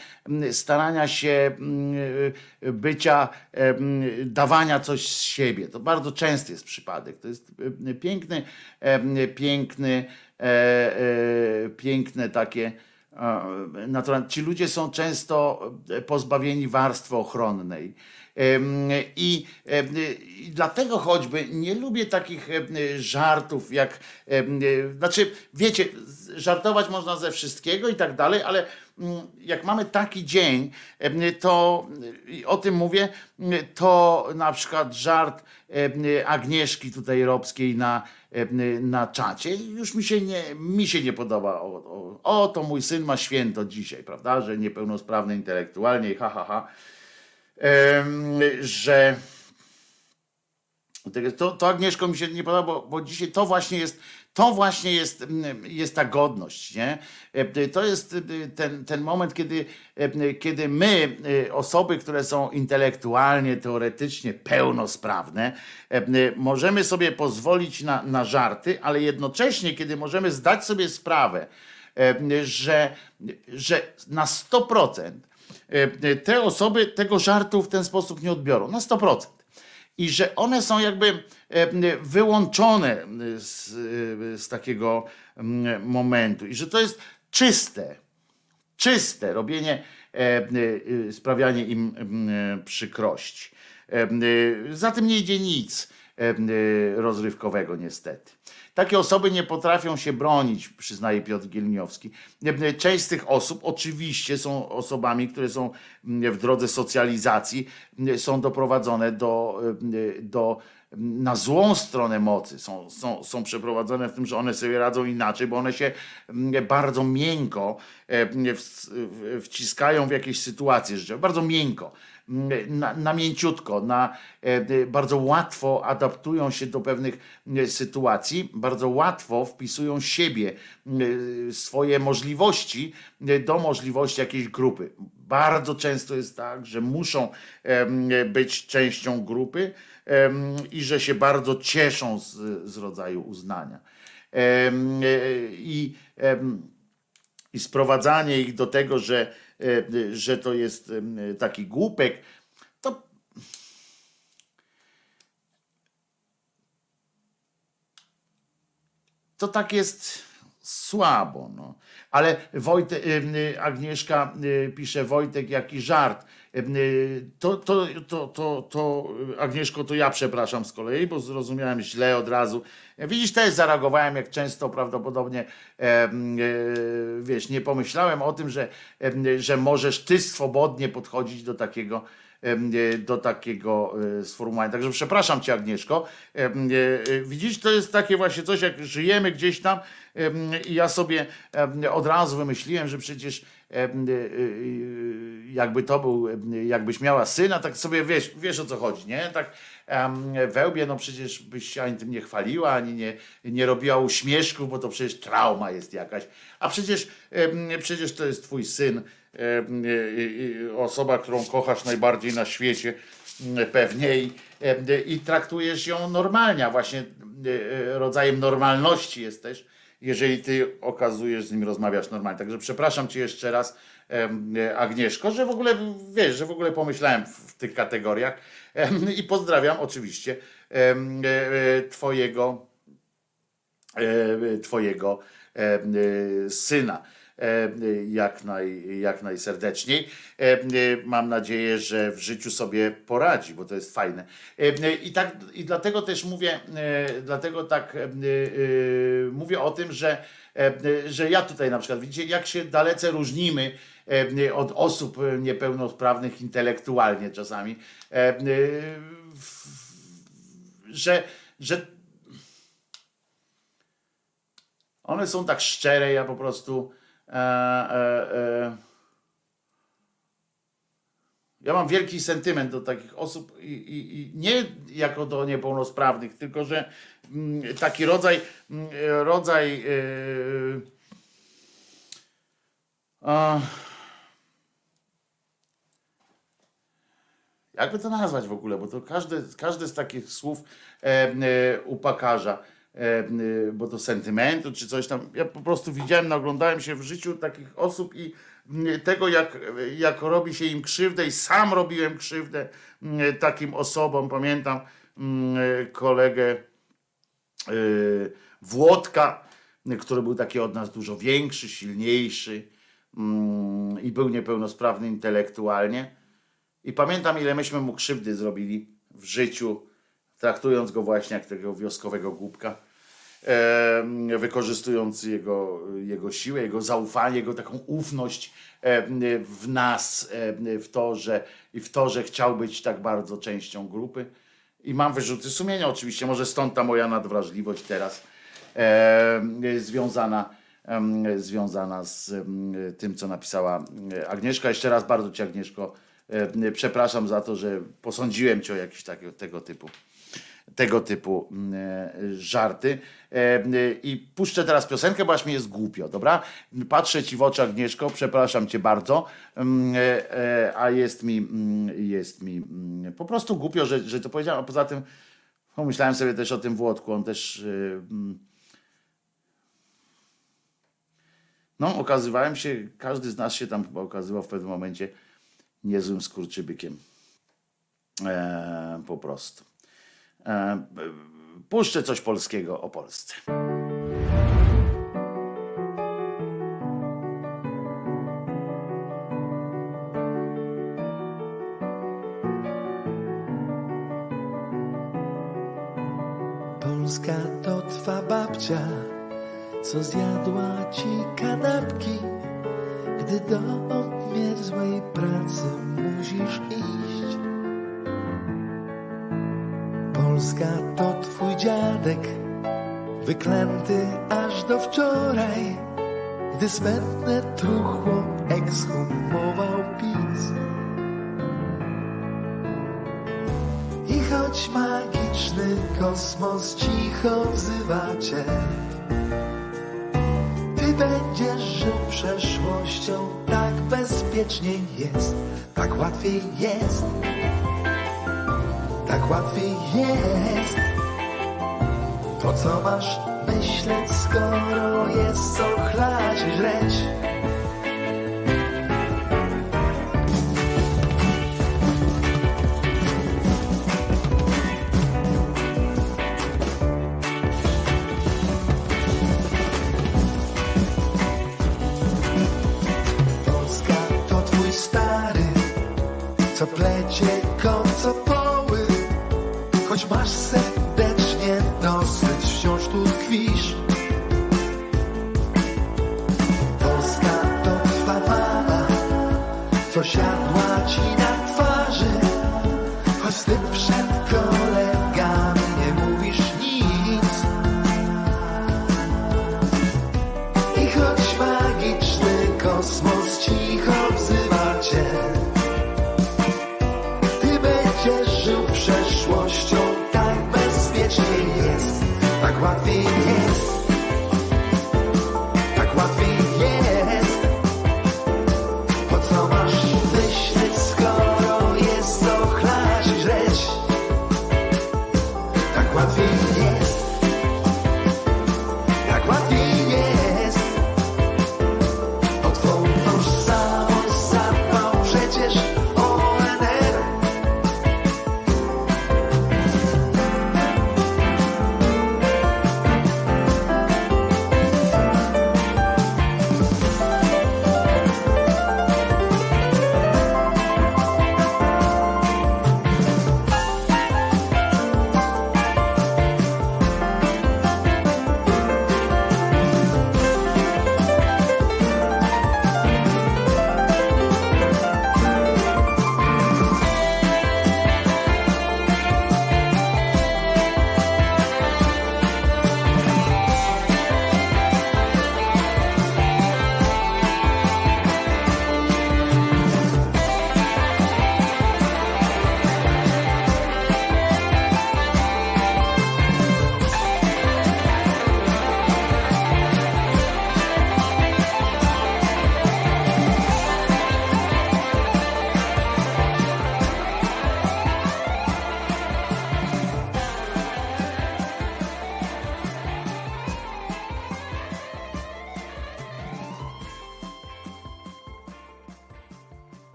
Speaker 2: starania się bycia, dawania coś z siebie. To bardzo częsty jest przypadek. To jest piękny, piękny, e, piękne takie. Naturalnie. Ci ludzie są często pozbawieni warstwy ochronnej i, I, dlatego choćby nie lubię takich żartów, jak, znaczy, wiecie, żartować można ze wszystkiego i tak dalej, ale mm, jak mamy taki dzień, to o tym mówię, to na przykład żart Agnieszki tutaj Robskiej na, na czacie. Już mi się nie, mi się nie podoba. O, o, o, to mój syn ma święto dzisiaj, prawda, że niepełnosprawny intelektualnie ha, ha, ha że to, to Agnieszko mi się nie podoba, bo, bo dzisiaj to właśnie jest, to właśnie jest, mm, jest ta godność, nie? To jest ten, ten moment, kiedy, kiedy my, osoby, które są intelektualnie, teoretycznie pełnosprawne, możemy sobie pozwolić na, na żarty, ale jednocześnie, kiedy możemy zdać sobie sprawę, że, że na 100% E, te osoby tego żartu w ten sposób nie odbiorą na 100%. I że one są jakby e, wyłączone z, e, z takiego momentu. I że to jest czyste, czyste robienie, sprawianie im przykrości. Za tym nie idzie nic rozrywkowego niestety. Takie osoby nie potrafią się bronić, przyznaje Piotr Gielniowski. Część z tych osób oczywiście są osobami, które są w drodze socjalizacji, są doprowadzone do, do na złą stronę mocy. Są, są, są przeprowadzone w tym, że one sobie radzą inaczej, bo one się bardzo miękko wciskają w jakieś sytuacje życiowe, bardzo miękko na, na mięciutko, na, e, bardzo łatwo adaptują się do pewnych e, sytuacji, bardzo łatwo wpisują siebie, e, swoje możliwości do możliwości jakiejś grupy. Bardzo często jest tak, że muszą być częścią grupy i że się bardzo cieszą z, z rodzaju uznania. I, I sprowadzanie ich do tego, że że to jest taki głupek, to to tak jest słabo. No. Ale Wojtek, Agnieszka pisze, Wojtek, jaki żart. To, to, to, to, to, Agnieszko, to ja przepraszam z kolei, bo zrozumiałem źle od razu. Widzisz, też zareagowałem jak często prawdopodobnie, e, wiesz, nie pomyślałem o tym, że, że możesz ty swobodnie podchodzić do takiego do takiego e, sformułowania. Także przepraszam cię, Agnieszko. E, widzisz, to jest takie właśnie coś, jak żyjemy gdzieś tam i ja sobie od razu wymyśliłem, że przecież jakby to był, jakbyś miała syna, tak sobie wiesz, wiesz o co chodzi, nie? Tak wełbie, no przecież byś się ani tym nie chwaliła, ani nie, nie robiła uśmieszku, bo to przecież trauma jest jakaś. A przecież, przecież to jest twój syn, osoba, którą kochasz najbardziej na świecie, pewnie i, i traktujesz ją normalnie, a właśnie rodzajem normalności jesteś, jeżeli ty okazujesz z nim rozmawiasz normalnie. Także przepraszam cię jeszcze raz, Agnieszko, że w ogóle wiesz, że w ogóle pomyślałem w tych kategoriach i pozdrawiam oczywiście e, twojego e, twojego syna jak, naj, jak najserdeczniej. Mam nadzieję, że w życiu sobie poradzi, bo to jest fajne. I, tak, i dlatego też mówię, dlatego tak mówię o tym, że, że ja tutaj na przykład, widzicie, jak się dalece różnimy E, od osób niepełnosprawnych intelektualnie czasami, e, e, że, że one są tak szczere, ja po prostu Ja mam wielki sentyment do takich osób i, i, i nie jako do niepełnosprawnych, tylko że mm, taki rodzaj, mm, rodzaj yy, a, jakby to nazwać w ogóle, bo to każde, każde z takich słów e, e, upakarza, e, e, bo to sentymentu czy coś tam. Ja po prostu widziałem, naglądałem się w życiu takich osób i mm, tego, jak, jak robi się im krzywdę, i sam robiłem krzywdę mm, takim osobom. Pamiętam mm, kolegę e, Włodka, który był taki od nas dużo większy, silniejszy i był niepełnosprawny intelektualnie i pamiętam, ile myśmy mu krzywdy zrobili w życiu, traktując go właśnie jak tego wioskowego głupka, e, wykorzystując jego, jego siłę, jego zaufanie, jego taką ufność w nas, w to, że, i w to, że chciał być tak bardzo częścią grupy. I mam wyrzuty sumienia oczywiście, może stąd ta moja nadwrażliwość teraz związana, związana z tym, co napisała Agnieszka. Jeszcze raz bardzo Ci Agnieszko przepraszam za to, że posądziłem cię o jakieś takie, tego typu tego typu mm, e, żarty. E, I puszczę teraz piosenkę, bo aż mi jest głupio, dobra? Patrzę ci w oczy, Agnieszko, przepraszam cię bardzo, mm, a jest mi, mm, jest mi po prostu głupio, że, że to powiedziałem, a poza tym pomyślałem sobie też o tym Włodku, on też no okazywałem się, każdy z nas się tam chyba okazywał w pewnym momencie niezłym skurczybykiem. E, po prostu. E, puszczę coś polskiego o Polsce.
Speaker 6: Polska to twa babcia, co zjadła ci kanapki, gdy do złej pracy wyklęty aż do wczoraj, gdy smętne truchło ekshumował PiS. I choć magiczny kosmos cicho wzywa cię, ty będziesz żył przeszłością tak bezpiecznie jest, tak łatwiej jest, tak łatwiej jest. Po co masz myśleć, skoro jest co chlać i? Polska to twój stary, co plecie, co Be.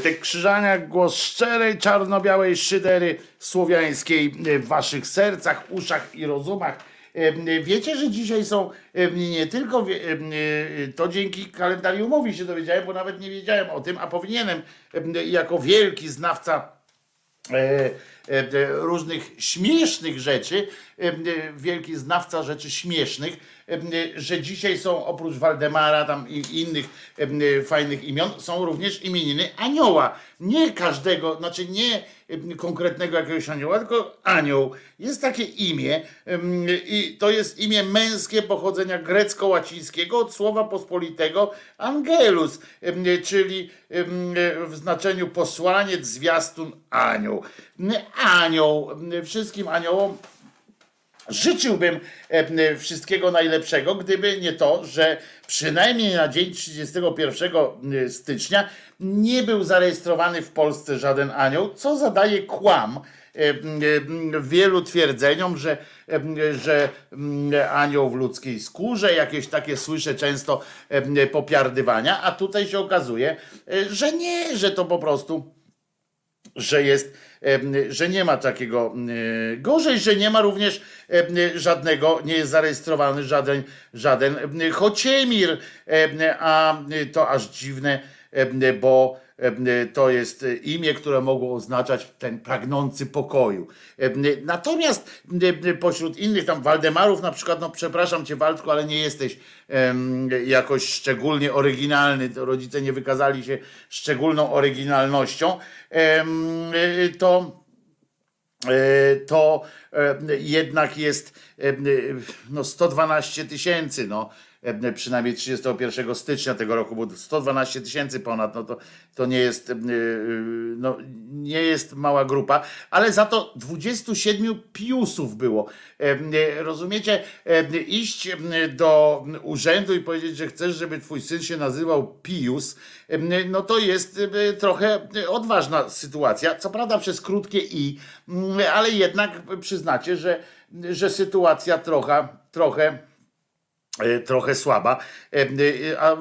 Speaker 2: Wojtek Krzyżaniak, głos szczerej, czarno-białej szydery słowiańskiej w waszych sercach, uszach i rozumach. E, Wiecie, że dzisiaj są e, nie tylko e, to dzięki kalendariumowi się dowiedziałem, bo nawet nie wiedziałem o tym, a powinienem jako wielki znawca różnych śmiesznych rzeczy, wielki znawca rzeczy śmiesznych, że dzisiaj są oprócz Waldemara tam i innych fajnych imion, są również imieniny anioła. Nie każdego, znaczy nie konkretnego jakiegoś anioła, tylko anioł. Jest takie imię i to jest imię męskie pochodzenia grecko-łacińskiego od słowa pospolitego angelus, czyli w znaczeniu posłaniec, zwiastun, anioł. Anioł, wszystkim aniołom Życzyłbym e, wszystkiego najlepszego, gdyby nie to, że przynajmniej na dzień 31 stycznia nie był zarejestrowany w Polsce żaden anioł, co zadaje kłam e, e, wielu twierdzeniom, że, że anioł w ludzkiej skórze, jakieś takie słyszę często popiardywania, a tutaj się okazuje, że nie, że to po prostu że jest, że nie ma takiego gorzej, że nie ma również żadnego, nie jest zarejestrowany żaden, żaden em, Chociemir, em, a to aż dziwne, bo to jest imię, które mogło oznaczać ten pragnący pokoju. Em, Natomiast pośród innych tam Waldemarów na przykład, no przepraszam cię Waldku, ale nie jesteś jakoś szczególnie oryginalny, rodzice nie wykazali się szczególną oryginalnością, to e, to e, jednak jest e, no 112 tysięcy, no. e, przynajmniej 31 stycznia tego roku, bo 112 tysięcy ponad, no to, to nie jest e, no, nie jest mała grupa, ale za to 27 piusów było. E, Rozumiecie? E, Iść e, do urzędu i powiedzieć, że chcesz, żeby twój syn się nazywał Pius, e, no to jest e, trochę odważna sytuacja. Co prawda przez krótkie i, mm, ale jednak przyznacie, że, że sytuacja trochę, trochę e, trochę słaba. E, e, A e,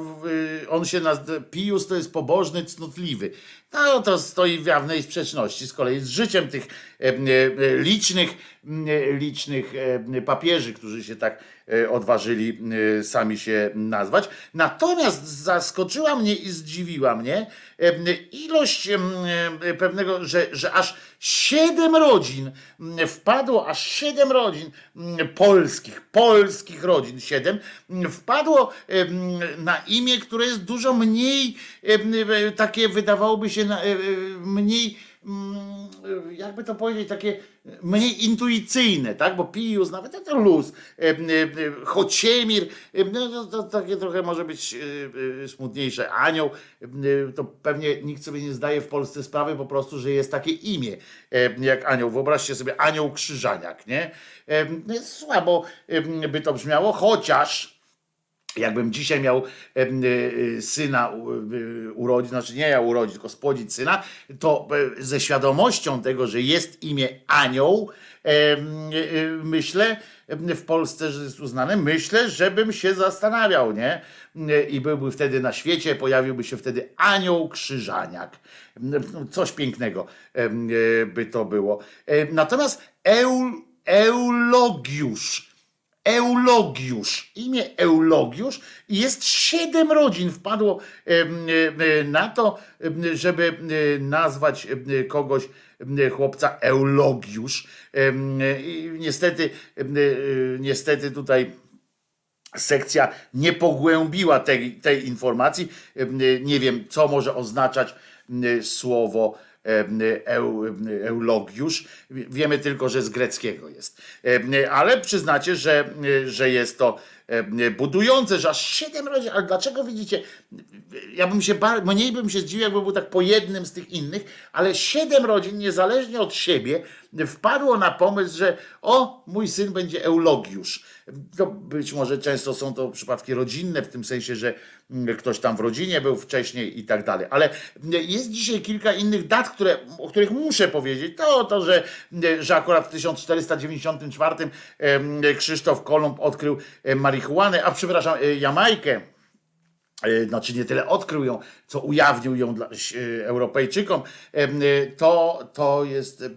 Speaker 2: on się nazywa, Pius to jest pobożny, cnotliwy. No to stoi w jawnej sprzeczności z kolei z życiem tych e, e, licznych, m, licznych e, papieży, którzy się tak e, odważyli e, sami się nazwać. Natomiast zaskoczyła mnie i zdziwiła mnie e, ilość e, pewnego, że, że aż siedem rodzin wpadło, aż siedem rodzin polskich, polskich rodzin, siedem, wpadło na imię, które jest dużo mniej e, takie, wydawałoby się, e, e, mniej jakby to powiedzieć, takie mniej intuicyjne, tak? Bo Pius, nawet to luz, em, em, Chociemir, em, no, to, to takie trochę może być e, e, smutniejsze. Anioł, e, to pewnie nikt sobie nie zdaje w Polsce sprawy po prostu, że jest takie imię jak anioł. Wyobraźcie sobie anioł krzyżaniak, nie? No Słabo by to brzmiało, chociaż Jakbym dzisiaj miał y, y, syna y, urodzić, znaczy nie ja urodzić, tylko spłodzić syna, to e, ze świadomością tego, że jest imię Anioł, myślę, w Polsce, że jest uznane, myślę, żebym się zastanawiał, nie? I byłby wtedy na świecie, pojawiłby się wtedy Anioł Krzyżaniak. No, Coś pięknego y, by to było. Em, Natomiast Eul, Eulogiusz, Eulogiusz, imię Eulogiusz i jest siedem rodzin wpadło na to, żeby nazwać kogoś, chłopca Eulogiusz. I niestety, e, niestety tutaj sekcja nie pogłębiła tej, tej informacji. Nie wiem, co może oznaczać słowo eulogiusz. Wiemy tylko, że z greckiego jest. Ale przyznacie, że, że jest to budujące, że aż siedem rodzin. Ale dlaczego widzicie? Ja bym się bar- mniej bym się zdziwił, jakby był tak po jednym z tych innych, ale siedem rodzin, niezależnie od siebie, wpadło na pomysł, że o, mój syn będzie eulogiusz. To być może często są to przypadki rodzinne, w tym sensie, że mm, ktoś tam w rodzinie był wcześniej i tak dalej. Ale jest dzisiaj kilka innych dat, które, o których muszę powiedzieć. To to, że, że akurat w 1494 em, Krzysztof Kolumb odkrył marihuanę, a przepraszam, e, Jamajkę znaczy nie tyle odkrył ją, co ujawnił ją dla e, Europejczykom, e, to, to jest e,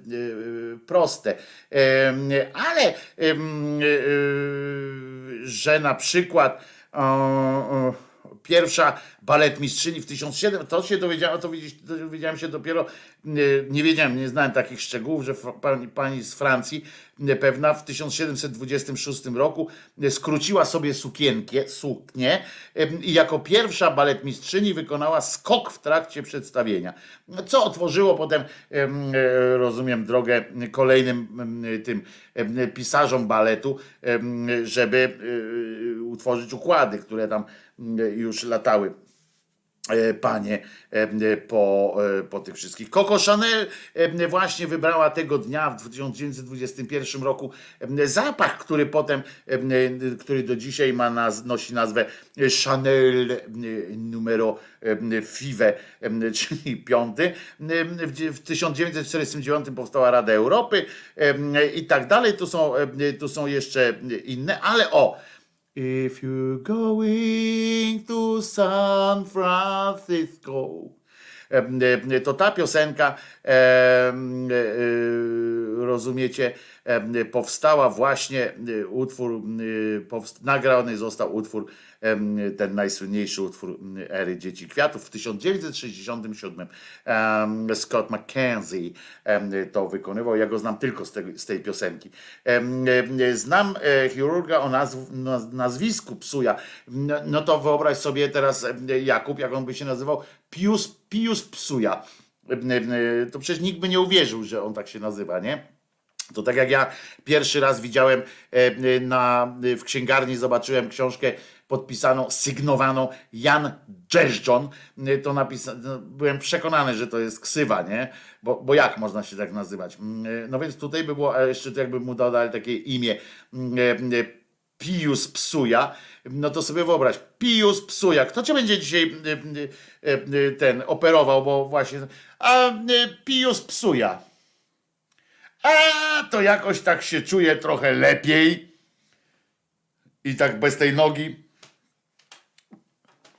Speaker 2: proste. Ale e, że na przykład pierwsza baletmistrzyni w 1700, to się dowiedziałem, to dowiedziałem się dopiero, nie, wiedziałem, nie znałem takich szczegółów, że pani, pani z Francji pewna w 1726 roku nie, skróciła sobie sukienkę, suknię em, i jako pierwsza baletmistrzyni wykonała skok w trakcie przedstawienia, co otworzyło potem, em, e, rozumiem, drogę kolejnym tym pisarzom baletu, żeby e, utworzyć układy, które tam już latały. e, panie e, po, e, po tych wszystkich. Coco Chanel e, właśnie wybrała tego dnia w 1921 roku e, zapach, który potem, e, który do dzisiaj ma naz, nosi nazwę Chanel e, numero e, Five, e, czyli piąty. E, W w 1949 powstała Rada Europy e, i tak dalej. Tu są, e, tu są jeszcze inne, ale o, If you're going to San Francisco. To ta piosenka, e, e, rozumiecie, powstała właśnie e, utwór, powst- nagrany został utwór, ten najsłynniejszy utwór ery Dzieci Kwiatów w 1967. Em, Scott McKenzie to wykonywał. Ja go znam tylko z, tej piosenki. Znam e, chirurga o nazw, naz- nazwisku Psuja. No, no to wyobraź sobie teraz Jakub, jak on by się nazywał, Pius, Pius Psuja. To przecież nikt by nie uwierzył, że on tak się nazywa, nie? To tak jak ja pierwszy raz widziałem e, na, w księgarni, zobaczyłem książkę podpisaną, sygnowaną Jan Dżeżdżon, to napisa- no, byłem przekonany, że to jest ksywa, nie? Bo, bo jak można się tak nazywać? Mm, No więc tutaj by było, jeszcze jakby mu dodali takie imię mm, e, Pius Psuja, no to sobie wyobraź, Pius Psuja, kto cię będzie dzisiaj e, e, e, ten operował, bo właśnie, a e, Pius Psuja. A to jakoś tak się czuję trochę lepiej. I tak bez tej nogi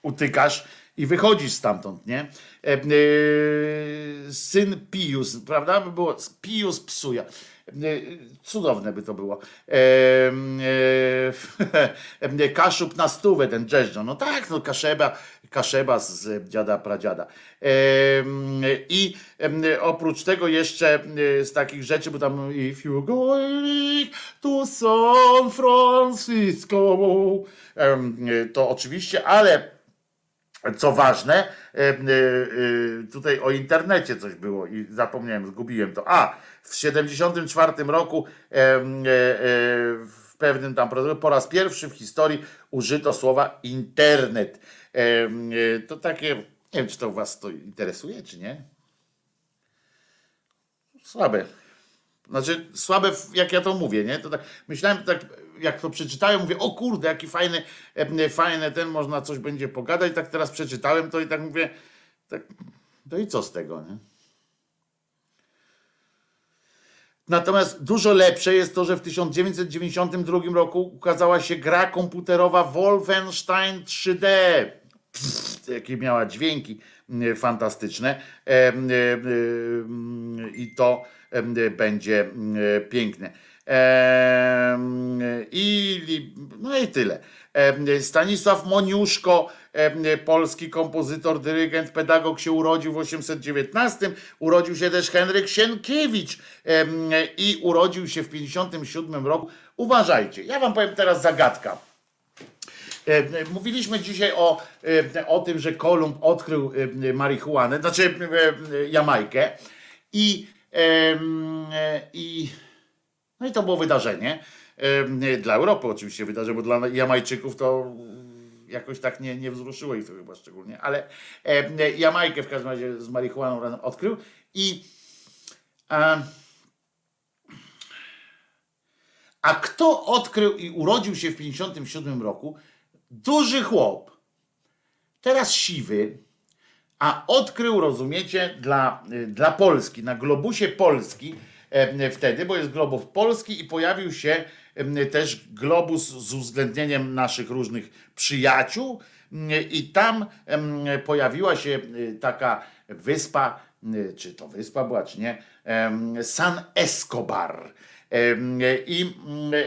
Speaker 2: utykasz i wychodzisz stamtąd, nie? E, e, syn Pius, prawda? By było Pius psuja. E, Cudowne by to było. E, e, kaszub na stówę, ten Dżeżdżo. No tak, no Kaszeba, Kaszeba z dziada pradziada. I oprócz tego jeszcze e, z takich rzeczy, bo tam if you going to San Francisco, e, to oczywiście, ale co ważne, e, tutaj o internecie coś było i zapomniałem, zgubiłem to. A, w 74 roku w pewnym tam po raz pierwszy w historii użyto słowa internet. E, To takie, nie wiem, czy to was to interesuje, czy nie? Słabe. Znaczy, słabe, jak ja to mówię, nie? To tak, myślałem, tak, jak to przeczytałem, mówię, o kurde, jaki fajny, fajny ten, można coś będzie pogadać. Tak teraz przeczytałem to i tak mówię, tak, no i co z tego, nie? Natomiast dużo lepsze jest to, że w 1992 roku ukazała się gra komputerowa Wolfenstein 3D. Pff, jakie miała dźwięki mm, fantastyczne. E, em, I to będzie piękne. Em, I, no i tyle. Stanisław Moniuszko, polski kompozytor, dyrygent, pedagog się urodził w 819. Urodził się też Henryk Sienkiewicz i urodził się w 57 roku. Uważajcie, ja wam powiem teraz zagadka. E, Mówiliśmy dzisiaj o, e, o tym, że Kolumb odkrył e, marihuanę, znaczy e, e, Jamajkę i, e, i no i to było wydarzenie. E, Dla Europy oczywiście wydarzenie, bo dla Jamajczyków to jakoś tak nie, nie wzruszyło ich to chyba szczególnie, ale e, Jamajkę w każdym razie z marihuaną razem odkrył i a, a kto odkrył i urodził się w 57 roku? Duży chłop, teraz siwy, a odkrył, rozumiecie, dla, y, dla Polski, na globusie Polski e, wtedy, bo jest globus Polski i pojawił się też globus z uwzględnieniem naszych różnych przyjaciół, I tam pojawiła się taka wyspa, czy to wyspa była, czy nie, San Escobar. I,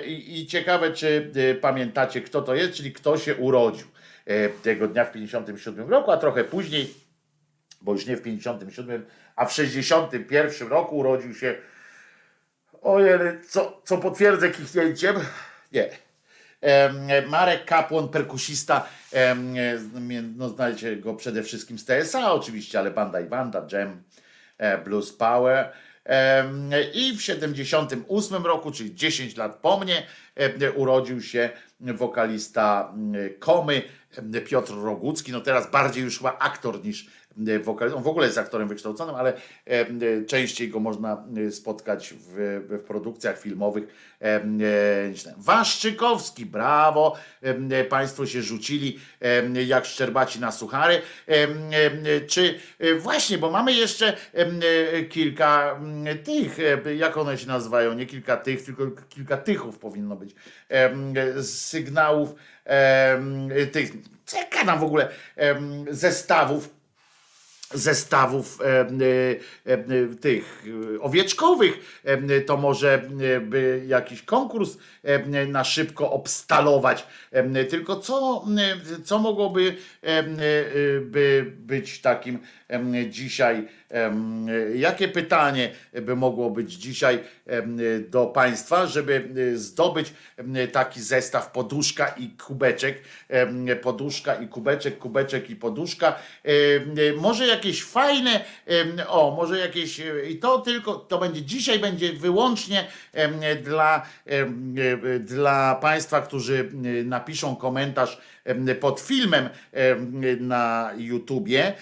Speaker 2: i, I ciekawe, czy pamiętacie, kto to jest, czyli kto się urodził tego dnia w 57 roku, a trochę później, bo już nie w 57, a w 61 roku urodził się Ojej, co, co potwierdzę kichnięciem? Nie. Marek Kapłon, perkusista, no znajdziecie go przede wszystkim z TSA oczywiście, ale Banda i Banda, Jam, e, Blues Power. I w 78 roku, czyli 10 lat po mnie, urodził się wokalista Komy, Piotr Rogucki, no teraz bardziej już chyba aktor niż wokalistą. On w ogóle jest aktorem wykształconym, ale częściej go można spotkać w, w produkcjach filmowych. Waszczykowski, brawo, Państwo się rzucili jak szczerbaci na suchary. Czy właśnie, bo mamy jeszcze kilka tych, jak one się nazywają, nie kilka tych, tylko kilka tychów powinno być, sygnałów tych, co ja w ogóle, zestawów zestawów e, e, e, tych owieczkowych, to może by jakiś konkurs na szybko obstalować. Tylko co, co mogłoby by być takim dzisiaj, jakie pytanie by mogło być dzisiaj do Państwa, żeby zdobyć taki zestaw poduszka i kubeczek, poduszka i kubeczek, kubeczek i poduszka. Może jakieś fajne, o, może jakieś, i to tylko, to będzie, dzisiaj będzie wyłącznie dla, dla Państwa, którzy napiszą komentarz, pod filmem na YouTubie,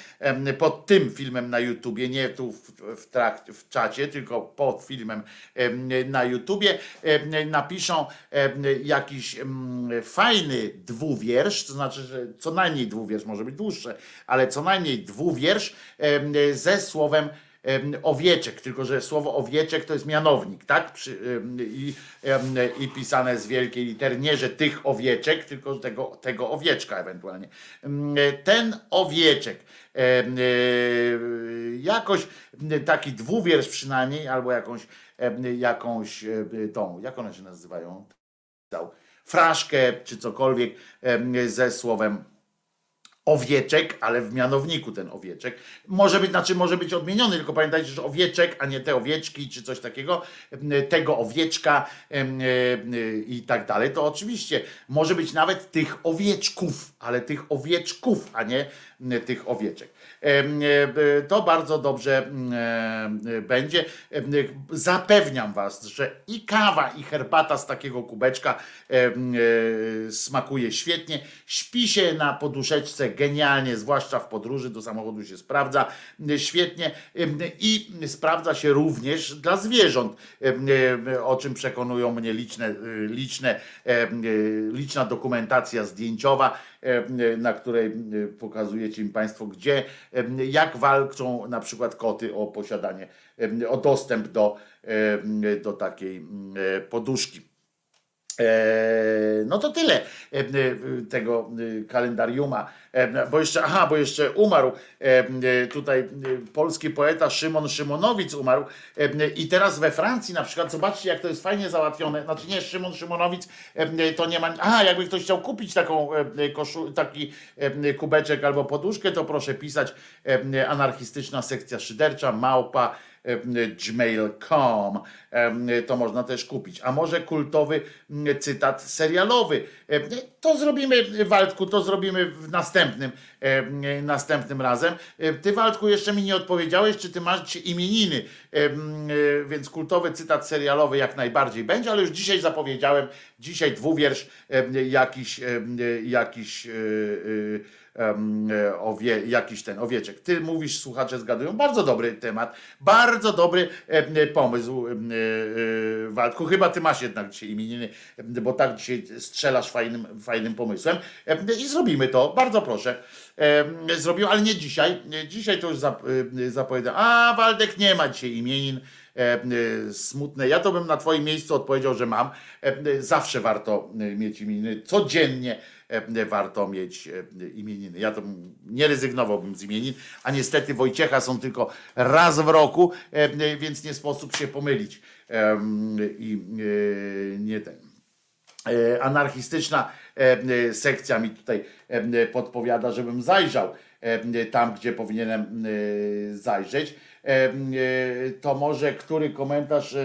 Speaker 2: pod tym filmem na YouTubie, nie tu w, w, w czacie, tylko pod filmem na YouTubie, napiszą jakiś fajny dwuwiersz, to znaczy, że co najmniej dwuwiersz, może być dłuższe, ale co najmniej dwuwiersz ze słowem owieczek, tylko że słowo owieczek to jest mianownik, tak? Przy, i, I pisane z wielkiej litery, nie że tych owieczek, tylko tego, tego owieczka ewentualnie. Ten owieczek, e, jakoś taki dwuwiersz przynajmniej, albo jakąś, jakąś tą, jak one się nazywają? Fraszkę czy cokolwiek ze słowem owieczek, ale w mianowniku ten owieczek. Może być, znaczy może być odmieniony, tylko pamiętajcie, że owieczek, a nie te owieczki, czy coś takiego, tego owieczka i tak dalej, to oczywiście może być nawet tych owieczków, ale tych owieczków, a nie tych owieczek. E, to bardzo dobrze e, będzie. Zapewniam Was, że i kawa, i herbata z takiego kubeczka e, smakuje świetnie. Śpi się na poduszeczce genialnie, zwłaszcza w podróży do samochodu się sprawdza świetnie i sprawdza się również dla zwierząt, o czym przekonują mnie liczne, liczne, liczna dokumentacja zdjęciowa na której pokazujecie im Państwo, gdzie, jak walczą na przykład koty o posiadanie, o dostęp do, do takiej poduszki. No to tyle tego kalendariuma, bo jeszcze, aha, bo jeszcze umarł. Tutaj polski poeta Szymon Szymonowic umarł. I teraz we Francji na przykład, zobaczcie jak to jest fajnie załatwione, znaczy nie Szymon Szymonowic to nie ma, aha, jakby ktoś chciał kupić taką koszu, taki kubeczek albo poduszkę, to proszę pisać anarchistyczna sekcja szydercza, małpa gmail.com. To można też kupić. A może kultowy cytat serialowy. To zrobimy, Waldku, to zrobimy w następnym, następnym razem. Ty, Waldku, jeszcze mi nie odpowiedziałeś, czy ty masz imieniny, więc kultowy cytat serialowy jak najbardziej będzie, ale już dzisiaj zapowiedziałem, dzisiaj dwuwiersz, jakiś, jakiś E, owie, jakiś ten owieczek. Ty mówisz, słuchacze zgadują, bardzo dobry temat, bardzo dobry pomysł, Waldku. Chyba ty masz jednak dzisiaj imieniny, bo tak dzisiaj strzelasz fajnym, fajnym pomysłem i zrobimy to, bardzo proszę. Zrobimy, ale nie dzisiaj. Dzisiaj to już zapowiadam. A, Waldek nie ma dzisiaj imienin smutne. Ja to bym na twoim miejscu odpowiedział, że mam. Zawsze warto mieć imieniny. Codziennie e, warto mieć e, imieniny. Ja to nie rezygnowałbym z imienin, a niestety Wojciecha są tylko raz w roku, e, więc nie sposób się pomylić. I nie ten. Anarchistyczna sekcja mi tutaj podpowiada, żebym zajrzał tam, gdzie powinienem zajrzeć. To może który komentarz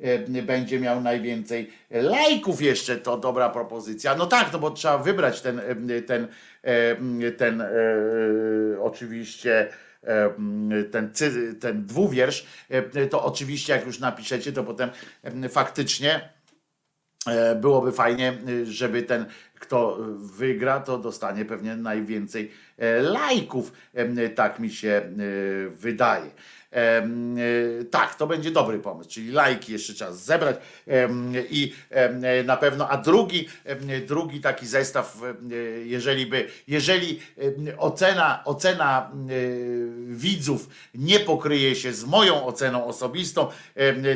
Speaker 2: E, będzie miał najwięcej lajków jeszcze, to dobra propozycja. No tak, no bo trzeba wybrać ten, e, ten, e, ten oczywiście ten, ten dwuwiersz, to oczywiście jak już napiszecie, to potem faktycznie byłoby fajnie, żeby ten, kto wygra, to dostanie pewnie najwięcej lajków. Tak mi się wydaje. E, tak, to będzie dobry pomysł, czyli lajki jeszcze czas zebrać i na pewno, a drugi, drugi taki zestaw, jeżeli by, jeżeli ocena, ocena widzów nie pokryje się z moją oceną osobistą,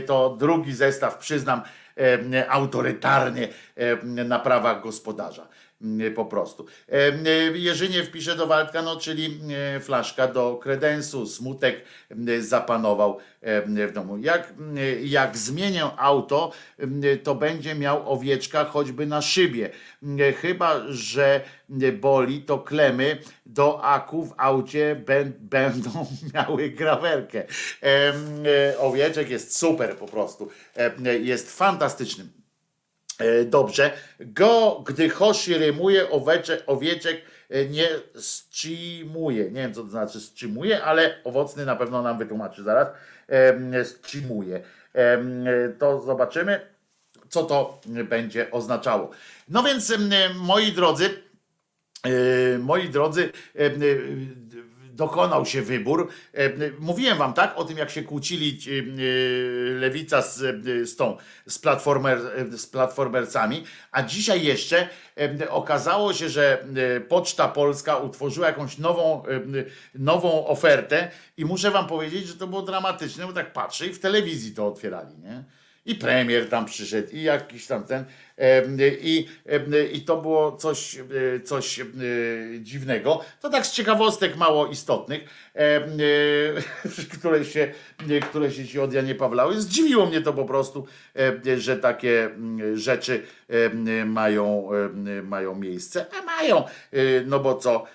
Speaker 2: to drugi zestaw przyznam autorytarnie na prawach gospodarza. Mm, po prostu. E, Jerzynie wpisze do Waldka, no czyli e, flaszka do kredensu, smutek zapanował w domu. Jak, jak zmienię auto, to będzie miał owieczka choćby na szybie. Chyba, że boli, to klemy do aku w aucie będą miały grawerkę. E, owieczek jest super po prostu. Jest fantastycznym dobrze. Go, gdy Hoshi rymuje, owieczek e, nie strzimuje. Nie wiem, co to znaczy strzimuje, ale owocny na pewno nam wytłumaczy zaraz. Strzimuje. To zobaczymy, co to będzie oznaczało. No więc, moi drodzy, e, moi drodzy, dokonał się wybór. E, mówiłem wam tak o tym, jak się kłócili e, lewica z, e, z tą, z, platformer, z platformercami, a dzisiaj jeszcze okazało się, że Poczta Polska utworzyła jakąś nową, nową ofertę i muszę wam powiedzieć, że to było dramatyczne, bo tak patrzę i w telewizji to otwierali, nie? I premier tam przyszedł, i jakiś tam ten. I, I to było coś, coś dziwnego. To tak z ciekawostek mało istotnych, które się, które się ci od Janie Pawlały. Zdziwiło mnie to po prostu, że takie rzeczy mają, mają miejsce, a mają, no bo co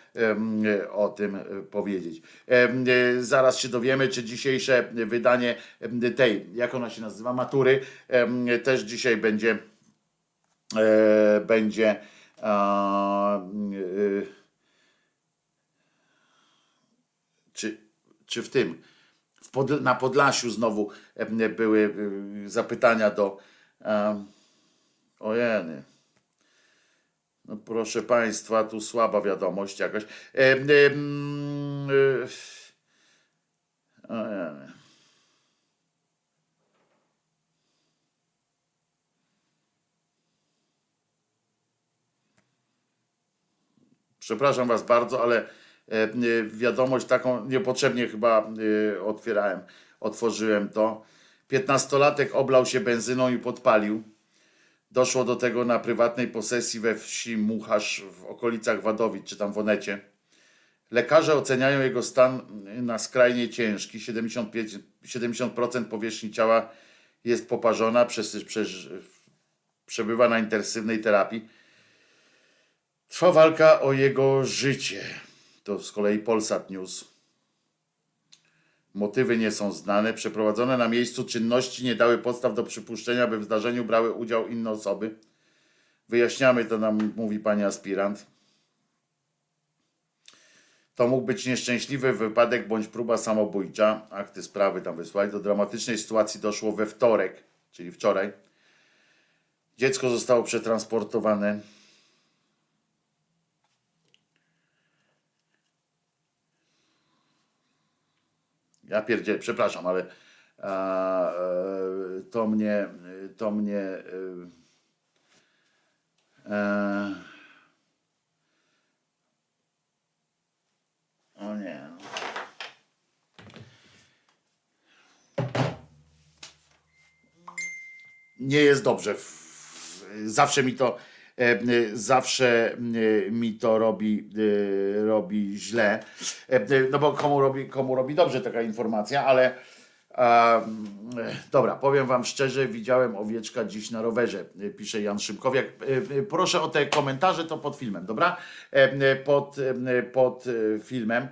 Speaker 2: o tym powiedzieć. Zaraz się dowiemy, czy dzisiejsze wydanie tej, jak ona się nazywa, matury, też dzisiaj będzie E, będzie e, czy, czy w tym w Pod, na Podlasiu znowu e, były zapytania do ojeny no proszę Państwa, tu słaba wiadomość jakaś. Ojeny. Przepraszam Was bardzo, ale e, e, wiadomość taką niepotrzebnie chyba e, otwierałem, otworzyłem to. Piętnastolatek oblał się benzyną i podpalił. Doszło do tego na prywatnej posesji we wsi Muchasz w okolicach Wadowic, czy tam w Onecie. Lekarze oceniają jego stan na skrajnie ciężki. 75, 70% powierzchni ciała jest poparzona, przez, przez, przebywa na intensywnej terapii. Trwa walka o jego życie. To z kolei Polsat News. Motywy nie są znane. Przeprowadzone na miejscu czynności nie dały podstaw do przypuszczenia, by w zdarzeniu brały udział inne osoby. Wyjaśniamy to nam, mówi pani aspirant. To mógł być nieszczęśliwy wypadek bądź próba samobójcza. Akty sprawy tam wysłali. Do dramatycznej sytuacji doszło we wtorek, czyli wczoraj. Dziecko zostało przetransportowane Ja pierdzielę, przepraszam, ale a, e, to mnie, to mnie e, e, o nie. Nie jest dobrze. Zawsze mi to zawsze mi to robi, robi źle. No bo komu robi, komu robi dobrze taka informacja, ale dobra, powiem wam szczerze, widziałem owieczka dziś na rowerze, pisze Jan Szymkowiak. Proszę o te komentarze, to pod filmem, dobra? Pod, pod filmem.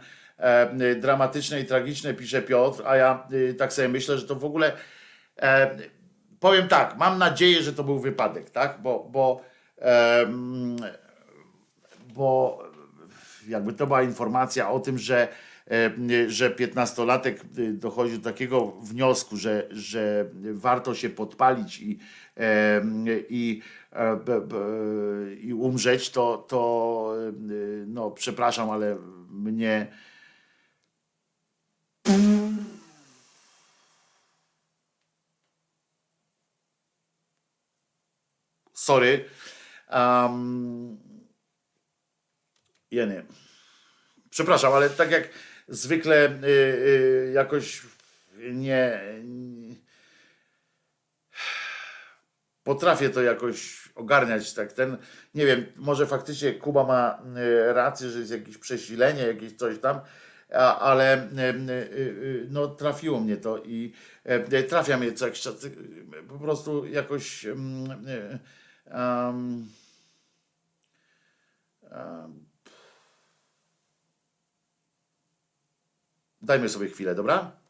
Speaker 2: Dramatyczne i tragiczne, pisze Piotr, a ja tak sobie myślę, że to w ogóle powiem tak, mam nadzieję, że to był wypadek, tak? Bo, bo, bo jakby to była informacja o tym, że że piętnastolatek dochodzi do takiego wniosku, że, że warto się podpalić i, i, i umrzeć, to, to no przepraszam, ale mnie sorry. Um, ja nie. Przepraszam, ale tak jak zwykle y, y, jakoś nie, nie, potrafię to jakoś ogarniać tak ten, nie wiem, może faktycznie Kuba ma y, rację, że jest jakieś przesilenie, jakieś coś tam, a, ale no trafiło mnie to i trafia mnie co jakiś czas, po prostu jakoś um, Dajmy sobie chwilę, dobra?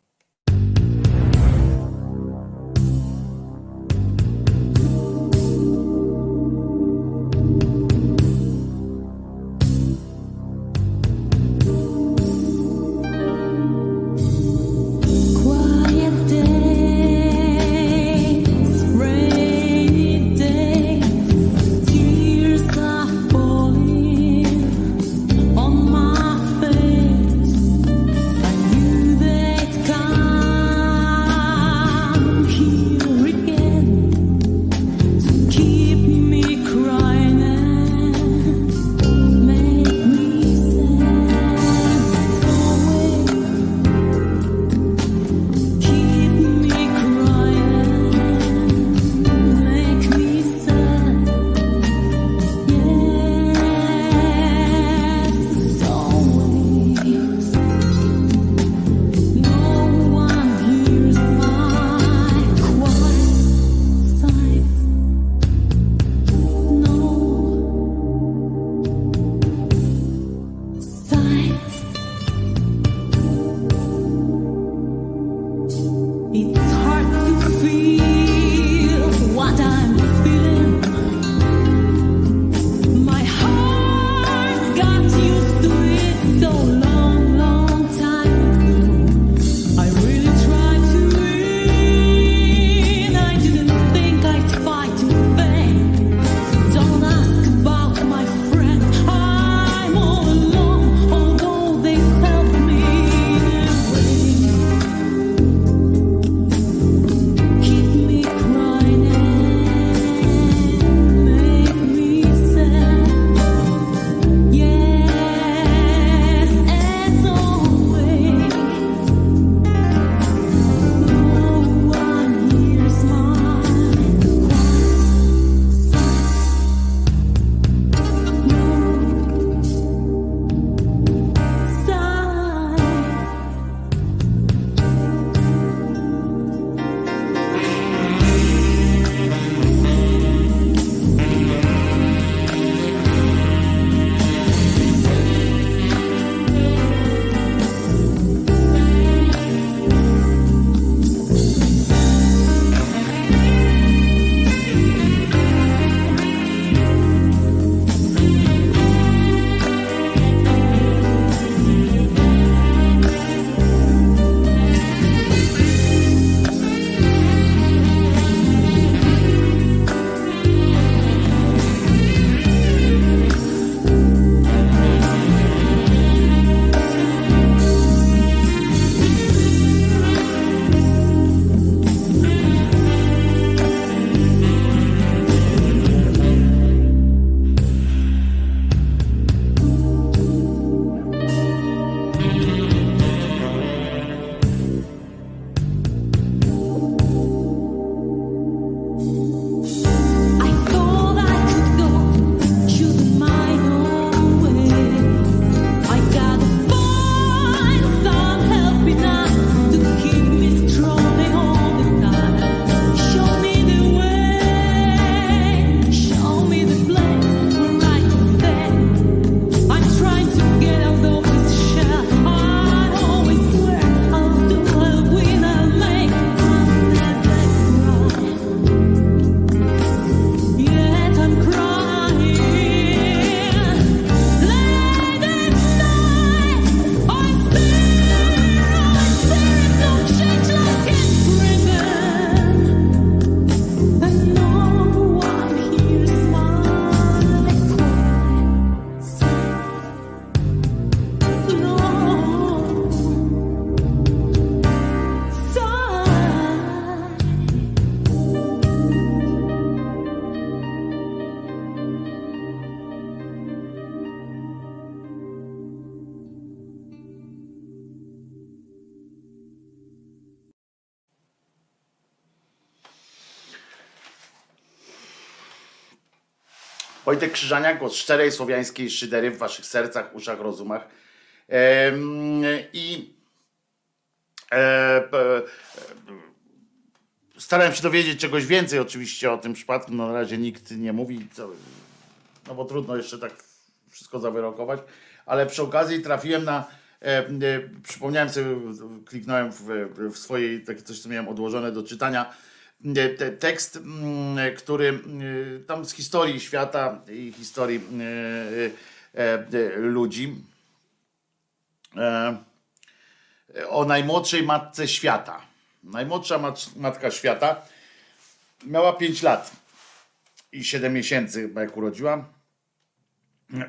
Speaker 2: Wojtek Krzyżaniak, głos szczerej słowiańskiej szydery w waszych sercach, uszach, rozumach. I e, p- starałem się dowiedzieć czegoś więcej oczywiście o tym przypadku. No, na razie nikt nie mówi, no bo trudno jeszcze tak wszystko zawyrokować, ale przy okazji trafiłem na, e, e, przypomniałem sobie, kliknąłem w, w swojej, takie coś, co miałem odłożone do czytania, e, tekst, mm, który e, tam z historii świata i historii e, e, e, ludzi e, o najmłodszej matce świata. Najmłodsza mat, matka świata miała 5 lat i 7 miesięcy, jak urodziła.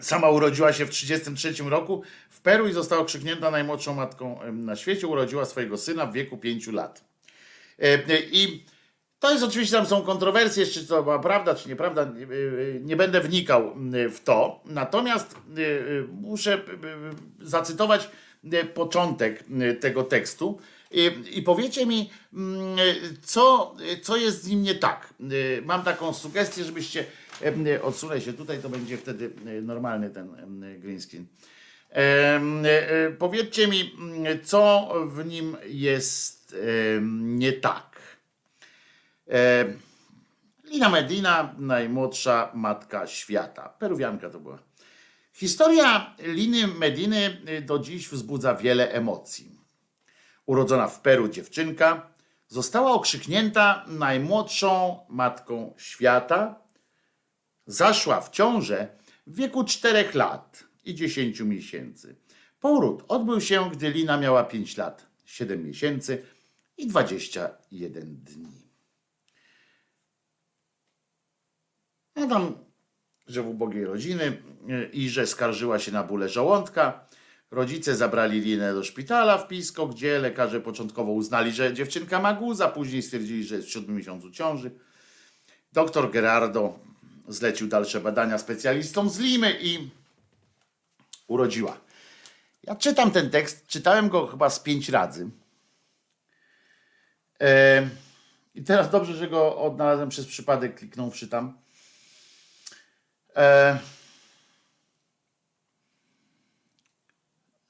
Speaker 2: Sama urodziła się w 1933 roku w Peru i została okrzyknięta najmłodszą matką na świecie. Urodziła swojego syna w wieku 5 lat. E, e, I to jest oczywiście, tam są kontrowersje, czy to była prawda, czy nieprawda. Nie, e, nie będę wnikał m, w to. Natomiast muszę zacytować początek tego tekstu. I, powiecie mi, mm, co, co jest z nim nie tak. Mam taką sugestię, żebyście odsunę się tutaj, to będzie wtedy normalny ten green screen. Powiedzcie mi, mm, co w nim jest nie tak. E, Lina Medina, najmłodsza matka świata. Peruwianka to była. Historia Liny Mediny y, do dziś wzbudza wiele emocji. Urodzona w Peru dziewczynka została okrzyknięta najmłodszą matką świata. Zaszła w ciążę w wieku 4 lat i 10 miesięcy. Poród odbył się, gdy Lina miała 5 lat, 7 miesięcy i 21 dni. Tam, że w ubogiej rodziny y, i że skarżyła się na bóle żołądka. Rodzice zabrali Linę do szpitala w Pisko, gdzie lekarze początkowo uznali, że dziewczynka ma guza, później stwierdzili, że jest w siódmym miesiącu ciąży. Doktor Gerardo zlecił dalsze badania specjalistom z Limy i urodziła. Ja czytam ten tekst, czytałem go chyba z pięć razy. E, I teraz dobrze, że go odnalazłem przez przypadek, kliknąwszy tam. E,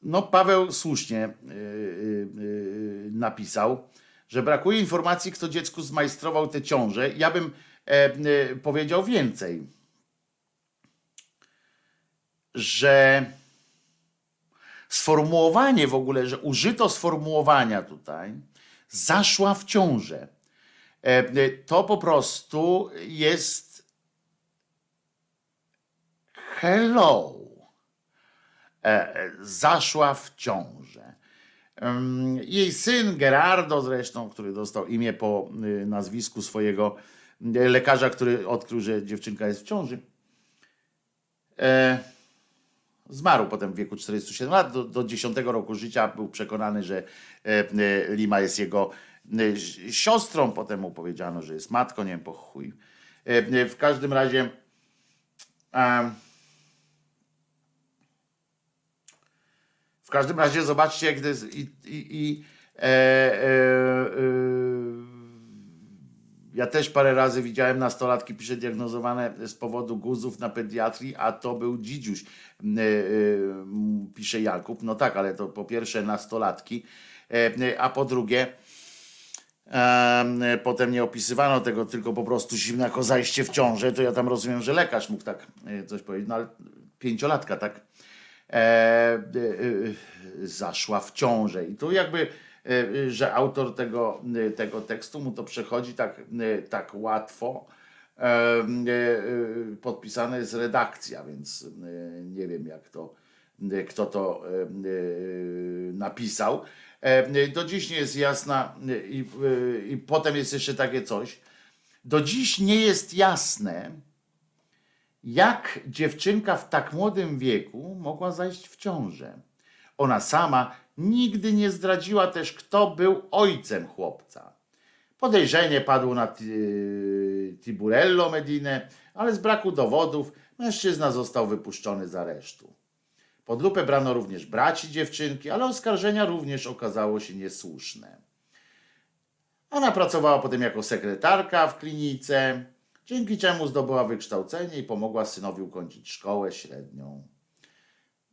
Speaker 2: no, Paweł słusznie y, y, napisał, że brakuje informacji, kto dziecku zmajstrował tę ciążę. Ja bym e, e, powiedział więcej, że sformułowanie w ogóle, że użyto sformułowania tutaj, zaszła w ciążę. E, e, To po prostu jest hello. E, e, Zaszła w ciążę. Jej syn Gerardo zresztą, który dostał imię po y, nazwisku swojego y, lekarza, który odkrył, że dziewczynka jest w ciąży. E, Zmarł potem w wieku 47 lat. Do, do 10 roku życia był przekonany, że Lima jest jego e, siostrą. Potem mu powiedziano, że jest matką. Nie wiem, po chuj. W każdym razie. em, każdym razie zobaczcie, jak to jest. I, i, i e, e, e, ja też parę razy widziałem nastolatki, pisze diagnozowane z powodu guzów na pediatrii, a to był dzidziuś, e, pisze Jakub. No tak, ale to po pierwsze nastolatki, e, a po drugie. em, Potem nie opisywano tego, tylko po prostu zimne jako zajście w ciążę. To ja tam rozumiem, że lekarz mógł tak e, coś powiedzieć. No ale pięciolatka, tak? E, e, e, zaszła w ciążę. I tu jakby, że autor tego, tego tekstu mu to przechodzi tak, tak łatwo. Podpisane jest redakcja, więc nie wiem jak to, kto to napisał. Do dziś nie jest jasna i potem jest jeszcze takie coś. Do dziś nie jest jasne, jak dziewczynka w tak młodym wieku mogła zajść w ciążę. Ona sama nigdy nie zdradziła też, kto był ojcem chłopca. Podejrzenie padło na Ti- Tiburello Medinę, ale z braku dowodów mężczyzna został wypuszczony z aresztu. Pod lupę brano również braci dziewczynki, ale oskarżenia również okazało się niesłuszne. Ona pracowała potem jako sekretarka w klinice. Dzięki czemu zdobyła wykształcenie i pomogła synowi ukończyć szkołę średnią.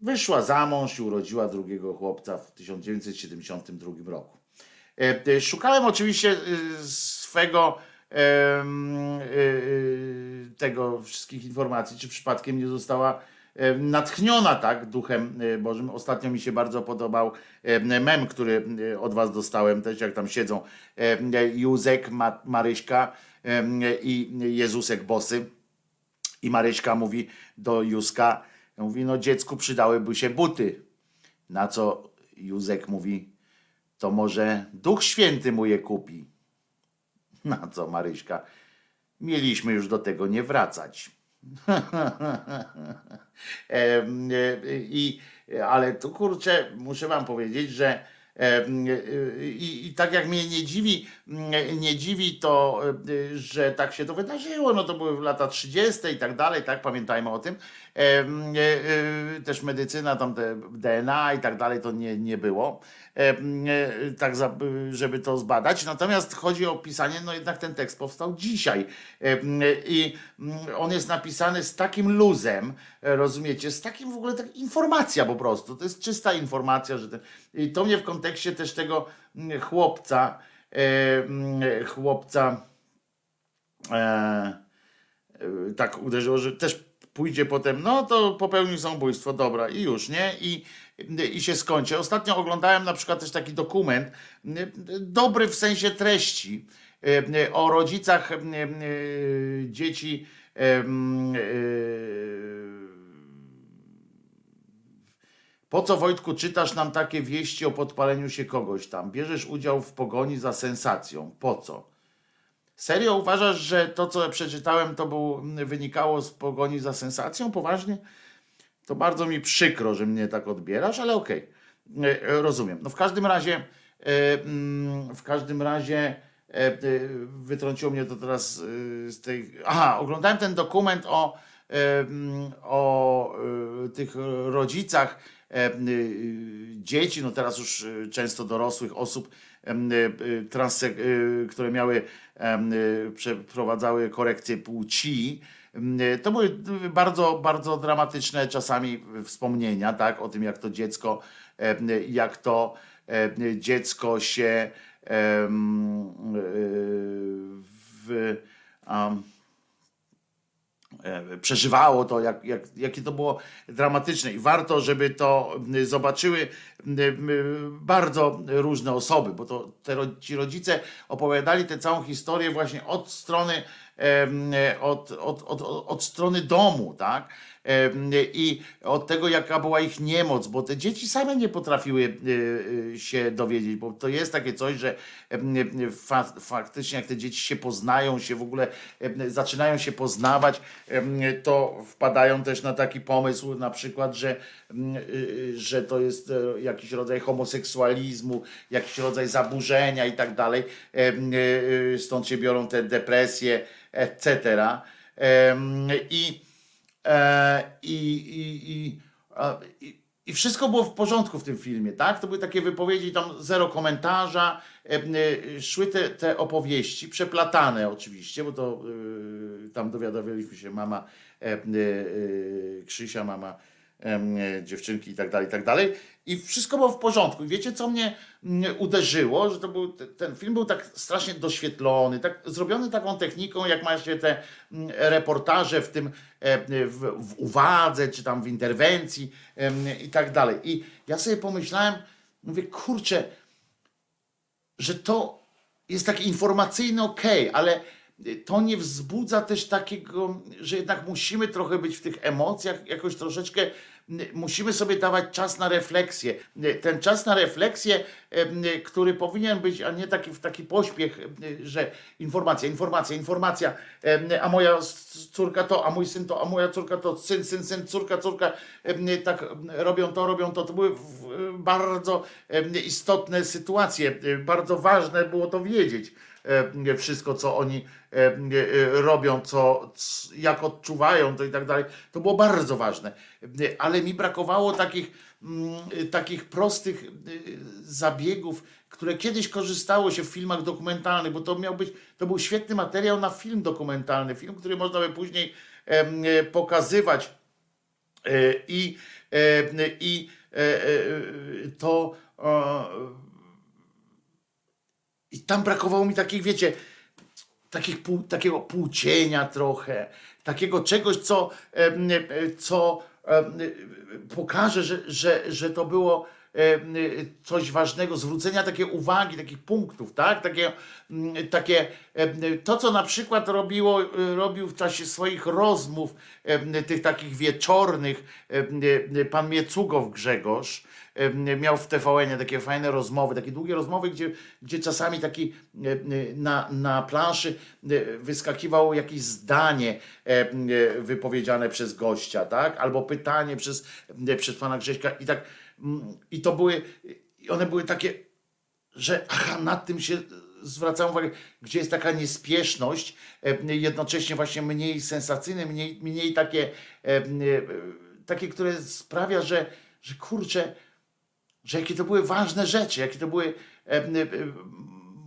Speaker 2: Wyszła za mąż i urodziła drugiego chłopca w 1972 roku. E, e, Szukałem oczywiście e, swego tego wszystkich informacji, czy przypadkiem nie została natchniona tak duchem Bożym. Ostatnio mi się bardzo podobał mem, który od was dostałem, też jak tam siedzą Józek, Ma, Maryśka i Jezusek Bosy. I Maryśka mówi do Józka, mówi, no dziecku przydałyby się buty. Na co Józek mówi, to może Duch Święty mu je kupi. Na co Maryśka, mieliśmy już do tego nie wracać. Em, e, I, ale tu kurczę, muszę wam powiedzieć, że e, i, i tak jak mnie nie dziwi, nie dziwi to, e, że tak się to wydarzyło, no to były lata 30. i tak dalej, tak, pamiętajmy o tym. E, Też medycyna, tam DNA i tak dalej, to nie, nie było, tak żeby to zbadać. Natomiast chodzi o pisanie, no jednak ten tekst powstał dzisiaj. I mm, on jest napisany z takim luzem, e, rozumiecie, z takim w ogóle tak, informacja po prostu, to jest czysta informacja, że ten, i to mnie w kontekście też tego mm, chłopca, e, mm, chłopca e, tak uderzyło, że też pójdzie potem, no to popełnił samobójstwo, dobra i już, nie? I, i się skończy. Ostatnio oglądałem na przykład też taki dokument, dobry w sensie treści, o rodzicach dzieci po co Wojtku czytasz nam takie wieści o podpaleniu się kogoś tam? Bierzesz udział w pogoni za sensacją. Po co? Serio uważasz, że to, co przeczytałem, to był, wynikało z pogoni za sensacją? Poważnie? To bardzo mi przykro, że mnie tak odbierasz, ale okej. E, e, Rozumiem. No w każdym razie, e, mm, w każdym razie wytrąciło mnie to teraz z tej. Aha, oglądałem ten dokument o, mm, o tych rodzicach dzieci, no teraz już często dorosłych osób, e, transe, e, które miały, przeprowadzały korekcję płci. To były bardzo, bardzo dramatyczne czasami wspomnienia, tak, o tym, jak to dziecko, jak to dziecko się w, e, przeżywało to, jak, jak, jakie to było dramatyczne. I warto, żeby to zobaczyły bardzo różne osoby, bo to te, ci rodzice opowiadali tę całą historię właśnie od strony, em, od, od, od, od, od strony domu, tak? I od tego, jaka była ich niemoc, bo te dzieci same nie potrafiły y, y, się dowiedzieć, bo to jest takie coś, że fa, faktycznie jak te dzieci się poznają, się w ogóle zaczynają się poznawać, to wpadają też na taki pomysł na przykład, że, że to jest e, jakiś rodzaj homoseksualizmu, jakiś rodzaj zaburzenia i tak dalej. Stąd się biorą te depresje, etc. I E, i, i, i, a, i, I wszystko było w porządku w tym filmie, tak? To były takie wypowiedzi, tam zero komentarza, e, e, szły te, te opowieści, przeplatane oczywiście, bo to e, tam dowiadywaliśmy się mama e, e, e, Krzysia, mama e, dziewczynki i tak dalej, i tak dalej. I wszystko było w porządku. Wiecie, co mnie uderzyło? Że to był, te- ten film był tak strasznie doświetlony, tak zrobiony taką techniką, jak ma się te reportaże w tym, e, w, w uwadze, czy tam w interwencji i tak dalej. I ja sobie pomyślałem, mówię, kurczę, że to jest takie informacyjne, okej, ale to nie wzbudza też takiego, że jednak musimy trochę być w tych emocjach, jakoś troszeczkę musimy sobie dawać czas na refleksję. Ten czas na refleksję, który powinien być, a nie taki taki pośpiech, że informacja, informacja, informacja, a moja córka to, a mój syn to, a moja córka to, syn, syn, syn, córka, córka, tak robią to, robią to. To były bardzo istotne sytuacje, bardzo ważne było to wiedzieć wszystko, co oni e, e, robią, co, jak odczuwają to i tak dalej. To było bardzo ważne. Ale mi brakowało takich, mm, takich prostych zabiegów, które kiedyś korzystało się w filmach dokumentalnych, bo to miał być, to był świetny materiał na film dokumentalny, film, który można by później pokazywać i, i to i tam brakowało mi takich, wiecie, takich pół, takiego płcienia trochę, takiego czegoś, co, co pokaże, że, że, że to było coś ważnego, zwrócenia takiej uwagi, takich punktów, tak? Takie, takie to, co na przykład robiło, robił w czasie swoich rozmów, tych takich wieczornych, pan Miecugow Grzegorz, miał w TVN takie fajne rozmowy, takie długie rozmowy, gdzie, gdzie czasami taki na, na planszy wyskakiwało jakieś zdanie wypowiedziane przez gościa, tak? Albo pytanie przez, przez pana Grześka i tak i to były, one były takie, że aha, nad tym się zwracam uwagę, gdzie jest taka niespieszność, jednocześnie właśnie mniej sensacyjne, mniej, mniej takie, takie, które sprawia, że, że kurczę, że jakie to były ważne rzeczy, jakie to były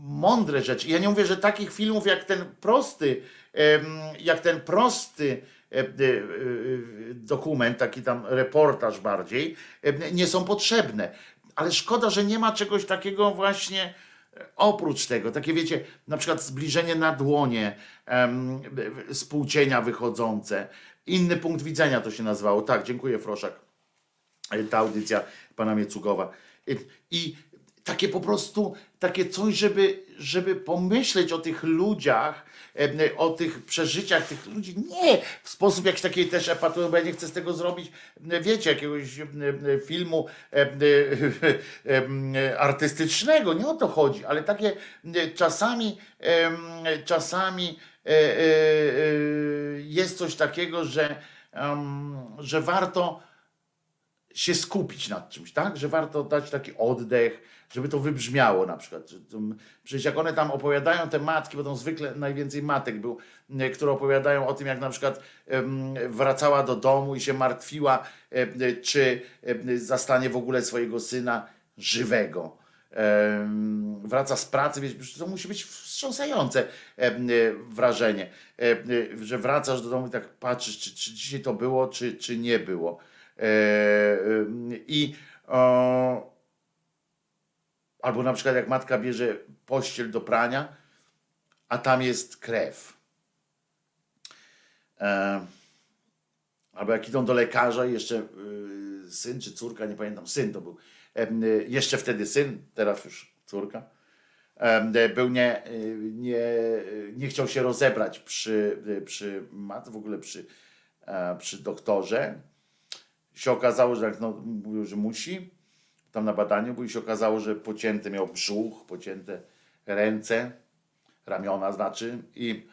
Speaker 2: mądre rzeczy. Ja nie mówię, że takich filmów jak ten prosty, jak ten prosty E, e, dokument, taki tam reportaż bardziej, e, nie są potrzebne. Ale szkoda, że nie ma czegoś takiego właśnie oprócz tego. Takie wiecie, na przykład zbliżenie na dłonie, spółcienia wychodzące. Inny punkt widzenia to się nazywało. Tak, dziękuję Froszak. Ta audycja pana Miecugowa. I takie po prostu, takie coś, żeby, żeby pomyśleć o tych ludziach, o tych przeżyciach tych ludzi. Nie w sposób jakiś takiej też epatują, bo ja nie chcę z tego zrobić, wiecie, jakiegoś filmu artystycznego, nie o to chodzi, ale takie czasami, czasami e, e, e, jest coś takiego, że, że warto się skupić nad czymś, tak? Że warto dać taki oddech, żeby to wybrzmiało na przykład. Przecież jak one tam opowiadają te matki, bo tam zwykle najwięcej matek był, które opowiadają o tym, jak na przykład wracała do domu i się martwiła, czy zastanie w ogóle swojego syna żywego. Wraca z pracy, wiesz, to musi być wstrząsające wrażenie, że wracasz do domu i tak patrzysz, czy, czy dzisiaj to było, czy, czy nie było. E, I Albo na przykład jak matka bierze pościel do prania, a tam jest krew. E, albo jak idą do lekarza jeszcze y, syn czy córka, nie pamiętam, syn to był, e, jeszcze wtedy syn, teraz już córka, był nie, nie, nie chciał się rozebrać przy, przy w ogóle przy, przy doktorze. Się okazało, że jak no, mówił, że musi, tam na badaniu, bo się okazało, że pocięty miał brzuch, pocięte ręce, ramiona znaczy i,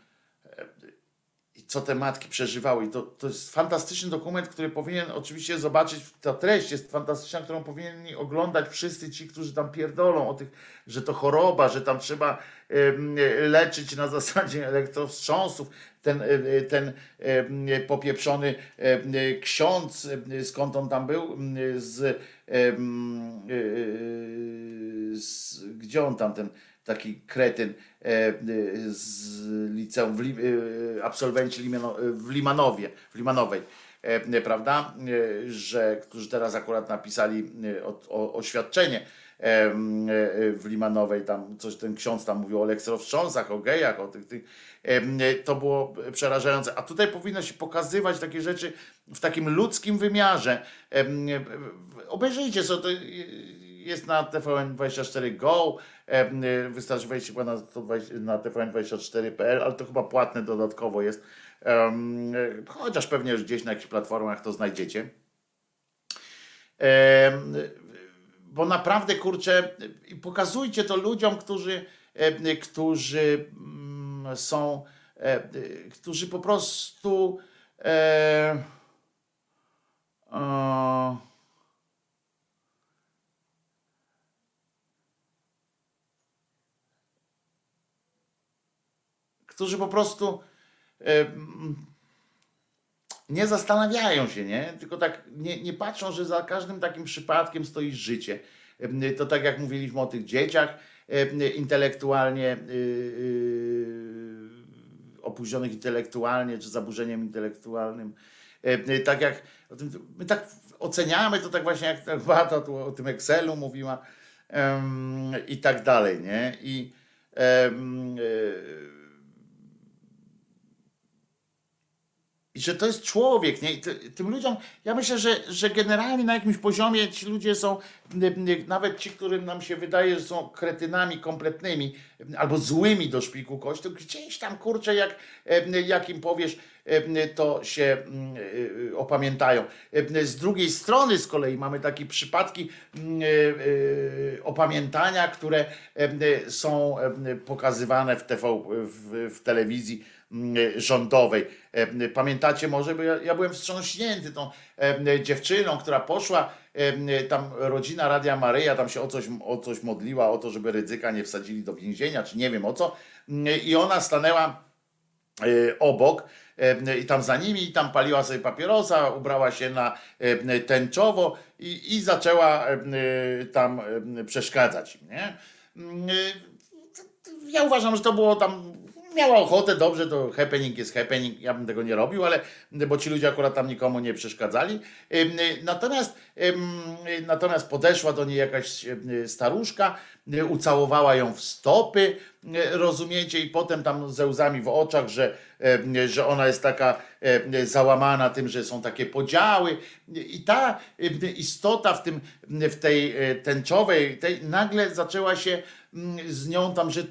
Speaker 2: i co te matki przeżywały. I to, to jest fantastyczny dokument, który powinien oczywiście zobaczyć, ta treść jest fantastyczna, którą powinni oglądać wszyscy ci, którzy tam pierdolą o tych, że to choroba, że tam trzeba leczyć na zasadzie elektrowstrząsów. Ten, ten popieprzony ksiądz, skąd on tam był, z E, z, gdzie on tam, ten taki kretyn e, z liceum, w, e, absolwenci w Limanowie, w Limanowej, prawda, że, którzy teraz akurat napisali o, o, oświadczenie w Limanowej, tam coś ten ksiądz tam mówił o elektrowstrząsach, o gejach, o tych, tych, to było przerażające. A tutaj powinno się pokazywać takie rzeczy w takim ludzkim wymiarze. Obejrzyjcie sobie, to jest na TVN24 Go, wystarczy wejść chyba na, na TVN24.pl, ale to chyba płatne dodatkowo jest, chociaż pewnie już gdzieś na jakichś platformach to znajdziecie. Bo naprawdę kurczę, pokazujcie to ludziom, którzy, e, którzy są, e, którzy po prostu e, e, którzy po prostu e, nie zastanawiają się, nie? Tylko tak nie, nie patrzą, że za każdym takim przypadkiem stoi życie. To tak jak mówiliśmy o tych dzieciach intelektualnie y, y, opóźnionych intelektualnie, czy zaburzeniem intelektualnym. Tak jak my tak oceniamy to tak właśnie jak Wata tu o tym Excelu mówiła i tak dalej, nie? I I że to jest człowiek, nie? Tym ludziom, ja myślę, że, że generalnie na jakimś poziomie ci ludzie są, nawet ci, którym nam się wydaje, że są kretynami kompletnymi, albo złymi do szpiku kości, to gdzieś tam, kurczę, jak, jak im powiesz, to się opamiętają. Z drugiej strony z kolei mamy takie przypadki opamiętania, które są pokazywane w TV, w, w telewizji rządowej. Pamiętacie może, bo ja, ja byłem wstrząśnięty tą dziewczyną, która poszła, tam rodzina Radia Maryja tam się o coś, o coś modliła, o to, żeby ryzyka nie wsadzili do więzienia, czy nie wiem o co. I ona stanęła obok i tam za nimi, i tam paliła sobie papierosa, ubrała się na tęczowo i, i zaczęła tam przeszkadzać nie? Ja uważam, że to było tam miała ochotę, dobrze, to happening jest happening, ja bym tego nie robił, ale bo ci ludzie akurat tam nikomu nie przeszkadzali. Natomiast, natomiast podeszła do niej jakaś staruszka, ucałowała ją w stopy, rozumiecie, i potem tam ze łzami w oczach, że, że ona jest taka załamana tym, że są takie podziały. I ta istota w, tym, w tej tęczowej, tej nagle zaczęła się z nią tam, że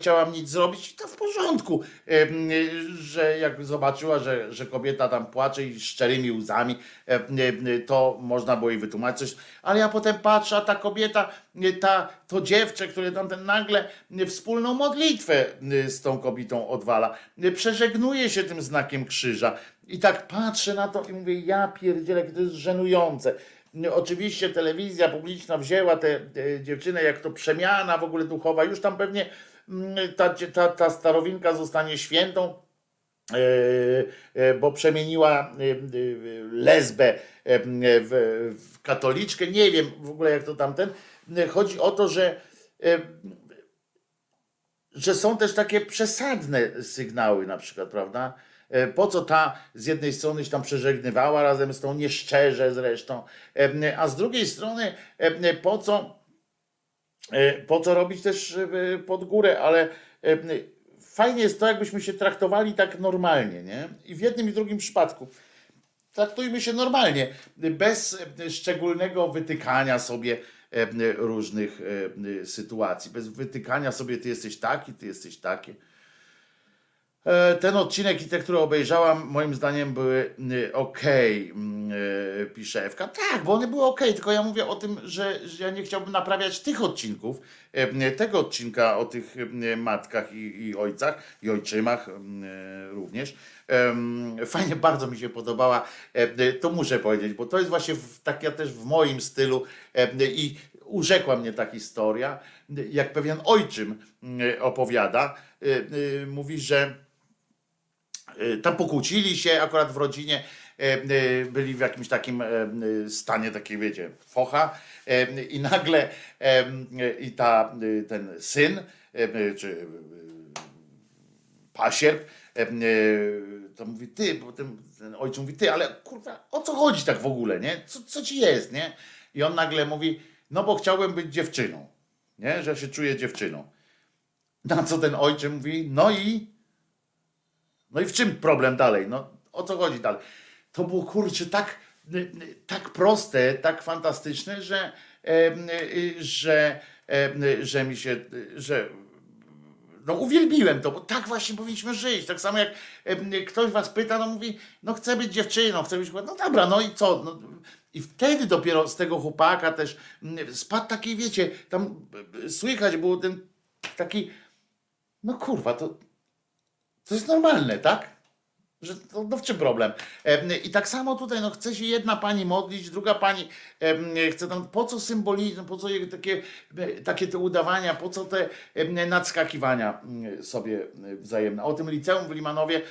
Speaker 2: chciałam nic zrobić i to w porządku, że jak zobaczyła, że, że kobieta tam płacze i szczerymi łzami, to można było jej wytłumaczyć ale ja potem patrzę, a ta kobieta, ta, to dziewczę, które tam ten nagle wspólną modlitwę z tą kobietą odwala, przeżegnuje się tym znakiem krzyża. I tak patrzę na to i mówię, ja pierdzielę, to jest żenujące. Oczywiście telewizja publiczna wzięła tę dziewczynę, jak to przemiana w ogóle duchowa, już tam pewnie ta, ta, ta starowinka zostanie świętą, e, e, bo przemieniła e, lesbę w, katoliczkę. Nie wiem w ogóle jak to tamten. Chodzi o to, że że są też takie przesadne sygnały na przykład, prawda? Po co ta z jednej strony się tam przeżegnywała razem z tą nieszczerze zresztą, a z drugiej strony po co po co robić też e, pod górę, ale e, fajnie jest to, jakbyśmy się traktowali tak normalnie, nie? I w jednym i drugim przypadku. Traktujmy się normalnie, bez szczególnego wytykania sobie różnych sytuacji, bez wytykania sobie, ty jesteś taki, ty jesteś taki. E, ten odcinek i te, które obejrzałam, moim zdaniem były y, ok, mm, y, pisze Ewka. Tak, bo one były ok, tylko ja mówię o tym, że, że ja nie chciałbym naprawiać tych odcinków, e, tego odcinka o tych matkach i, i ojcach, i ojczymach również. Fajnie, bardzo mi się podobała, e, to muszę powiedzieć, bo to jest właśnie tak ja też w moim stylu i urzekła mnie ta historia, jak pewien ojczym opowiada, mówi, że tam pokłócili się akurat w rodzinie, y, y, byli w jakimś takim stanie, takiej wiecie, focha i nagle i ta, ten syn, czy pasierb, to mówi ty, bo ten, ten ojciec mówi ty, ale kurwa, o co chodzi tak w ogóle, nie? Co, co ci jest, nie? I on nagle mówi, no bo chciałbym być dziewczyną, nie? Że się czuję dziewczyną. Na co ten ojciec mówi, no i no i w czym problem dalej? No o co chodzi dalej? To było kurczę tak, tak proste, tak fantastyczne, że, że, że mi się, że no uwielbiłem to, bo tak właśnie powinniśmy żyć. Tak samo jak ktoś was pyta, no mówi, no chcę być dziewczyną, chcę być, no dobra, no i co? No, I wtedy dopiero z tego chłopaka też spadł taki, wiecie, tam słychać było ten taki, no kurwa, to, to jest normalne, tak? Że to, no w czym problem? I tak samo tutaj, no chce się jedna pani modlić, druga pani chce tam, po co symboliczne, po co takie, takie te udawania, po co te nadskakiwania mm, sobie wzajemne. O tym liceum w Limanowie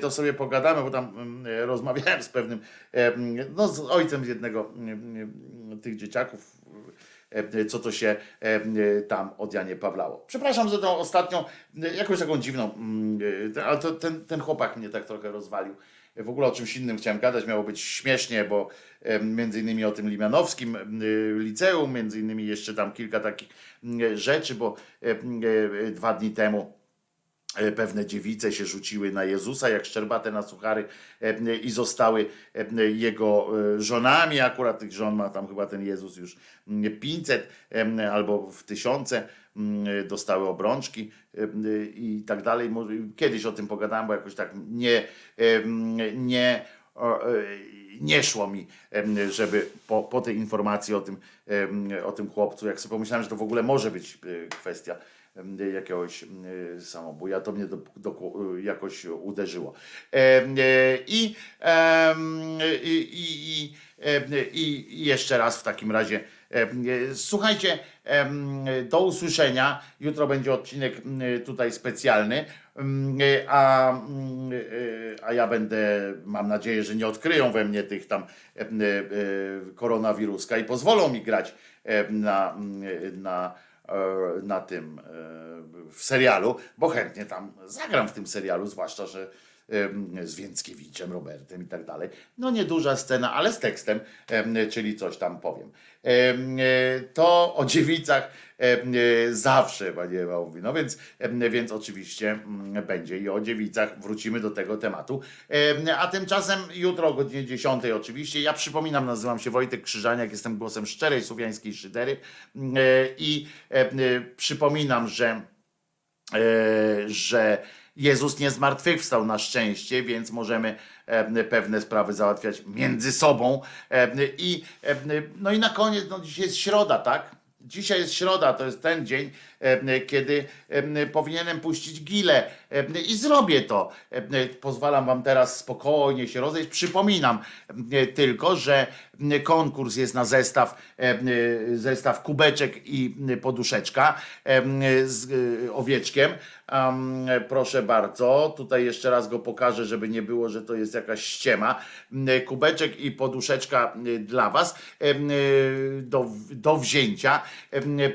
Speaker 2: to sobie pogadamy, bo tam rozmawiałem z pewnym, no z ojcem jednego tych dzieciaków, co to się e, tam od Janie Pawlało. Przepraszam za tą ostatnią, e, jakąś taką dziwną, ale to, ten, ten chłopak mnie tak trochę rozwalił. W ogóle o czymś innym chciałem gadać, miało być śmiesznie, bo między innymi o tym Limanowskim liceum, między innymi jeszcze tam kilka takich rzeczy, bo dwa dni temu E, pewne dziewice się rzuciły na Jezusa jak szczerbate na suchary e, i zostały e, jego żonami. Akurat tych żon ma tam chyba ten Jezus już 500 albo w tysiące dostały obrączki i tak dalej. Kiedyś o tym pogadałem, bo jakoś tak nie, nie, nie szło mi, żeby po, po tej informacji o tym, o tym chłopcu, jak sobie pomyślałem, że to w ogóle może być kwestia jakiegoś samobuja. To mnie do, do, jakoś uderzyło. I, i, i, i jeszcze raz w takim razie słuchajcie, do usłyszenia. Jutro będzie odcinek tutaj specjalny. A, a ja będę, mam nadzieję, że nie odkryją we mnie tych tam koronawiruska i pozwolą mi grać na, na E, na tym, e, w serialu, bo chętnie tam zagram w tym serialu, zwłaszcza, że z Więckiewiczem, Robertem i tak dalej. No nieduża scena, ale z tekstem, czyli coś tam powiem. To o dziewicach zawsze Baniewa mówi. No więc, więc oczywiście mm, będzie i o dziewicach. Wrócimy do tego tematu. A tymczasem jutro o godzinie 10 oczywiście. Ja przypominam, nazywam się Wojtek Krzyżaniak, jestem głosem szczerej słowiańskiej szydery mm, e, i przypominam, że że Jezus nie zmartwychwstał na szczęście, więc możemy pewne sprawy załatwiać między sobą. I, no i na koniec, no dzisiaj jest środa, tak? Dzisiaj jest środa, to jest ten dzień, kiedy powinienem puścić gilę i zrobię to. Pozwalam Wam teraz spokojnie się rozejść. Przypominam tylko, że konkurs jest na zestaw, zestaw kubeczek i poduszeczka z e, owieczkiem. Proszę bardzo, tutaj jeszcze raz go pokażę, żeby nie było, że to jest jakaś ściema. Kubeczek i poduszeczka dla Was do, do wzięcia.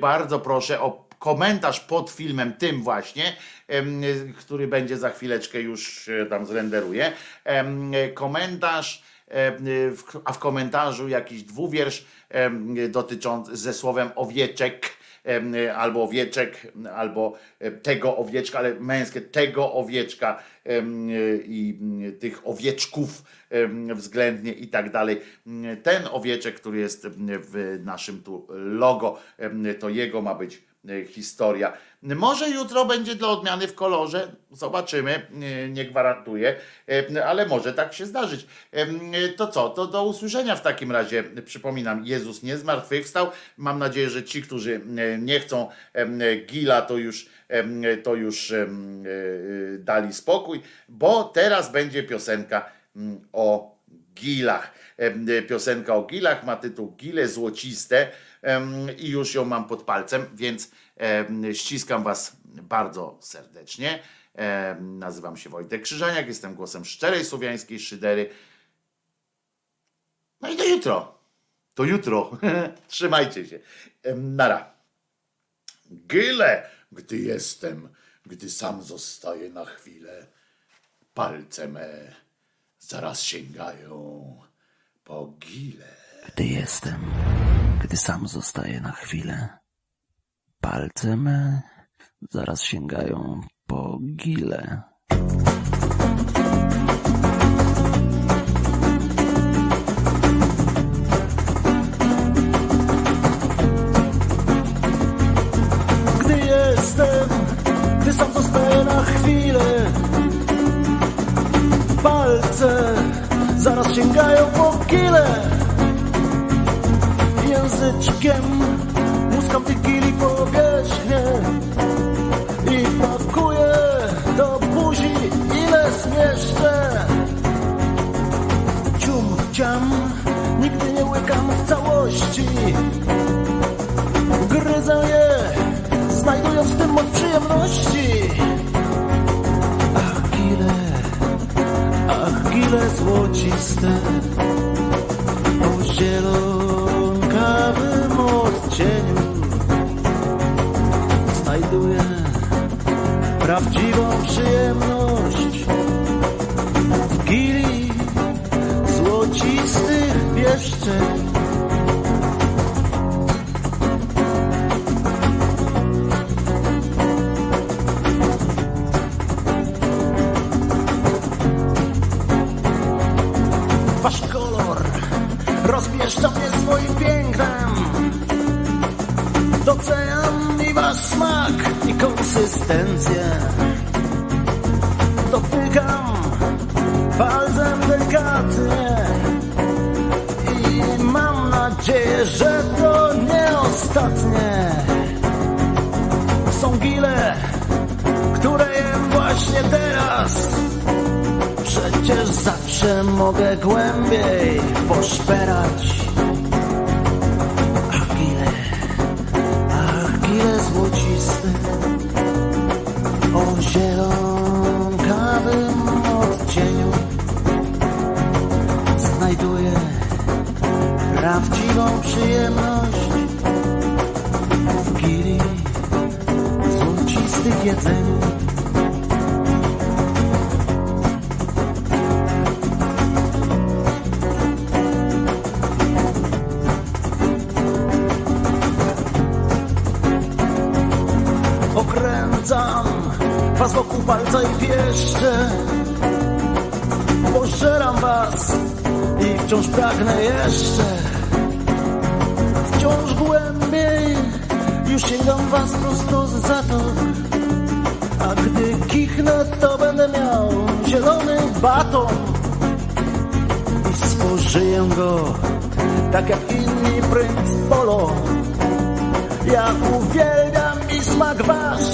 Speaker 2: Bardzo proszę o komentarz pod filmem tym właśnie, który będzie za chwileczkę już tam zrenderuje. Komentarz, a w komentarzu jakiś dwuwiersz dotyczący ze słowem owieczek albo owieczek, albo tego owieczka, ale męskie, tego owieczka i tych owieczków względnie i tak dalej. Ten owieczek, który jest w naszym tu logo, to jego ma być historia. Może jutro będzie dla odmiany w kolorze, zobaczymy, e, nie gwarantuję, e, ale może tak się zdarzyć. To co, to do usłyszenia w takim razie. Przypominam, Jezus nie zmartwychwstał. Mam nadzieję, że ci, którzy nie chcą gila, to już, to już dali spokój, bo teraz będzie piosenka o gilach. Piosenka o gilach ma tytuł Gile Złociste i już ją mam pod palcem, więc ściskam Was bardzo serdecznie. Nazywam się Wojtek Krzyżaniak, jestem głosem szczerej słowiańskiej szydery. No i do jutro. To jutro. Trzymajcie się. Nara. Gyle, gdy jestem, gdy sam zostaję na chwilę. Palce me zaraz sięgają po gile.
Speaker 4: Gdy jestem gdy sam zostaję na chwilę. Palce me zaraz sięgają po gile.
Speaker 6: Gdy jestem, gdy sam zostaję na chwilę, palce zaraz sięgają po gile języczkiem Muskam wigili powierzchnię I pakuję do buzi ile zmieszczę.
Speaker 1: Cium, ciam, nigdy nie łykam w całości. Gryzę je, znajdując w tym od przyjemności. Ach, gile, ach, złociste O zielone odcieniu znajduję prawdziwą przyjemność w gili złocistych pieszczeń. Konsystencję. Dotykam palcem delikatnie i mam nadzieję, że to nie ostatnie. Są gile, które jem właśnie teraz. Przecież zawsze mogę głębiej poszperać. Przyjemność w gili złocistych jedzeniu. okręcam was wokół palca i pieszcze. Pożeram was i wciąż pragnę jeszcze. Go tak jak inni princ polo. Ja uwielbiam i smak wasz